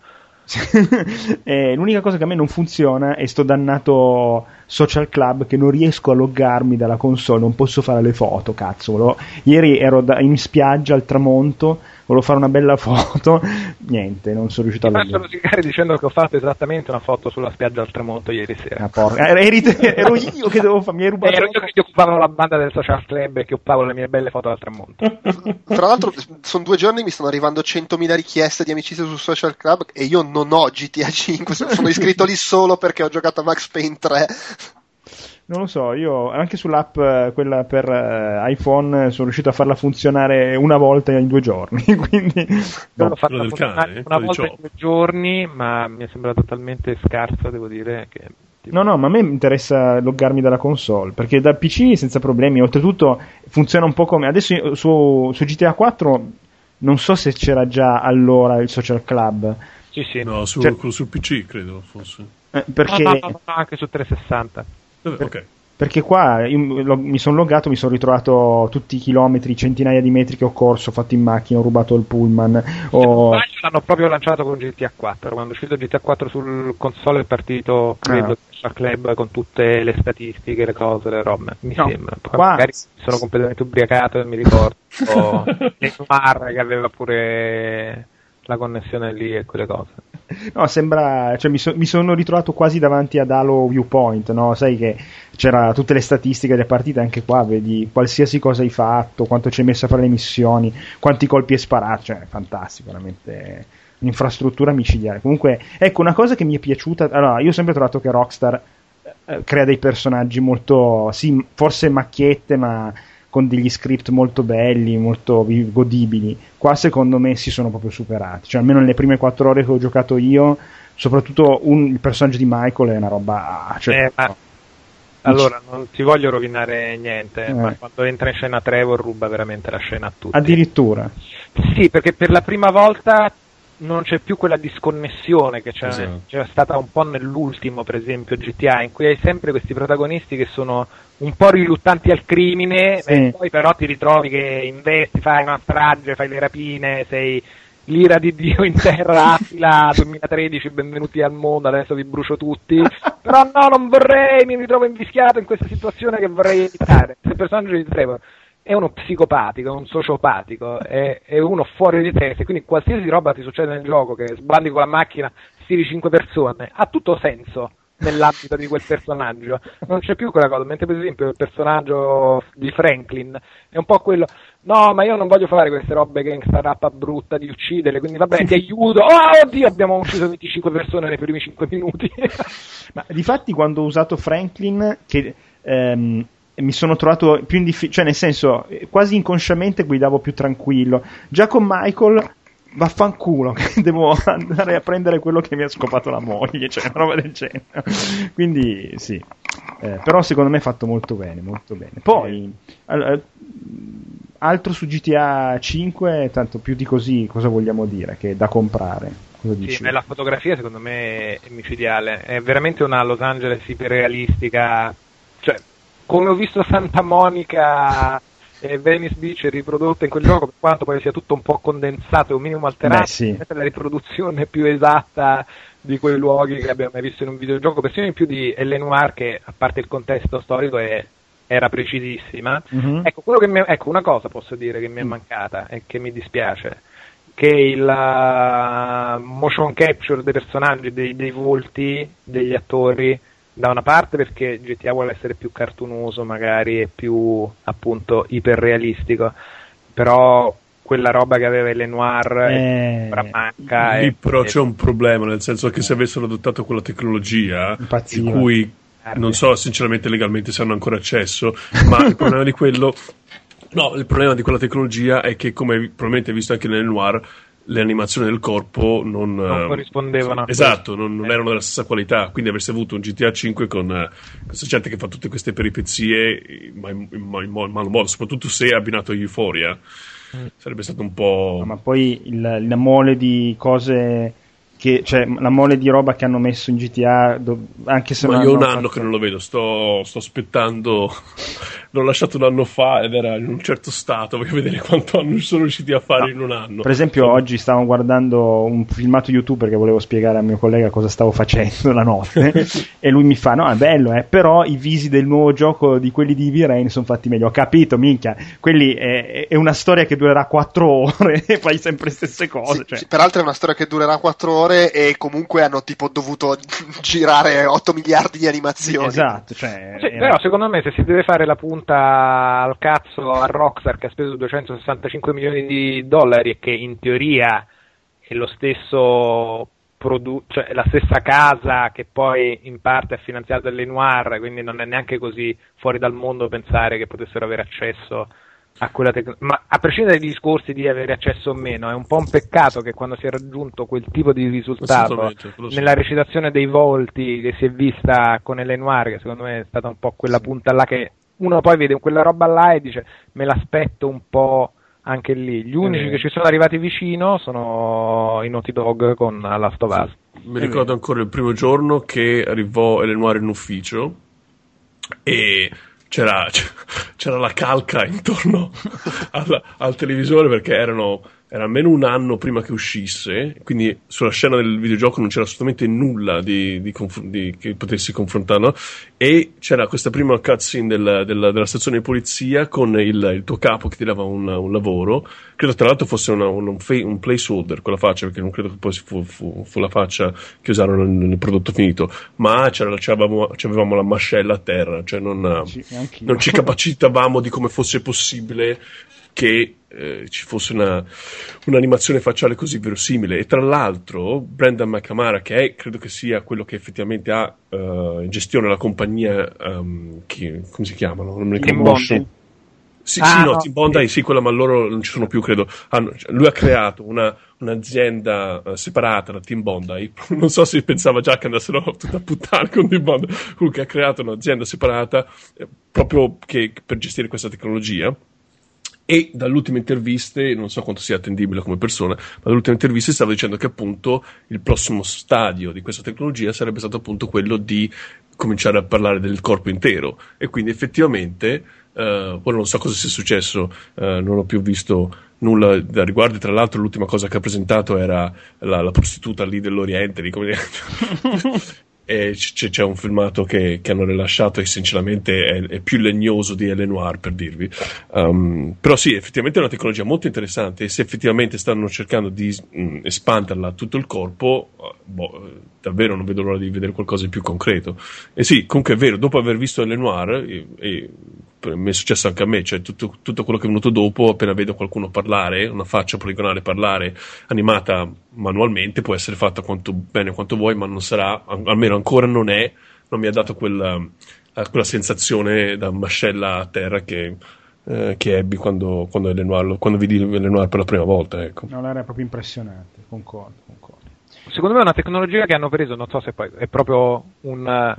Eh, l'unica cosa che a me non funziona è sto dannato social club che non riesco a loggarmi dalla console, non posso fare le foto, cazzo. Volevo... Ieri ero da... in spiaggia al tramonto, volevo fare una bella foto, niente, non sono riuscito a loggare. Ma rosicare dicendo che ho fatto esattamente una foto sulla spiaggia al tramonto ieri sera. Ah, porca. Eri te... ero io che dovevo fare, mi hai rubato. Ero io che occupavo la banda del social club e che occupavo le mie belle foto al tramonto. Tra l'altro, sono due giorni mi stanno arrivando 100.000 richieste di amicizia su social club e io non ho GTA 5, sono iscritto lì solo perché ho giocato a Max Payne 3. Non lo so, io anche sull'app eh, quella per uh, iPhone sono riuscito a farla funzionare una volta in due giorni. Quindi no, l'ho fatta cane, una volta in due giorni, ma mi è sembrato talmente scarsa, devo dire che No, no, ma a me interessa loggarmi dalla console perché da PC senza problemi. Oltretutto funziona un po' come adesso su, su GTA 4 non so se c'era già allora il social club. Sì, sì. No, su, cioè, sul PC credo fosse. Eh, perché... No, no, no, anche su 360. Ok. Perché qua lo, mi sono loggato, mi sono ritrovato tutti i chilometri, centinaia di metri che ho corso, fatto in macchina, ho rubato il pullman. Ho... L'hanno proprio lanciato con GTA 4. Quando è uscito GTA 4 sul console è partito, credo, ah. club con tutte le statistiche, le cose, le robe. Mi no, sembra. Poi qua... magari sono completamente ubriacato e mi ricordo. Neymar che aveva pure la connessione lì e quelle cose. No, sembra, cioè, mi, so, mi, sono ritrovato quasi davanti ad Halo Viewpoint, no? Sai che c'era tutte le statistiche delle partite, anche qua vedi qualsiasi cosa hai fatto, quanto ci hai messo a fare le missioni, quanti colpi hai sparato, cioè, fantastico, veramente un'infrastruttura micidiale. Comunque, ecco, una cosa che mi è piaciuta, allora, io ho sempre trovato che Rockstar eh, crea dei personaggi molto, sì, forse macchiette, ma con degli script molto belli, molto godibili. Qua secondo me si sono proprio superati, cioè almeno nelle prime quattro ore che ho giocato io, soprattutto un, il personaggio di Michael è una roba... Cioè, eh, ma... Allora, non ti voglio rovinare niente, eh. ma quando entra in scena Trevor ruba veramente la scena a tutti. Addirittura? Sì, perché per la prima volta non c'è più quella disconnessione che c'era, esatto. c'era, stata un po' nell'ultimo, per esempio, GTA, in cui hai sempre questi protagonisti che sono un po' riluttanti al crimine, sì. e poi però ti ritrovi che investi, fai una strage, fai le rapine, sei l'ira di Dio in terra, Attila 2013, benvenuti al mondo, adesso vi brucio tutti. Però no, non vorrei, mi ritrovo invischiato in questa situazione che vorrei evitare. Il personaggio di Trevor è uno psicopatico, un sociopatico, è, è, uno fuori di testa, quindi qualsiasi roba ti succede nel gioco, che sbandi con la macchina, stiri 5 persone, ha tutto senso nell'ambito di quel personaggio. Non c'è più quella cosa, mentre per esempio il personaggio di Franklin è un po' quello, no, ma io non voglio fare queste robe gangsta rappa brutta di uccidere, quindi va bene, ti aiuto. Oh, oddio, abbiamo ucciso 25 persone nei primi 5 minuti. ma difatti quando ho usato Franklin, che... Ehm, mi sono trovato più in difficoltà, cioè nel senso, quasi inconsciamente guidavo più tranquillo. Già con Michael, vaffanculo, devo andare a prendere quello che mi ha scopato la moglie, cioè una roba del genere. Quindi sì, eh, però secondo me è fatto molto bene, molto bene. Poi, allora, altro su GTA 5, tanto più di così, cosa vogliamo dire? Che è da comprare. Sì, la fotografia secondo me è micidiale, è veramente una Los Angeles iperrealistica, cioè come ho visto Santa Monica e Venice Beach riprodotta in quel gioco, per quanto poi sia tutto un po' condensato e un minimo alterato, Beh, sì. la riproduzione più esatta di quei luoghi che abbiamo mai visto in un videogioco, persino in più di Ellen Noir che a parte il contesto storico è, era precisissima. Mm-hmm. Ecco, mi, ecco, una cosa posso dire che mi è mm. mancata e che mi dispiace che il uh, motion capture dei personaggi, dei, dei volti degli attori da una parte perché GTA vuole essere più cartunoso magari e più appunto iperrealistico però quella roba che aveva le noir eh, manca. Lì e, però e... c'è un problema, nel senso che se avessero adottato quella tecnologia Impazziva. in cui non so sinceramente legalmente se hanno ancora accesso, ma il problema di quello No, il problema di quella tecnologia è che, come probabilmente hai visto anche nel noir, le animazioni del corpo non, non corrispondevano. Esatto, non, non, erano della stessa qualità. Quindi avresti avuto un GTA 5 con uh, questa gente che fa tutte queste peripezie, ma in, in, in, in malo modo, soprattutto se abbinato a Euphoria. Mm. Sarebbe stato un po'. ma poi il, la mole di cose che, cioè, la mole di roba che hanno messo in GTA, do, anche se Ma io un anno fatto... che non lo vedo, sto, sto aspettando. L'ho lasciato un anno fa ed era in un certo stato. Voglio vedere quanto hanno sono riusciti a fare no. in un anno. Per esempio, so. oggi stavo guardando un filmato YouTube perché volevo spiegare al mio collega cosa stavo facendo la notte. e lui mi fa: No, è bello, eh, però i visi del nuovo gioco di quelli di V-Rain sono fatti meglio. Ho capito, minchia. Quelli è, è una storia che durerà 4 ore e fai sempre le stesse cose. Sì, cioè. sì, peraltro è una storia che durerà 4 ore ore e comunque hanno tipo dovuto girare 8 miliardi di animazioni. Esatto, cioè, sì, era... però secondo me se si deve fare la punta al cazzo a Rockstar che ha speso 265 milioni di dollari e che in teoria è lo stesso produ- cioè la stessa casa che poi in parte ha finanziato le Noir, quindi non è neanche così fuori dal mondo pensare che potessero avere accesso a quella tecnologia. Ma a prescindere dai discorsi di avere accesso o meno, è un po' un peccato che quando si è raggiunto quel tipo di risultato nella recitazione dei volti che si è vista con Ellen Noir, che secondo me è stata un po' quella punta là che uno poi vede quella roba là e dice me l'aspetto un po' anche lì. Gli unici eh. che ci sono arrivati vicino sono i Naughty Dog con Last of Us. Sì. Mi ricordo ancora il primo giorno che arrivò Ellen Noir in ufficio e c'era, c'era la calca intorno al, al televisore perché erano era almeno un anno prima che uscisse, quindi sulla scena del videogioco non c'era assolutamente nulla di, di, di, che potessi confrontare, no? e c'era questa prima cutscene del, del, della stazione di polizia con il, il, tuo capo che ti dava un, un lavoro, credo tra l'altro fosse una, un, un, fa- un placeholder quella faccia, perché non credo che poi fu, fu, fu la faccia che usarono nel, nel prodotto finito, ma c'era, c'avevamo, c'avevamo la mascella a terra, cioè non, non ci capacitavamo di come fosse possibile che eh, ci fosse una, un'animazione facciale così verosimile. E tra l'altro, Brendan McNamara, che è, credo che sia quello che effettivamente ha uh, in gestione la compagnia, um, che, come si chiamano? Non ne Motion. Sì, ah, sì, no, no, Team Bondi, sì. quella, ma loro non ci sono più, credo. Hanno, cioè, lui ha creato una, un'azienda uh, separata da Team Bondi. Non so se pensava già che andassero tutta a puttane con Team Bondi. Comunque ha creato un'azienda separata eh, proprio che, per gestire questa tecnologia e dall'ultima intervista, non so quanto sia attendibile come persona, ma dall'ultima intervista stava dicendo che appunto il prossimo stadio di questa tecnologia sarebbe stato appunto quello di cominciare a parlare del corpo intero e quindi effettivamente Uh, ora non so cosa sia successo, uh, non ho più visto nulla da riguardo. Tra l'altro, l'ultima cosa che ha presentato era la, la prostituta lì dell'Oriente. Lì, come c- c'è un filmato che, che, hanno rilasciato e sinceramente è, è, più legnoso di L. Noir per dirvi um, però sì effettivamente è una tecnologia molto interessante e se effettivamente stanno cercando di mh, mm, espanderla a tutto il corpo boh, davvero non vedo l'ora di vedere qualcosa di più concreto e sì comunque è vero dopo aver visto L. Noir e, e mi è successo anche a me, cioè tutto, tutto, quello che è venuto dopo, appena vedo qualcuno parlare, una faccia poligonale parlare, animata manualmente, può essere fatta quanto bene quanto vuoi, ma non sarà, almeno ancora non è, non mi ha dato quella, eh, quella sensazione da mascella a terra che, eh, che ebbi quando, quando, Lenoir, quando vidi Lenoir per la prima volta. Ecco. No, era proprio impressionante, concordo, concordo. Secondo me è una tecnologia che hanno preso, non so se poi è proprio un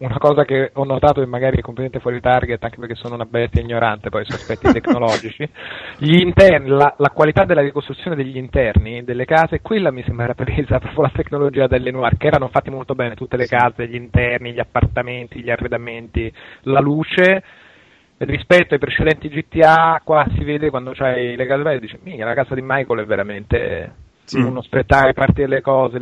una cosa che ho notato e magari è completamente fuori target anche perché sono una bestia ignorante poi su aspetti tecnologici gli interni, la, la, qualità della ricostruzione degli interni delle case quella mi sembra presa proprio la tecnologia delle Noir che erano fatti molto bene tutte le case, gli interni, gli appartamenti, gli arredamenti la luce rispetto ai precedenti GTA qua si vede quando c'hai le case e dici minchia la casa di Michael è veramente sì. uno spettacolo parte delle cose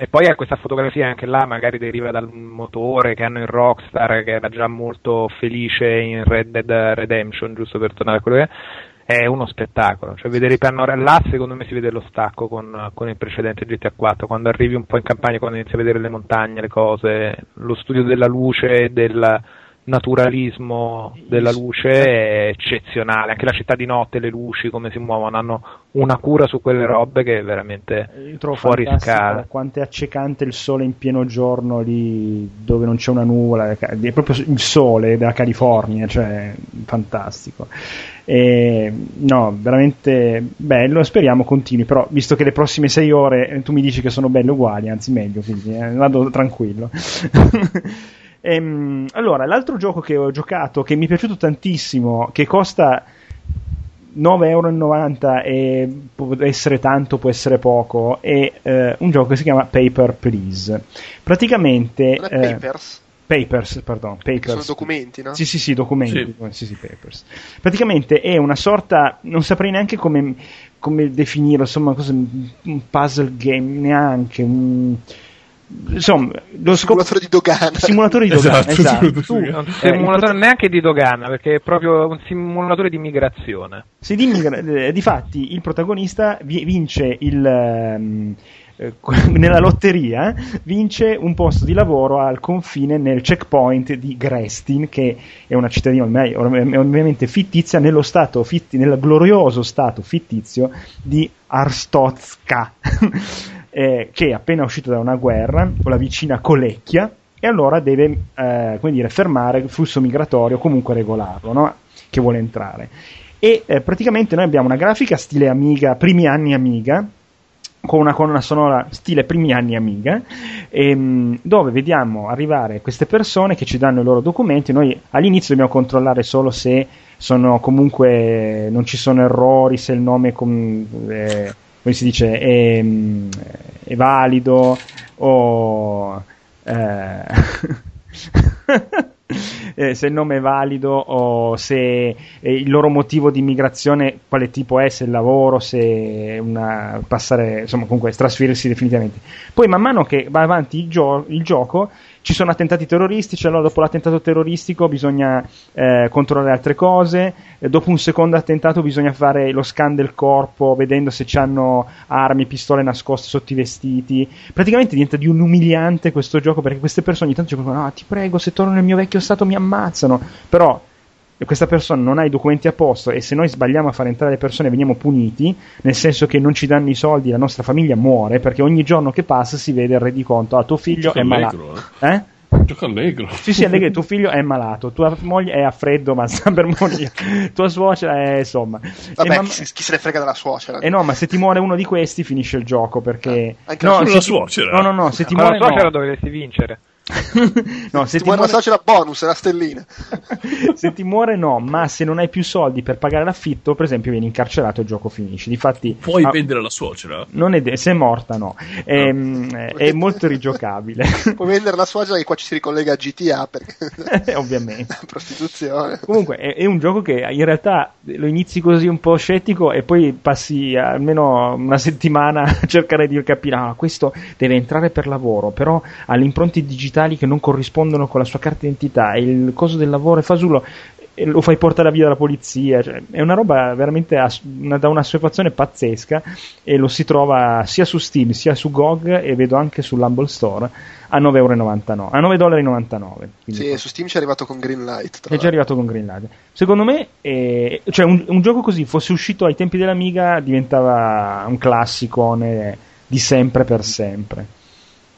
e poi ha questa fotografia anche là, magari deriva dal motore che hanno in Rockstar, che era già molto felice in Red Dead Redemption, giusto per tornare a quello che è. È uno spettacolo, cioè vedere i panorami là secondo me si vede lo stacco con, con, il precedente GTA 4, quando arrivi un po' in campagna, quando inizi a vedere le montagne, le cose, lo studio della luce, del, naturalismo della luce è eccezionale. Anche la città di notte, le luci, come si muovono, hanno una cura su quelle robe che è veramente fuori scala. Quanto è accecante il sole in pieno giorno lì dove non c'è una nuvola, è proprio il sole della California, cioè fantastico. E, no, veramente bello, speriamo continui, però visto che le prossime sei ore tu mi dici che sono belle uguali, anzi meglio, quindi eh, vado tranquillo. Ehm, allora, l'altro gioco che ho giocato, che mi è piaciuto tantissimo, che costa 9,90€ e può essere tanto, può essere poco, è eh, un gioco che si chiama Paper Please. Praticamente... Eh, papers? Papers, pardon. Papers. Che sono documenti, no? Sì, sì, sì, documenti. Sì. sì, sì, papers. Praticamente è una sorta, non saprei neanche come, come definirlo, insomma, cosa, un puzzle game, neanche, un insomma, lo simulatore di dogana. Simulatore di dogana, esatto. esatto. Tu, un simulatore eh, neanche di dogana, perché è proprio un simulatore di migrazione. Sì, di, migra- eh, difatti il protagonista vince il... Um, nella lotteria vince un posto di lavoro al confine nel checkpoint di Grestin, che è una cittadina ormai, ovviamente fittizia, nello stato fitti, nel glorioso stato fittizio di Arstotska. eh, che è appena uscito da una guerra con la vicina Colecchia e allora deve eh, dire, fermare il flusso migratorio, comunque regolarlo, no? che vuole entrare. E eh, praticamente noi abbiamo una grafica stile Amiga, primi anni Amiga, con una colonna sonora stile primi anni Amiga, ehm, dove vediamo arrivare queste persone che ci danno i loro documenti. Noi all'inizio dobbiamo controllare solo se sono comunque non ci sono errori, se il nome com- eh, come si dice, è, è valido o... Eh, eh, se il nome è valido o se eh, il loro motivo di immigrazione quale tipo è, se il lavoro, se una, passare, insomma comunque trasferirsi definitivamente. Poi man mano che va avanti il, gio- il gioco ci sono attentati terroristici, allora dopo l'attentato terroristico bisogna eh, controllare altre cose, e dopo un secondo attentato bisogna fare lo scan del corpo vedendo se hanno armi, pistole nascoste sotto i vestiti. Praticamente diventa di un umiliante questo gioco perché queste persone ogni tanto ci dicono: Ah, ti prego, se torno nel mio vecchio stato mi ammazzano. Però questa persona non ha i documenti a posto e se noi sbagliamo a far entrare le persone veniamo puniti, nel senso che non ci danno i soldi, la nostra famiglia muore perché ogni giorno che passa si vede il rendiconto, ah tuo figlio Gioca è malato. Eh? eh? Gioca allegro. Sì, sì, allegro, tuo figlio è malato, tua moglie è a freddo ma sta per morire, tua suocera è insomma... Vabbè, mam- chi, chi, se ne frega della suocera? Eh no, ma se ti muore uno di questi finisce il gioco perché... Ah, anche no, la suocera? No, no, no, se ti muore... La suocera no. dovresti vincere. no, se ti, ti muore la suocera bonus, è la stellina. se ti muore no, ma se non hai più soldi per pagare l'affitto, per esempio, vieni incarcerato e il gioco finisce. Difatti, Puoi ah, vendere la suocera? Non è de- se è morta no, è, no. è, è molto rigiocabile. Puoi vendere la suocera che qua ci si ricollega a GTA perché... Ovviamente. prostituzione. Comunque è, è, un gioco che in realtà lo inizi così un po' scettico e poi passi almeno una settimana a cercare di capire, ah, questo deve entrare per lavoro, però ha le impronte digitali digitali che non corrispondono con la sua carta d'identità il coso del lavoro è fasullo e lo fai portare via dalla polizia cioè, è una roba veramente as- una, da un'assuefazione pazzesca e lo si trova sia su Steam sia su GOG e vedo anche sull'Humble Store a 9,99 a 9,99 sì, su Steam ci è arrivato con Greenlight è già arrivato con Greenlight secondo me è, cioè un, un, gioco così fosse uscito ai tempi dell'Amiga diventava un classico di sempre per sempre.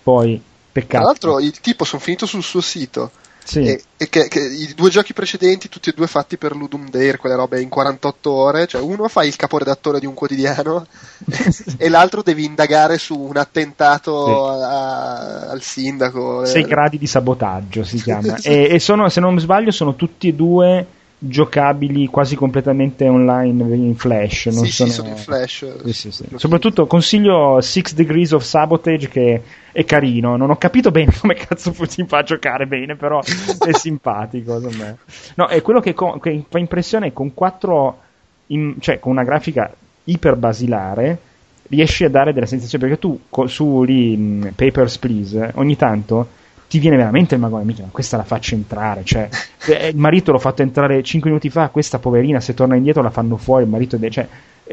Poi Peccato. Tra l'altro il tipo sono finito sul suo sito. Sì. E, e che, che, i due giochi precedenti, tutti e due fatti per Ludum Dare, quelle robe in 48 ore, cioè uno fa il caporedattore di un quotidiano e l'altro devi indagare su un attentato sì. a, al sindaco. 6 gradi di sabotaggio si chiama. e, e sono, se non sbaglio, sono tutti e due giocabili quasi completamente online in flash. Non sì, sono... sì, sono in flash. Sì, sì, Soprattutto consiglio Six Degrees of Sabotage che è carino. Non ho capito bene come cazzo si fa a giocare bene, però è simpatico. No, è quello che, co- che, fa impressione con quattro, in, cioè con una grafica iper basilare riesci a dare delle sensazioni perché tu co- su lì mm, Papers Please ogni tanto ti viene veramente il magone, mica, questa la faccio entrare, cioè, il marito l'ho fatto entrare 5 minuti fa, questa poverina se torna indietro la fanno fuori, il marito, cioè,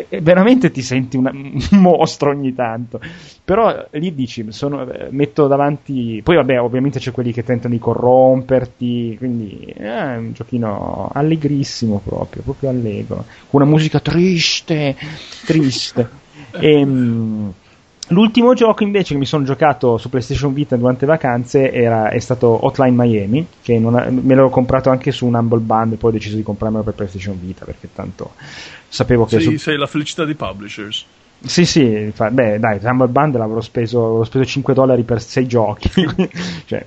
e veramente ti senti una, un mostro ogni tanto. Però lì dici, sono, eh, metto davanti. Poi, vabbè, ovviamente c'è quelli che tentano di corromperti. Quindi è un giochino allegrissimo proprio, proprio allegro. Con una musica triste, triste. e, ehm, L'ultimo gioco invece che mi sono giocato su PlayStation Vita durante le vacanze era, è stato Hotline Miami, che ha, me l'ho comprato anche su un Humble Bundle, poi ho deciso di comprarmelo per PlayStation Vita perché tanto sapevo che... Sì, su... sei la felicità dei publishers. Sì, sì, fa, beh, dai, Humble Bundle avrò speso, speso 5 dollari per 6 giochi. cioè,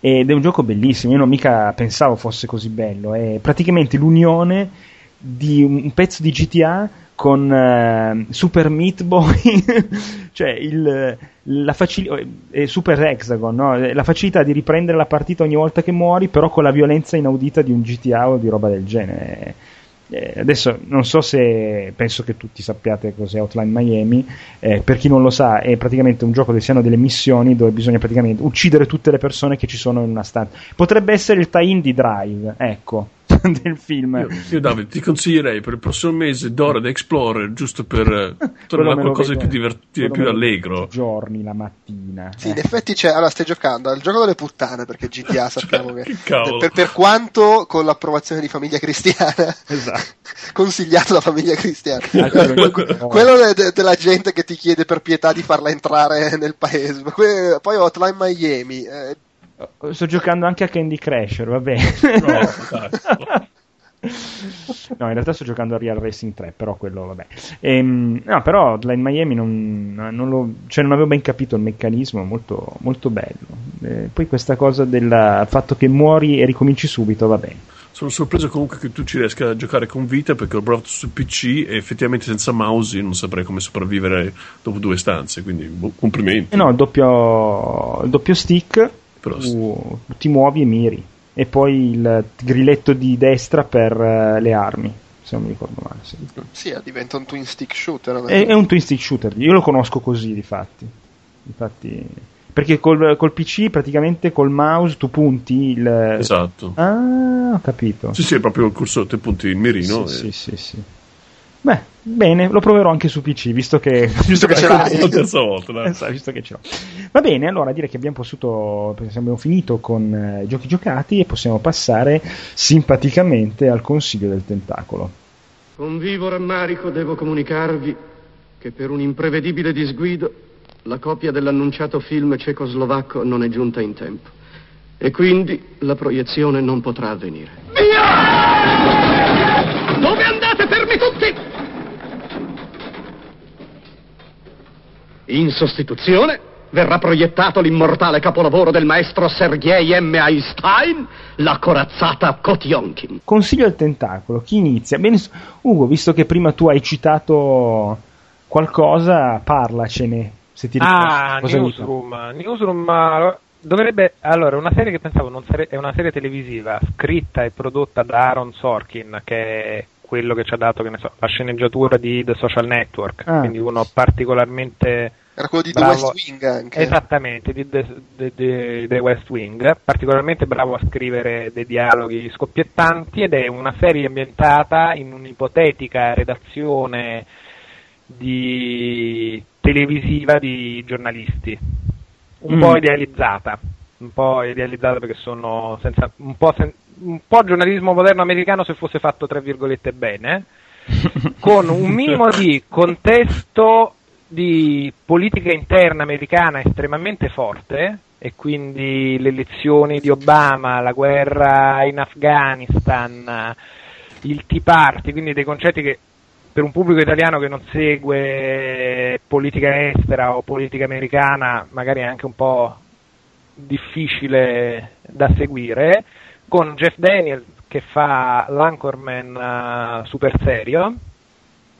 ed è un gioco bellissimo, io non mica pensavo fosse così bello. È praticamente l'unione di un pezzo di GTA con uh, Super Meat Boy, cioè il, la facil- eh, Super Hexagon, no? la facilità di riprendere la partita ogni volta che muori, però con la violenza inaudita di un GTA o di roba del genere. Eh, adesso non so se penso che tutti sappiate cos'è Outline Miami. Eh, per chi non lo sa, è praticamente un gioco dove si hanno delle missioni dove bisogna praticamente uccidere tutte le persone che ci sono in una stanza. Potrebbe essere il tie-in di Drive, ecco. Del film. Io, io Davide, ti consiglierei per il prossimo mese Dora the Explorer, giusto per eh, tornare qualcosa di più divertito, più allegro. Giorni la mattina. Sì, eh. in effetti c'è. Allora, stai giocando al gioco delle puttane perché GTA sappiamo cioè, che. che per, per, quanto con l'approvazione di famiglia cristiana, esatto. consigliato da famiglia cristiana, quello, de, della gente che ti chiede per pietà di farla entrare nel paese. Poi Hotline Miami. Eh, Sto giocando anche a Candy Crasher, va bene. No, no, in realtà sto giocando a Real Racing 3, però quello vabbè. Ehm, no, però Hotline Miami non, non, lo, cioè non, avevo ben capito il meccanismo, molto, molto bello. Eh, poi questa cosa del fatto che muori e ricominci subito, va bene. Sono sorpreso comunque che tu ci riesca a giocare con vita perché ho provato su PC e effettivamente senza mouse non saprei come sopravvivere dopo due stanze, quindi boh, complimenti. Eh no, il doppio, il doppio stick tu ti muovi e miri. E poi il grilletto di destra per uh, le armi, se non mi ricordo male. Sì, sì diventa un twin stick shooter. È, è, un twin stick shooter, io lo conosco così, difatti. Infatti, perché col, col, PC praticamente col mouse tu punti il... Esatto. Ah, ho capito. Sì, sì, è proprio il cursore, tu punti il mirino. Sì, e... sì, sì, sì. Beh, bene, lo proverò anche su PC, visto che, visto che ce l'hai. La terza volta, dai. Esatto, visto che ce l'ho. Va bene, allora direi che abbiamo possuto, abbiamo finito con eh, i giochi giocati e possiamo passare simpaticamente al consiglio del tentacolo. Con vivo rammarico devo comunicarvi che per un imprevedibile disguido la copia dell'annunciato film cecoslovacco non è giunta in tempo e quindi la proiezione non potrà avvenire. Via! Dove andate, fermi tutti? In sostituzione verrà proiettato l'immortale capolavoro del maestro Sergei M. Einstein, la corazzata Kotionkin. Consiglio il tentacolo, chi inizia? Bene, Ugo, visto che prima tu hai citato qualcosa, parlacene. Se ti ah, Newsroom. Newsroom dovrebbe allora una serie che pensavo non sare, è una serie televisiva scritta e prodotta da Aaron Sorkin che è quello che ci ha dato so, la sceneggiatura di The Social Network, ah. quindi uno particolarmente era quello di bravo, The West Wing anche. Esattamente, di The, The, The, The, West Wing, particolarmente bravo a scrivere dei dialoghi scoppiettanti ed è una serie ambientata in un'ipotetica redazione di televisiva di giornalisti, un mm. po' idealizzata, un po' idealizzata perché sono senza, un po' sen, un po' giornalismo moderno americano se fosse fatto tra virgolette bene, con un minimo di contesto di politica interna americana estremamente forte e quindi le elezioni di Obama, la guerra in Afghanistan, il Tea Party, quindi dei concetti che per un pubblico italiano che non segue politica estera o politica americana magari è anche un po' difficile da seguire con Jeff Daniels che fa l'anchorman uh, super serio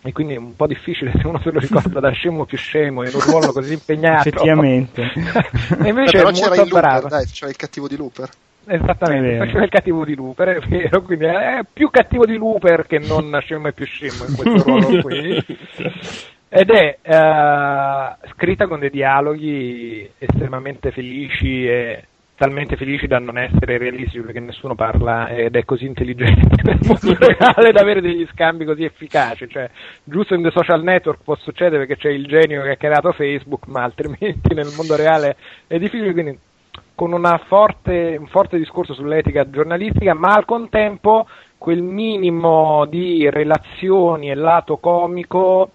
e quindi è un po' difficile se uno se lo ricorda da scemo più scemo in un ruolo così impegnato. Effettivamente. E invece Però è molto il bravo. Looper, dai, cioè il cattivo di Looper. Esattamente faceva il cattivo di Looper è vero quindi è più cattivo di Looper che non scemo e più scemo in questo ruolo qui. Ed è uh, scritta con dei dialoghi estremamente felici e talmente felici da non essere realistici perché nessuno parla ed è così intelligente nel mondo reale da avere degli scambi così efficaci. Cioè, giusto in The Social Network può succedere perché c'è il genio che ha creato Facebook, ma altrimenti nel mondo reale è difficile. Quindi con forte, un forte discorso sull'etica giornalistica, ma al contempo quel minimo di relazioni e lato comico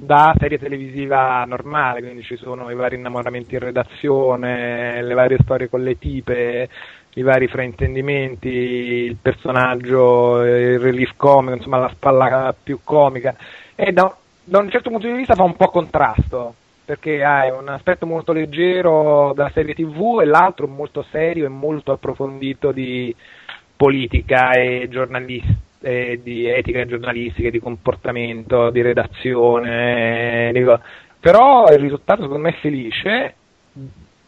da serie televisiva normale, quindi ci sono i vari innamoramenti in redazione, le varie storie con le tipe, i vari fraintendimenti, il personaggio, il relief comico, insomma la spalla più comica. E da, da un certo punto di vista fa un po' contrasto perché hai un aspetto molto leggero della serie tv e l'altro molto serio e molto approfondito di politica e giornalistica eh, di etica giornalistica, di comportamento, di redazione, dico. però il risultato secondo me è felice,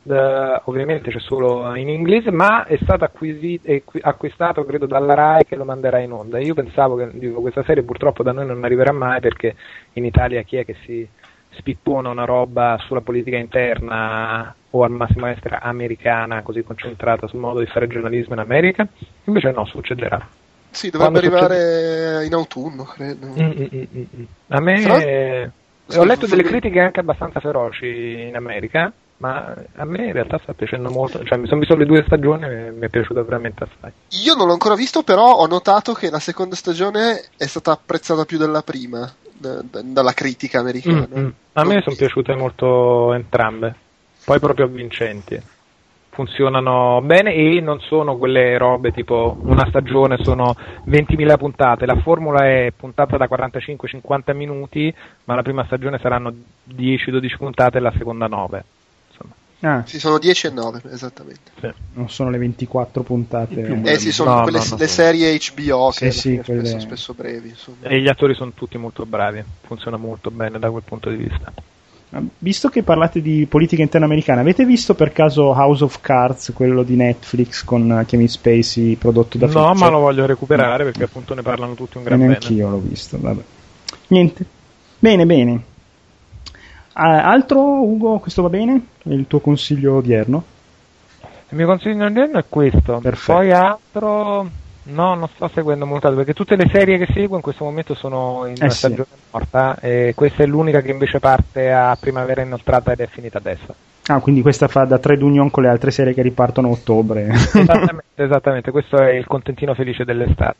Uh, ovviamente c'è solo in inglese, ma è stato acquisito, acquistato credo dalla RAI che lo manderà in onda. Io pensavo che dico, questa serie purtroppo da noi non arriverà mai perché in Italia chi è che si spippona una roba sulla politica interna o al massimo estera americana così concentrata sul modo di fare giornalismo in America? Invece no, succederà. Sì, dovrebbe arrivare in autunno, credo. Mm, mm, mm, mm. A me... Però... Ho letto delle critiche anche abbastanza feroci in America, ma a me in realtà sta piacendo molto. Cioè, mi sono visto le due stagioni e mi è piaciuta veramente assai. Io non l'ho ancora visto, però ho notato che la seconda stagione è stata apprezzata più della prima d- d- dalla critica americana. Mm-hmm. A me sono piaciute molto entrambe, poi proprio avvincenti funzionano bene e non sono quelle robe tipo una stagione sono 20.000 puntate, la formula è puntata da 45-50 minuti, ma la prima stagione saranno 10-12 puntate e la seconda 9. Ah. Sì, sono 10 e 9, esattamente. Sì. Non sono le 24 puntate. Eh sì, sono no, quelle, no, le serie HBO che sì, sì, quelle... spesso, spesso brevi. Insomma. E gli attori sono tutti molto bravi, funziona molto bene da quel punto di vista. Visto che parlate di politica interna americana, avete visto per caso House of Cards, quello di Netflix con Kevin Spacey prodotto da No, ma lo voglio recuperare no. perché appunto ne parlano tutti un gran bene. Anch'io l'ho visto, vabbè. Niente. Bene, bene. Uh, altro, Ugo, questo va bene? Il tuo consiglio odierno? Il mio consiglio odierno è questo. Perfetto. Poi altro No, non sto seguendo molto perché tutte le serie che seguo in questo momento sono in eh stagione sì. morta e questa è l'unica che invece parte a primavera inoltrata ed è finita adesso. Ah, quindi questa fa da trade union con le altre serie che ripartono a ottobre. Esattamente, esattamente, questo è il contentino felice dell'estate.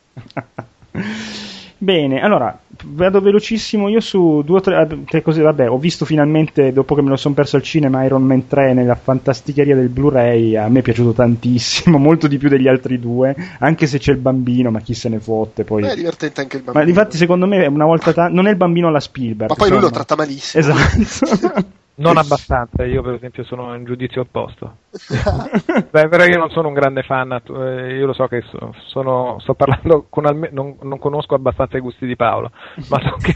Bene, allora vado velocissimo io su due o tre, tre cose. Vabbè, ho visto finalmente, dopo che me lo sono perso al cinema, Iron Man 3 nella fantasticheria del Blu-ray. A me è piaciuto tantissimo, molto di più degli altri due. Anche se c'è il bambino, ma chi se ne fotte. Poi... È divertente anche il bambino. Ma infatti, secondo me, una volta ta- non è il bambino alla Spielberg. Ma poi lui lo tratta malissimo. Esatto. Non abbastanza, io per esempio sono in giudizio opposto. Beh, però io non sono un grande fan, eh, io lo so che sono, sto parlando con almeno, non, non, conosco abbastanza i gusti di Paolo, ma so che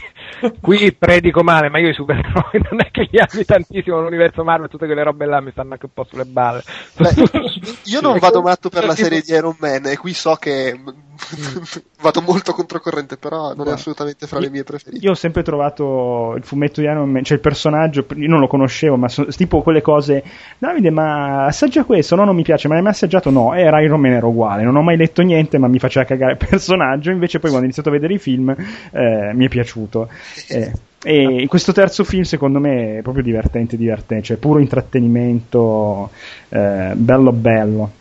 qui predico male, ma io i supereroi non è che li ami tantissimo l'universo Marvel, tutte quelle robe là mi stanno anche un po' sulle balle. Beh, io non vado matto per la serie di Iron Man e qui so che vado molto controcorrente, però non è assolutamente fra le mie preferite. Io ho sempre trovato il fumetto di Iron Man, cioè il personaggio, io non lo conoscevo, ma so, tipo quelle cose, Davide, ma assaggia questo, no, non mi piace, ma hai mai assaggiato? No, era Iron Man era uguale, non ho mai letto niente, ma mi faceva cagare il personaggio, invece poi quando ho iniziato a vedere i film eh, mi è piaciuto. Eh. E in questo terzo film, secondo me, è proprio divertente, divertente, cioè puro intrattenimento, eh, bello bello.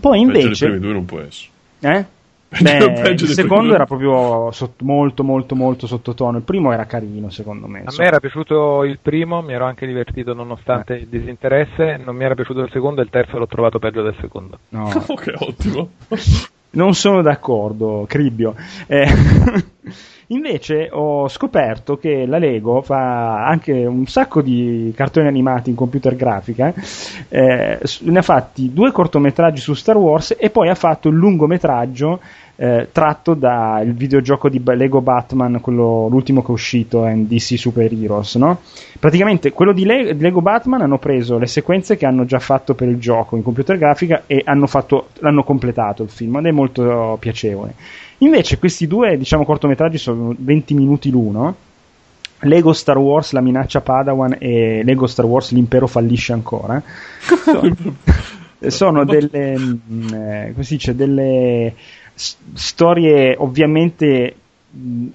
Poi invece... Peggio due non può essere. Eh? Beh, il secondo era proprio sotto, molto molto molto sottotono. Il primo era carino secondo me a me era piaciuto il primo mi ero anche divertito nonostante eh. il disinteresse. Non mi era piaciuto il secondo e il terzo l'ho trovato peggio del secondo. No. che ottimo. Non sono d'accordo Cribbio. Eh, Invece ho scoperto che la Lego fa anche un sacco di cartoni animati in computer grafica, eh, ne ha fatti due cortometraggi su Star Wars e poi ha fatto il lungometraggio eh, tratto dal videogioco di Lego Batman, quello, l'ultimo che è uscito in DC Super Heroes. No? Praticamente quello di, Le- di, Lego Batman hanno preso le sequenze che hanno già fatto per il gioco in computer grafica e hanno fatto, l'hanno completato il film ed è molto piacevole. Invece questi due diciamo, cortometraggi sono 20 minuti l'uno. Lego Star Wars, la minaccia Padawan e Lego Star Wars, l'impero fallisce ancora. sono delle, mh, mm, eh, come si dice, delle storie ovviamente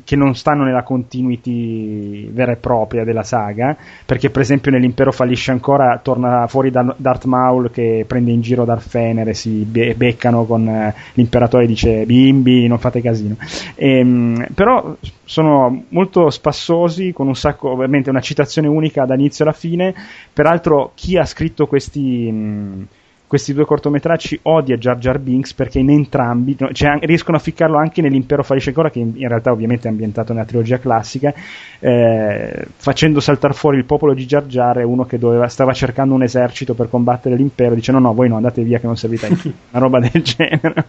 che non stanno nella continuity vera e propria della saga, perché per esempio nell'impero fallisce ancora, torna fuori da Darth Maul che prende in giro Darth Fener e si be- beccano con eh, l'imperatore e dice bimbi non fate casino. Ehm, però sono molto spassosi, con un sacco, ovviamente una citazione unica dall'inizio alla fine, peraltro chi ha scritto questi... Mh, questi due cortometraggi odia Jar Jar Binks perché in entrambi cioè, riescono a ficcarlo anche nell'impero fallisce ancora che in, in, realtà ovviamente è ambientato nella trilogia classica eh, facendo saltare fuori il popolo di Jar Jar e uno che doveva, stava cercando un esercito per combattere l'impero dice no no voi no andate via che non servite a niente una roba del genere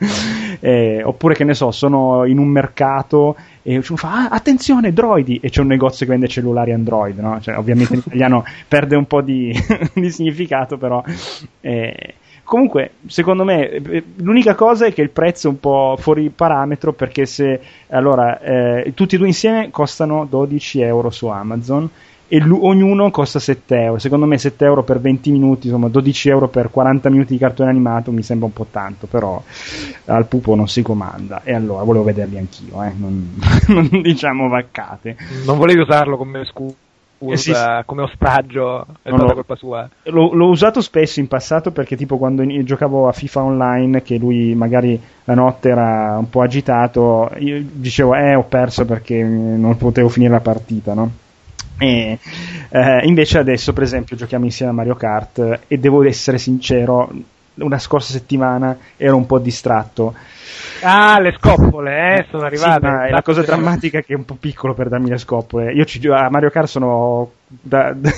eh, oppure che ne so sono in un mercato e uno fa ah, attenzione droidi e c'è un negozio che vende cellulari Android no? cioè, ovviamente in italiano perde un po' di, di significato però eh, Comunque, secondo me, eh, l'unica cosa è che il prezzo è un po' fuori parametro perché se allora eh, tutti e due insieme costano 12 euro su Amazon e l- ognuno costa 7 euro. Secondo me 7 euro per 20 minuti, insomma 12 euro per 40 minuti di cartone animato mi sembra un po' tanto, però al pupo non si comanda. E allora volevo vederli anch'io, eh? non, non diciamo vaccate. Non volevi usarlo come scusa usa eh come ostaggio è no, colpa sua. L'ho, l'ho, usato spesso in passato perché tipo quando giocavo a FIFA online che lui magari la notte era un po' agitato, io dicevo eh ho perso perché non potevo finire la partita, no? E, eh, invece adesso per esempio giochiamo insieme a Mario Kart e devo essere sincero, una scorsa settimana ero un po' distratto Ah, le scoppole, eh, sono arrivate. Sì, è la cosa drammatica che è un po' piccolo per darmi le scoppole. Io ci, a Mario Kart sono da, da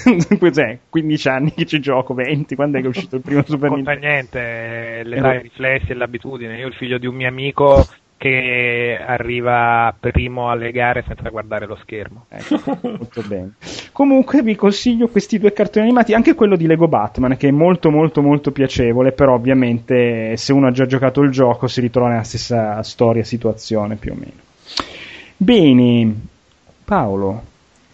15 anni che ci gioco, 20, quando è che è uscito il primo Super Nintendo? Non niente, le dai riflessi e l'abitudine. Io il figlio di un mio amico che arriva primo alle gare senza guardare lo schermo. Ecco, molto bene. Comunque vi consiglio questi due cartoni animati, anche quello di Lego Batman, che è molto molto molto piacevole, però ovviamente se uno ha già giocato il gioco si ritrova nella stessa storia, situazione più o meno. Bene, Paolo.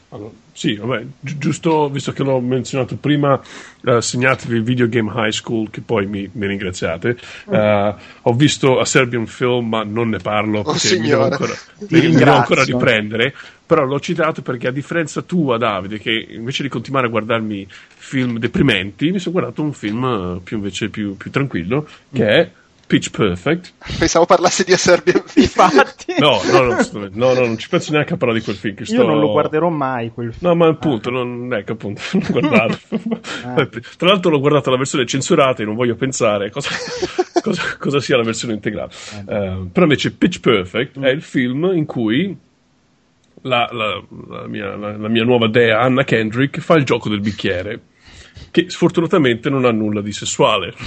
Allora sì, vabbè, gi- giusto, visto che l'ho menzionato prima, uh, segnatevi Video Game High School, che poi mi, mi ringraziate. Uh, ho visto a Serbian Film, ma non ne parlo oh, perché mi devo, ancora, mi devo ancora riprendere. Però l'ho citato perché, a differenza tua, Davide, che invece di continuare a guardarmi film deprimenti, mi sono guardato un film più, invece più, più tranquillo, che mm. è Pitch Perfect. Pensavo parlassi di A Serbian Infatti. No, no, no, no, no, non ci penso neanche a parlare di quel film. Sto... Io non lo guarderò mai quel film. No, ma appunto, ah. non, ecco, appunto, non guardato. ah. Tra l'altro l'ho guardato la versione censurata e non voglio pensare cosa, cosa, cosa sia la versione integrale. Uh, però invece Pitch Perfect mm. è il film in cui la, la, la, mia, la mia nuova dea Anna Kendrick fa il gioco del bicchiere che sfortunatamente non ha nulla di sessuale.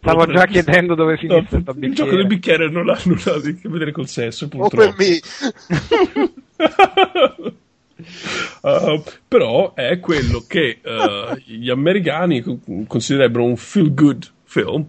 Stavo già chiedendo dove finisce no, Il gioco del bicchiere non ha nulla a che vedere col sesso, purtroppo. uh, però è quello che uh, gli americani considererebbero un feel good film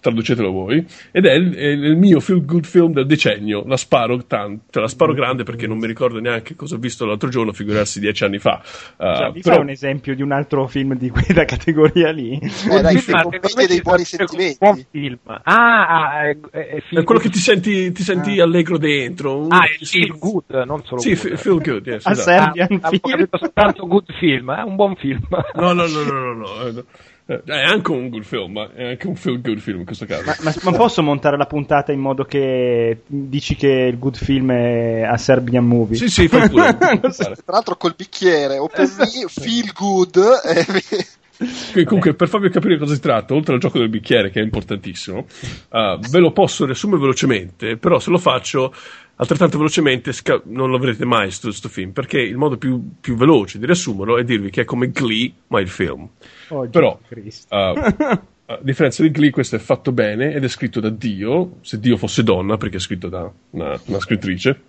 traducetelo voi, ed è il, è il, mio feel good film del decennio, la sparo tanto, cioè la sparo grande perché non mi ricordo neanche cosa ho visto l'altro giorno, figurarsi dieci anni fa. Uh, cioè, mi però... fai un esempio di un altro film di quella categoria lì? Eh, dai, film, film dei buoni sentimenti. Buon film. Ah, ah è, è, è quello che ti senti, ti senti ah. allegro dentro. Ah, è feel good, non solo Sì, good. feel good, yes, A esatto. Serbian ah, film. Ho capito soltanto good film, è un buon film. no, no, no, no, no. no. Eh, è anche un good film, ma è anche un feel good film in questo caso. Ma, ma, ma, posso montare la puntata in modo che dici che il good film è a Serbian Movie? Sì, sì, fai pure. Tra l'altro col bicchiere, open me, feel good. Eh. Comunque, per farvi capire cosa si tratta, oltre al gioco del bicchiere, che è importantissimo, uh, ve lo posso riassumere velocemente, però se lo faccio altrettanto velocemente sca- non lo avrete mai questo film, perché il modo più, più, veloce di riassumerlo è dirvi che è come Glee, ma il film. Oh, Però, uh, a differenza di Glee, questo è fatto bene ed è scritto da Dio, se Dio fosse donna, perché è scritto da una, una scrittrice,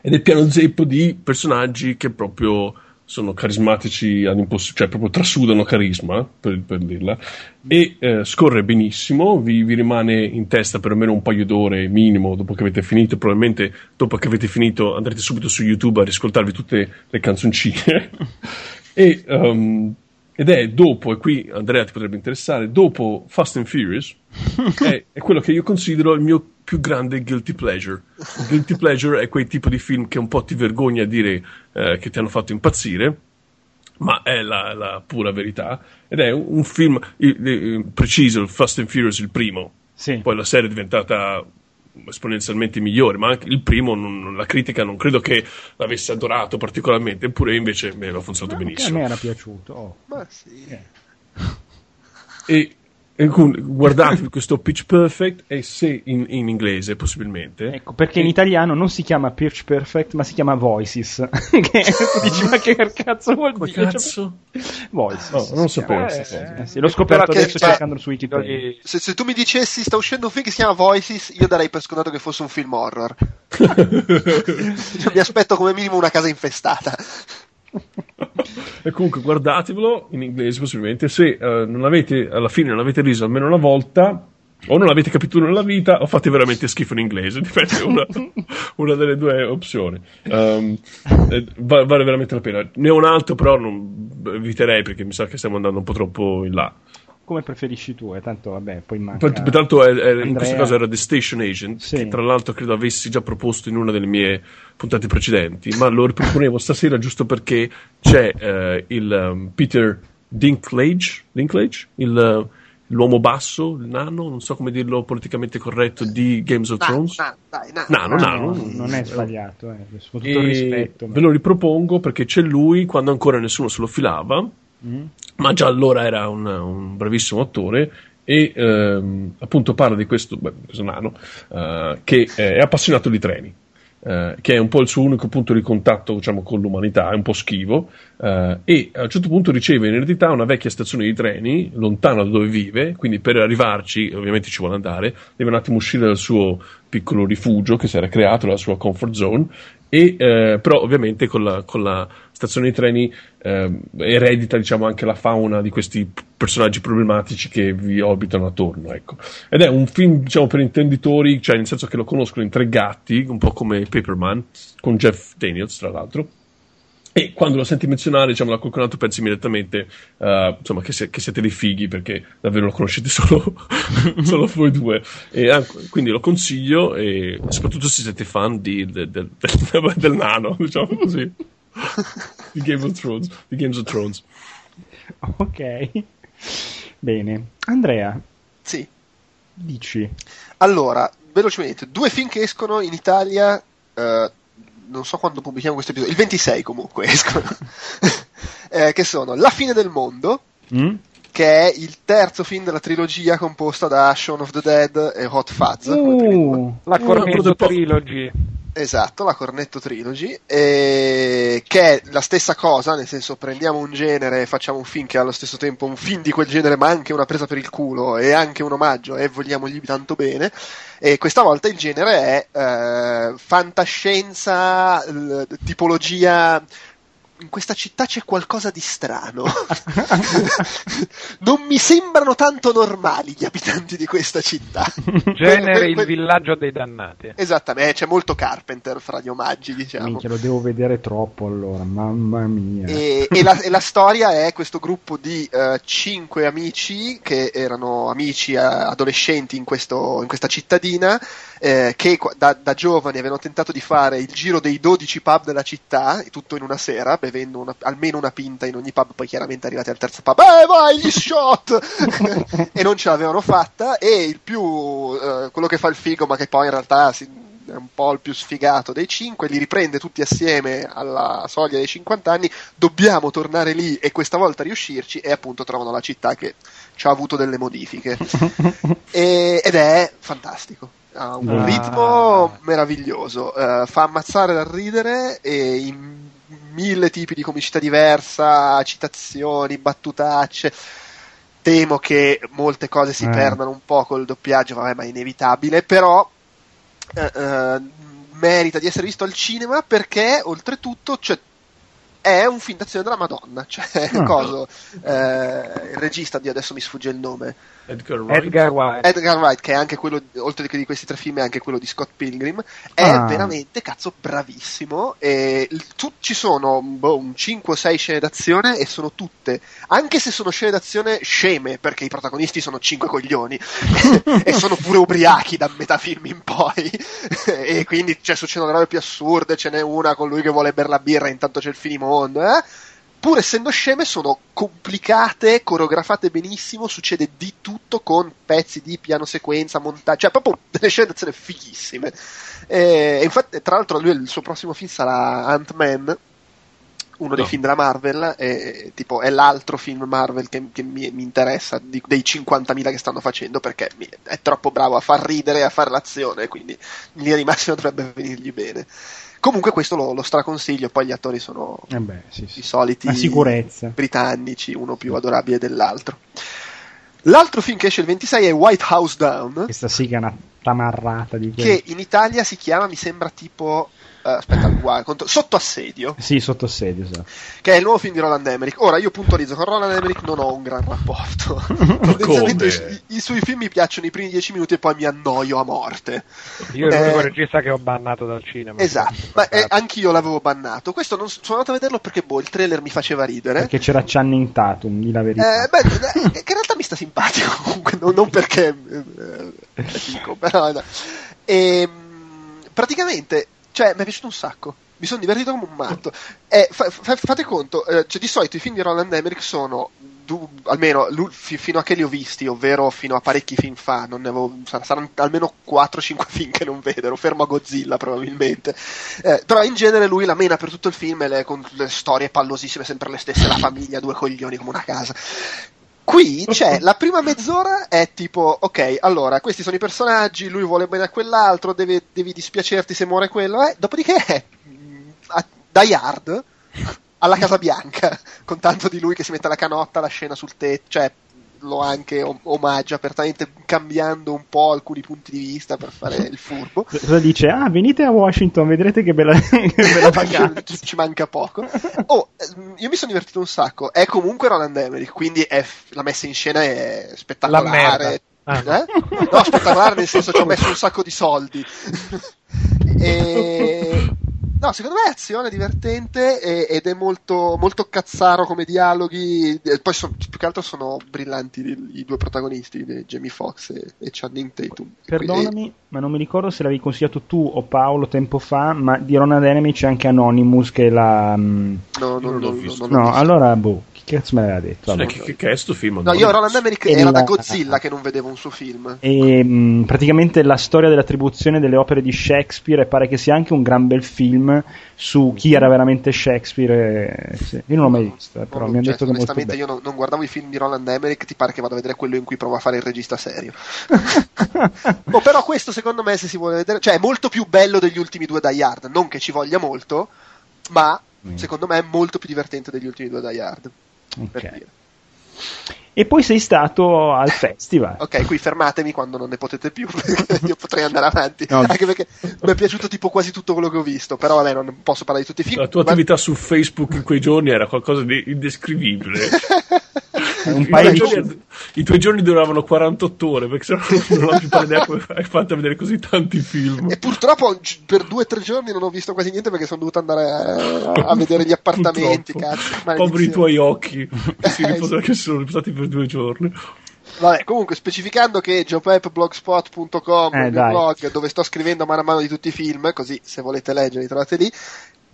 ed è pieno zeppo di personaggi che proprio sono carismatici cioè proprio trasudano carisma, per, per dirla, e eh, scorre benissimo, vi, vi, rimane in testa per almeno un paio d'ore minimo dopo che avete finito, probabilmente dopo che avete finito andrete subito su YouTube a riscoltarvi tutte le canzoncine. e um, ed è dopo, e qui Andrea ti potrebbe interessare, dopo Fast and Furious, è, è, quello che io considero il mio più grande guilty pleasure. guilty pleasure è quel tipo di film che un po' ti vergogna a dire eh, che ti hanno fatto impazzire, ma è la, la pura verità. Ed è un, un film il, il, preciso, il Fast and Furious, il primo. Sì. Poi la serie è diventata esponenzialmente migliore, ma anche il primo, non, la critica non credo che l'avesse adorato particolarmente, eppure invece me l'ha funzionato ma benissimo. A me era piaciuto. Oh. Ma sì. Eh. E guardatevi questo Pitch Perfect e se in, in, inglese possibilmente. Ecco perché in italiano non si chiama Pitch Perfect ma si chiama Voices. Che dici ma che cazzo vuol dire? cioè, cazzo? Voices. No, non lo sapevo eh, eh, sì, l'ho scoperto adesso cioè, cercando su Wikipedia. Se, se, tu mi dicessi sta uscendo un film che si chiama Voices io darei per scontato che fosse un film horror. Mi aspetto come minimo una casa infestata e comunque guardatevelo in inglese possibilmente. Se uh, non avete alla fine non avete riso almeno una volta o non avete capito nella vita o fate veramente schifo in inglese. Dipende una, una delle due opzioni. Um, vale veramente la pena. Ne ho un altro però non eviterei perché mi sa che stiamo andando un po' troppo in là come preferisci tu, eh? tanto vabbè, poi manca... Tanto, tanto è, è, in questo caso era The Station Agent, sì. che tra l'altro credo avessi già proposto in una delle mie puntate precedenti, ma lo riproponevo stasera giusto perché c'è eh, il um, Peter Dinklage, Dinklage il, l'uomo basso, il nano, non so come dirlo politicamente corretto, di Games of Thrones. Nano, dai, nano. nano, nano. non è sbagliato, eh, con tutto il rispetto. Ve lo ripropongo perché c'è lui quando ancora nessuno se lo filava Mm. ma già allora era un, un bravissimo attore e ehm, appunto parla di questo, beh, questo nano eh, che è appassionato di treni. Eh, che è un po' il suo unico punto di contatto diciamo, con l'umanità, è un po' schivo, eh, e a un certo punto riceve in eredità una vecchia stazione di treni lontana da dove vive, quindi per arrivarci, ovviamente ci vuole andare, deve un attimo uscire dal suo piccolo rifugio che si era creato, la sua comfort zone, e, eh, però ovviamente con la, con la, stazione di treni eh, eredita diciamo, anche la fauna di questi personaggi problematici che vi orbitano attorno. Ecco. Ed è un film diciamo, per intenditori, cioè nel senso che lo conoscono in tre gatti, un po' come Paperman, con Jeff Daniels tra l'altro. E quando lo senti menzionare, diciamo, da qualcun altro pensi immediatamente uh, insomma, che, se, che, siete dei fighi perché davvero lo conoscete solo, solo voi due. E, uh, quindi lo consiglio, e soprattutto se siete fan di, de, de, de, del nano, diciamo così. Di Game of Thrones. Di Games of Thrones. Ok. Bene. Andrea. Sì. Dici. Allora, velocemente, due film che escono in Italia. Uh, non so quando pubblichiamo questo episodio, il 26 comunque escono, eh, che sono La fine del mondo, mm? che è il terzo film della trilogia composta da Shaun of the Dead e Hot Fuzz. Uh, la Cornetto uh, Trilogy. Esatto, la Cornetto Trilogy, eh, che è la stessa cosa, nel senso prendiamo un genere e facciamo un film che è allo stesso tempo un film di quel genere, ma anche una presa per il culo e anche un omaggio e vogliamogli tanto bene. E questa volta il genere è eh, fantascienza, l- tipologia in questa città c'è qualcosa di strano. non mi sembrano tanto normali gli abitanti di questa città. Genere il villaggio dei dannati. Esattamente, c'è molto Carpenter fra gli omaggi, diciamo. Minchia, lo devo vedere troppo allora, mamma mia. E, e, la, e la, storia è questo gruppo di uh, cinque amici che erano amici uh, adolescenti in, questo, in, questa cittadina eh, che da, da, giovani avevano tentato di fare il giro dei 12 pub della città, tutto in una sera, bevendo una, almeno una pinta in ogni pub, poi chiaramente arrivati al terzo pub, eh vai gli shot! e non ce l'avevano fatta e il più, eh, quello che fa il figo ma che poi in realtà si, è un po' il più sfigato dei cinque, li riprende tutti assieme alla soglia dei 50 anni, dobbiamo tornare lì e questa volta riuscirci e appunto trovano la città che ci ha avuto delle modifiche e, ed è fantastico ha un ah. ritmo meraviglioso, uh, fa ammazzare dal ridere e in mille tipi di comicità diversa, citazioni, battutacce. Temo che molte cose si eh. perdano un po' col doppiaggio, vabbè, ma è inevitabile, però uh, uh, merita di essere visto al cinema perché oltretutto c'è è un film d'azione della Madonna, cioè ah. coso, eh, il regista di adesso mi sfugge il nome. Edgar Wright. Edgar Wright. Edgar Wright, che è anche quello, oltre che di questi tre film, è anche quello di Scott Pilgrim, è ah. veramente cazzo bravissimo. E tu, ci sono boh, un 5 o 6 scene d'azione e sono tutte, anche se sono scene d'azione sceme, perché i protagonisti sono 5 coglioni e sono pure ubriachi da metà film in poi, e quindi cioè, succedono robe più assurde. Ce n'è una con lui che vuole bere la birra, intanto c'è il finimondo, eh? Pur essendo sceme, sono complicate, coreografate benissimo, succede di tutto con pezzi di piano sequenza, montaggio, cioè proprio delle scene d'azione fighissime. E, infatti, tra l'altro, lui il suo prossimo film sarà Ant-Man, uno dei no. film della Marvel, e, tipo, è l'altro film Marvel che, che mi, mi, interessa di, dei 50.000 che stanno facendo perché mi, è troppo bravo a far ridere e a fare l'azione, quindi in linea di massima dovrebbe venirgli bene. Comunque questo lo, lo straconsiglio, poi gli attori sono eh beh, sì, sì. i soliti britannici, uno più adorabile dell'altro. L'altro film che esce il 26 è White House Down. Questa è una tamarrata di quello. Che in Italia si chiama, mi sembra tipo aspetta, guarda, sotto assedio. Sì, sotto assedio, esatto. Che è il nuovo film di Roland Emmerich. Ora, io puntualizzo, con Roland Emmerich non ho un gran rapporto. Tendenzialmente i, i, suoi film mi piacciono i primi dieci minuti e poi mi annoio a morte. Io è l'unico eh, regista che ho bannato dal cinema. Esatto, ma eh, anch'io l'avevo bannato. Questo non, sono andato a vederlo perché, boh, il trailer mi faceva ridere. Perché c'era Channing Tatum, di la verità. Eh, beh, eh, che in realtà mi sta simpatico comunque, non, non perché... Eh, dico, però... No. E, ehm, praticamente cioè, mi è piaciuto un sacco. Mi sono divertito come un matto. Eh, fa, fa, fate conto, eh, cioè, di solito i film di Roland Emmerich sono, du, almeno lui, f- fino a che li ho visti, ovvero fino a parecchi film fa, avevo, saranno almeno 4-5 film che non vedo, fermo a Godzilla probabilmente. Eh, però in genere lui la mena per tutto il film le, con le storie pallosissime, sempre le stesse, la famiglia, due coglioni come una casa. Qui c'è la prima mezz'ora è tipo, ok, allora questi sono i personaggi, lui vuole bene a quell'altro, deve, devi dispiacerti se muore quello, eh? dopodiché è a, Die Hard alla Casa Bianca, con tanto di lui che si mette la canotta, la scena sul tetto, cioè lo anche omaggia apertamente cambiando un po' alcuni punti di vista per fare il furbo. Cosa dice? Ah, venite a Washington, vedrete che bella, che bella vacanza. ci, manca poco. Oh, io mi sono divertito un sacco. È comunque Roland Emmerich, quindi è, la messa in scena è spettacolare. Ah. Eh? No, spettacolare nel senso ci ho messo un sacco di soldi. e No, secondo me è azione divertente e, ed è molto, molto cazzaro come dialoghi. E poi son, più che altro sono brillanti i, i due protagonisti, Jamie Foxx e, e Channing Tatum. Perdonami, Quindi... ma non mi ricordo se l'avevi consigliato tu o Paolo tempo fa, ma di Ronald Enemy c'è anche Anonymous che è la... Mm, no, non, l'ho visto. No, allora, boh, chi cazzo me l'aveva detto? Cioè, che, che, è sto film? No, io Roland Emmerich era la... da Godzilla che non vedevo un suo film. E mh, mm, praticamente la storia dell'attribuzione delle opere di Shakespeare e pare che sia anche un gran bel film su chi era veramente Shakespeare. Eh, sì. Io non l'ho mai visto, eh, però no, mi hanno detto che Onestamente io non, non, guardavo i film di Roland Emmerich, ti pare che vado a vedere quello in cui prova a fare il regista serio. oh, però questo secondo me se si vuole vedere, cioè è molto più bello degli ultimi due Die Hard, non che ci voglia molto, ma mm. secondo me è molto più divertente degli ultimi due Die Hard. Okay. E poi sei stato al festival. ok, qui fermatemi quando non ne potete più, perché io potrei andare avanti. No. Anche perché mi è piaciuto tipo quasi tutto quello che ho visto, però vabbè, non posso parlare di tutti i film. La tua attività su Facebook in quei giorni era qualcosa di indescrivibile. un paio di giorni, I tuoi giorni duravano 48 ore perché sennò non ho più idea come hai fatto a vedere così tanti film. E purtroppo per due o tre giorni non ho visto quasi niente perché sono dovuto andare a, a vedere gli appartamenti. Cazzo, Poveri tuoi occhi che, si riposano, che sono riposati per due giorni. Vabbè, comunque, specificando che geopepblogspot.com eh, è il blog dove sto scrivendo mano a mano di tutti i film, così se volete leggere li trovate lì,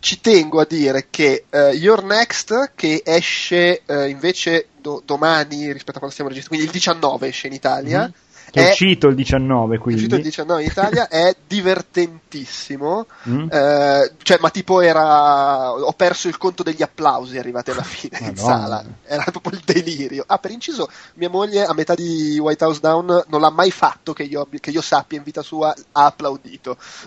ci tengo a dire che uh, Your Next, che esce uh, invece do- domani rispetto a quando stiamo registrando, quindi il 19 esce in Italia. Mm-hmm che è, uscito il 19 quindi. È uscito il 19 in Italia, è divertentissimo. Mm. Eh, cioè, ma tipo era. Ho perso il conto degli applausi arrivati alla fine Madonna. in sala. Era proprio il delirio. Ah, per inciso, mia moglie a metà di White House Down non l'ha mai fatto che io, che io sappia in vita sua, ha applaudito.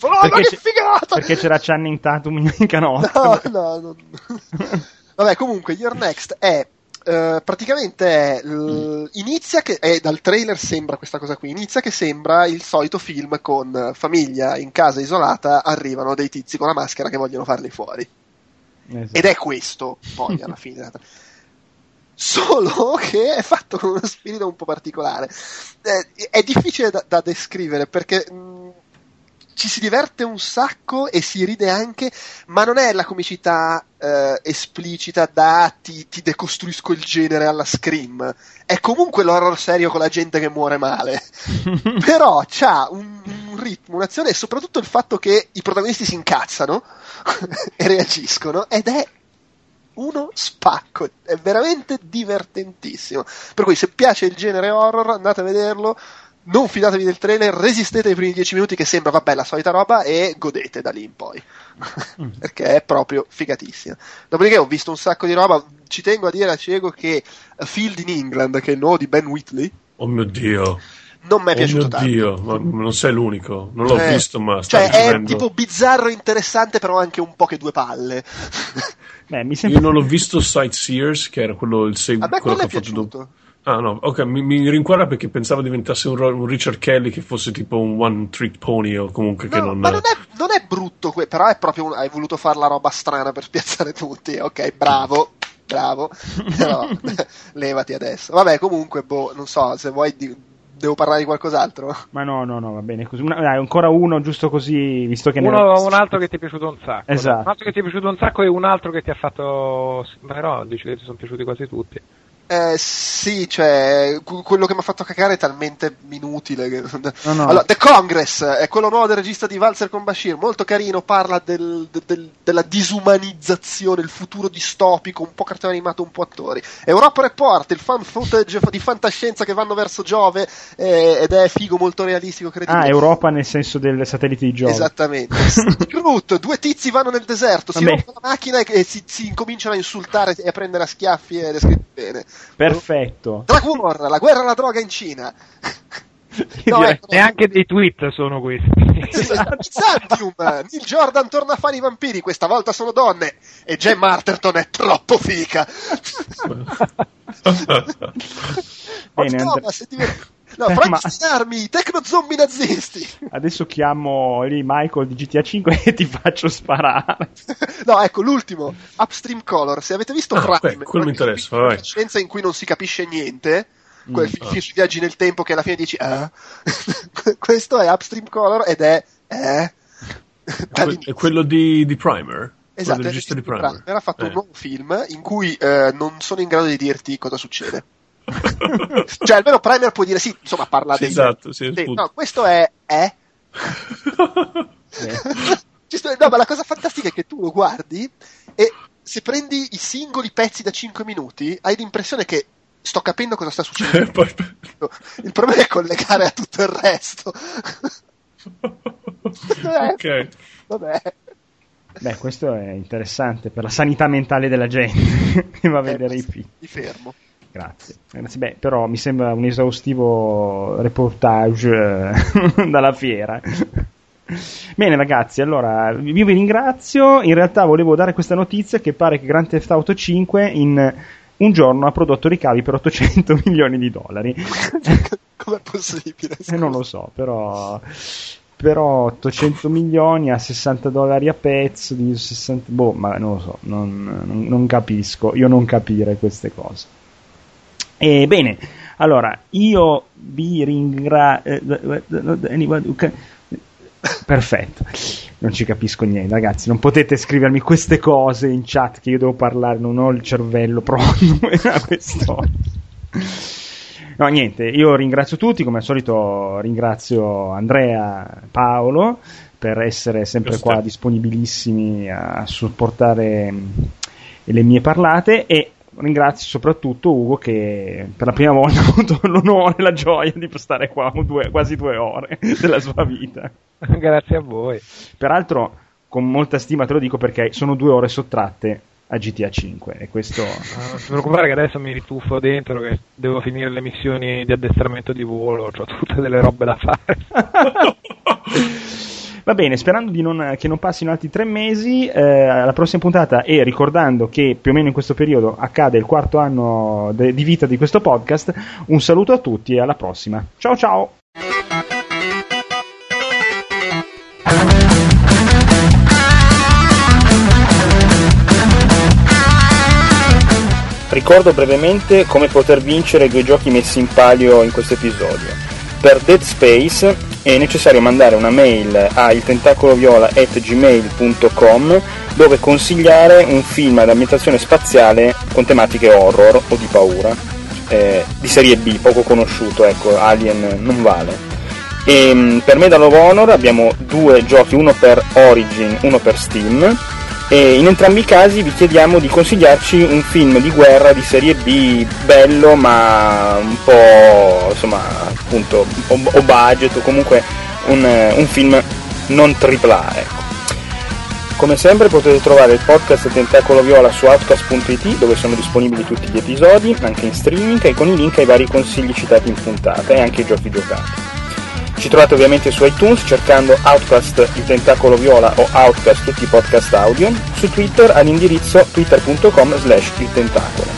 oh, ma che figata! Perché c'era Channing Tatum in canotta. No, no, no. Vabbè, comunque, Your Next è Uh, praticamente uh, inizia che eh, dal trailer sembra questa cosa qui inizia che sembra il solito film con famiglia in casa isolata arrivano dei tizi con la maschera che vogliono farli fuori. Esatto. ed è questo poi alla fine. Solo che è fatto con uno spirito un po' particolare. Eh, è difficile da, da descrivere perché mh, mm, ci si diverte un sacco e si ride anche, ma non è la comicità eh, esplicita da ti, ti, decostruisco il genere alla Scream. È comunque l'horror serio con la gente che muore male. Però c'ha un, un, ritmo, un'azione e soprattutto il fatto che i protagonisti si incazzano e reagiscono ed è uno spacco. È veramente divertentissimo. Per cui se piace il genere horror andate a vederlo non fidatevi del trailer, resistete ai primi dieci minuti che sembra, vabbè, la solita roba e godete da lì in poi. Mm. Perché è proprio figatissima. Dopodiché ho visto un sacco di roba, ci tengo a dire a Ciego che Field in England, che è il nuovo di Ben Whitley. Oh mio Dio. Non mi è oh piaciuto tanto. Dio, ma non sei l'unico, non l'ho eh, visto, ma Cioè, è tipo bizzarro interessante, però anche un po' che due palle. Beh, sembra... Io non ho visto Sightseers, che era quello il seguito. A me quello, quello che ho fatto dopo. Ah no, ok, mi, mi rincuora perché pensavo diventasse un, un, Richard Kelly che fosse tipo un one trick pony o comunque no, che non... Ma non è, non è brutto, que- però è proprio un, hai voluto fare la roba strana per spiazzare tutti, ok, bravo, bravo, però levati adesso. Vabbè, comunque, boh, non so, se vuoi... Di- devo parlare di qualcos'altro? Ma no, no, no, va bene così. Una, dai, ancora uno, giusto così, visto che uno, ne... un altro che ti è piaciuto un sacco. Esatto. Un altro che ti è piaciuto un sacco e un altro che ti ha fatto. Però dici che ti sono piaciuti quasi tutti. Eh, sì, cioè, quello che mi ha fatto cacare è talmente inutile. Che... No, no. Allora, The Congress è quello nuovo del regista di Valzer con Bashir, molto carino, parla del, del, della disumanizzazione, il futuro distopico, un po' cartone animato, un po' attori. Europa Report, il fan footage di fantascienza che vanno verso Giove eh, ed è figo, molto realistico, credibile. Ah, Europa nel senso del satellite di Giove. Esattamente. Groot, due tizi vanno nel deserto, si rompono la macchina e, e si, si, incominciano a insultare e a prendere a schiaffi ed è scritto bene. Perfetto. Drug War, la guerra alla droga in Cina. No, ecco. Neanche dei tweet sono questi. Byzantium, Neil Jordan torna a fare i vampiri, questa volta sono donne. E Gemma Arterton è troppo fica. Bene, Thomas, No, Frankenstein Ma... Army, tecno zombie nazisti. Adesso chiamo lì Michael di GTA 5 e ti faccio sparare. no, ecco, l'ultimo, Upstream Color. Se avete visto ah, Prime, beh, quello mi interessa, vai. scienza in cui non si capisce niente, quel mm, film ah. sui viaggi nel tempo che alla fine dici, eh? Questo è Upstream Color ed è, eh? È quello di, di Primer? Esatto, il regista di Primer. Primer ha fatto eh. un nuovo film in cui eh, non sono in grado di dirti cosa succede. Cioè, almeno Primer può dire sì, insomma, parla sì, dei. Esatto, sì, sì, no, questo è. è. no, ma la cosa fantastica è che tu lo guardi e se prendi i singoli pezzi da 5 minuti hai l'impressione che sto capendo cosa sta succedendo. il problema è collegare a tutto il resto. ok. Vabbè. Beh, questo è interessante per la sanità mentale della gente che va a eh, vedere eh, i film. Mi fermo. Grazie. Grazie. Beh, però mi sembra un esaustivo reportage eh, dalla fiera. Bene ragazzi, allora io vi ringrazio. In realtà volevo dare questa notizia che pare che Grand Theft Auto 5 in un giorno ha prodotto ricavi per 800 milioni di dollari. Com'è possibile? Eh, non lo so, però però 800 milioni a 60 dollari a pezzo di 60 boh ma non lo so non, non, non capisco io non capire queste cose e bene, allora io vi ringrazio. Perfetto, non ci capisco niente, ragazzi. Non potete scrivermi queste cose in chat che io devo parlare, non ho il cervello pronto a quest'ora. No, niente, io ringrazio tutti, come al solito ringrazio Andrea, Paolo per essere sempre qua disponibilissimi a supportare le mie parlate e ringrazio soprattutto Ugo che per la prima volta ha avuto l'onore e la gioia di stare qua due, quasi due ore della sua vita. Grazie a voi. Peraltro, con molta stima te lo dico perché sono due ore sottratte a GTA 5 e questo non ti preoccupare che adesso mi rituffo dentro che devo finire le missioni di addestramento di volo ho tutte delle robe da fare Va bene, sperando non, che non passino altri tre mesi, eh, alla prossima puntata e ricordando che più o meno in questo periodo accade il quarto anno de- di vita di questo podcast, un saluto a tutti e alla prossima. Ciao ciao! ricordo brevemente come poter vincere i due giochi messi in palio in questo episodio. Per Dead Space è necessario mandare una mail a iltentacoloviola.gmail.com dove consigliare un film ad ambientazione spaziale con tematiche horror o di paura, eh, di serie B, poco conosciuto, ecco, Alien non vale. E, ehm, per Medal of Honor abbiamo due giochi, uno per Origin, uno per Steam e in entrambi i casi vi chiediamo di consigliarci un film di guerra di serie B bello ma un po' insomma appunto o, o budget o comunque un, un film non tripla ecco. Come sempre potete trovare il podcast Tentacolo Viola su outcast.it dove sono disponibili tutti gli episodi, anche in streaming e con i link ai vari consigli citati in puntata e anche i giochi giocati. Ci trovate ovviamente su iTunes cercando Outcast il tentacolo viola o Outcast tutti i podcast audio, su Twitter all'indirizzo twitter.com slash il tentacolo.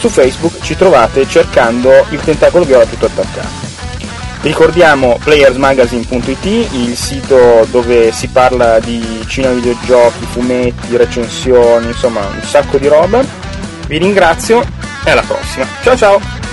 Su Facebook ci trovate cercando il tentacolo viola tutto attaccato. Ricordiamo playersmagazine.it, il sito dove si parla di cinema, videogiochi, fumetti, recensioni, insomma un sacco di roba. Vi ringrazio e alla prossima. Ciao ciao!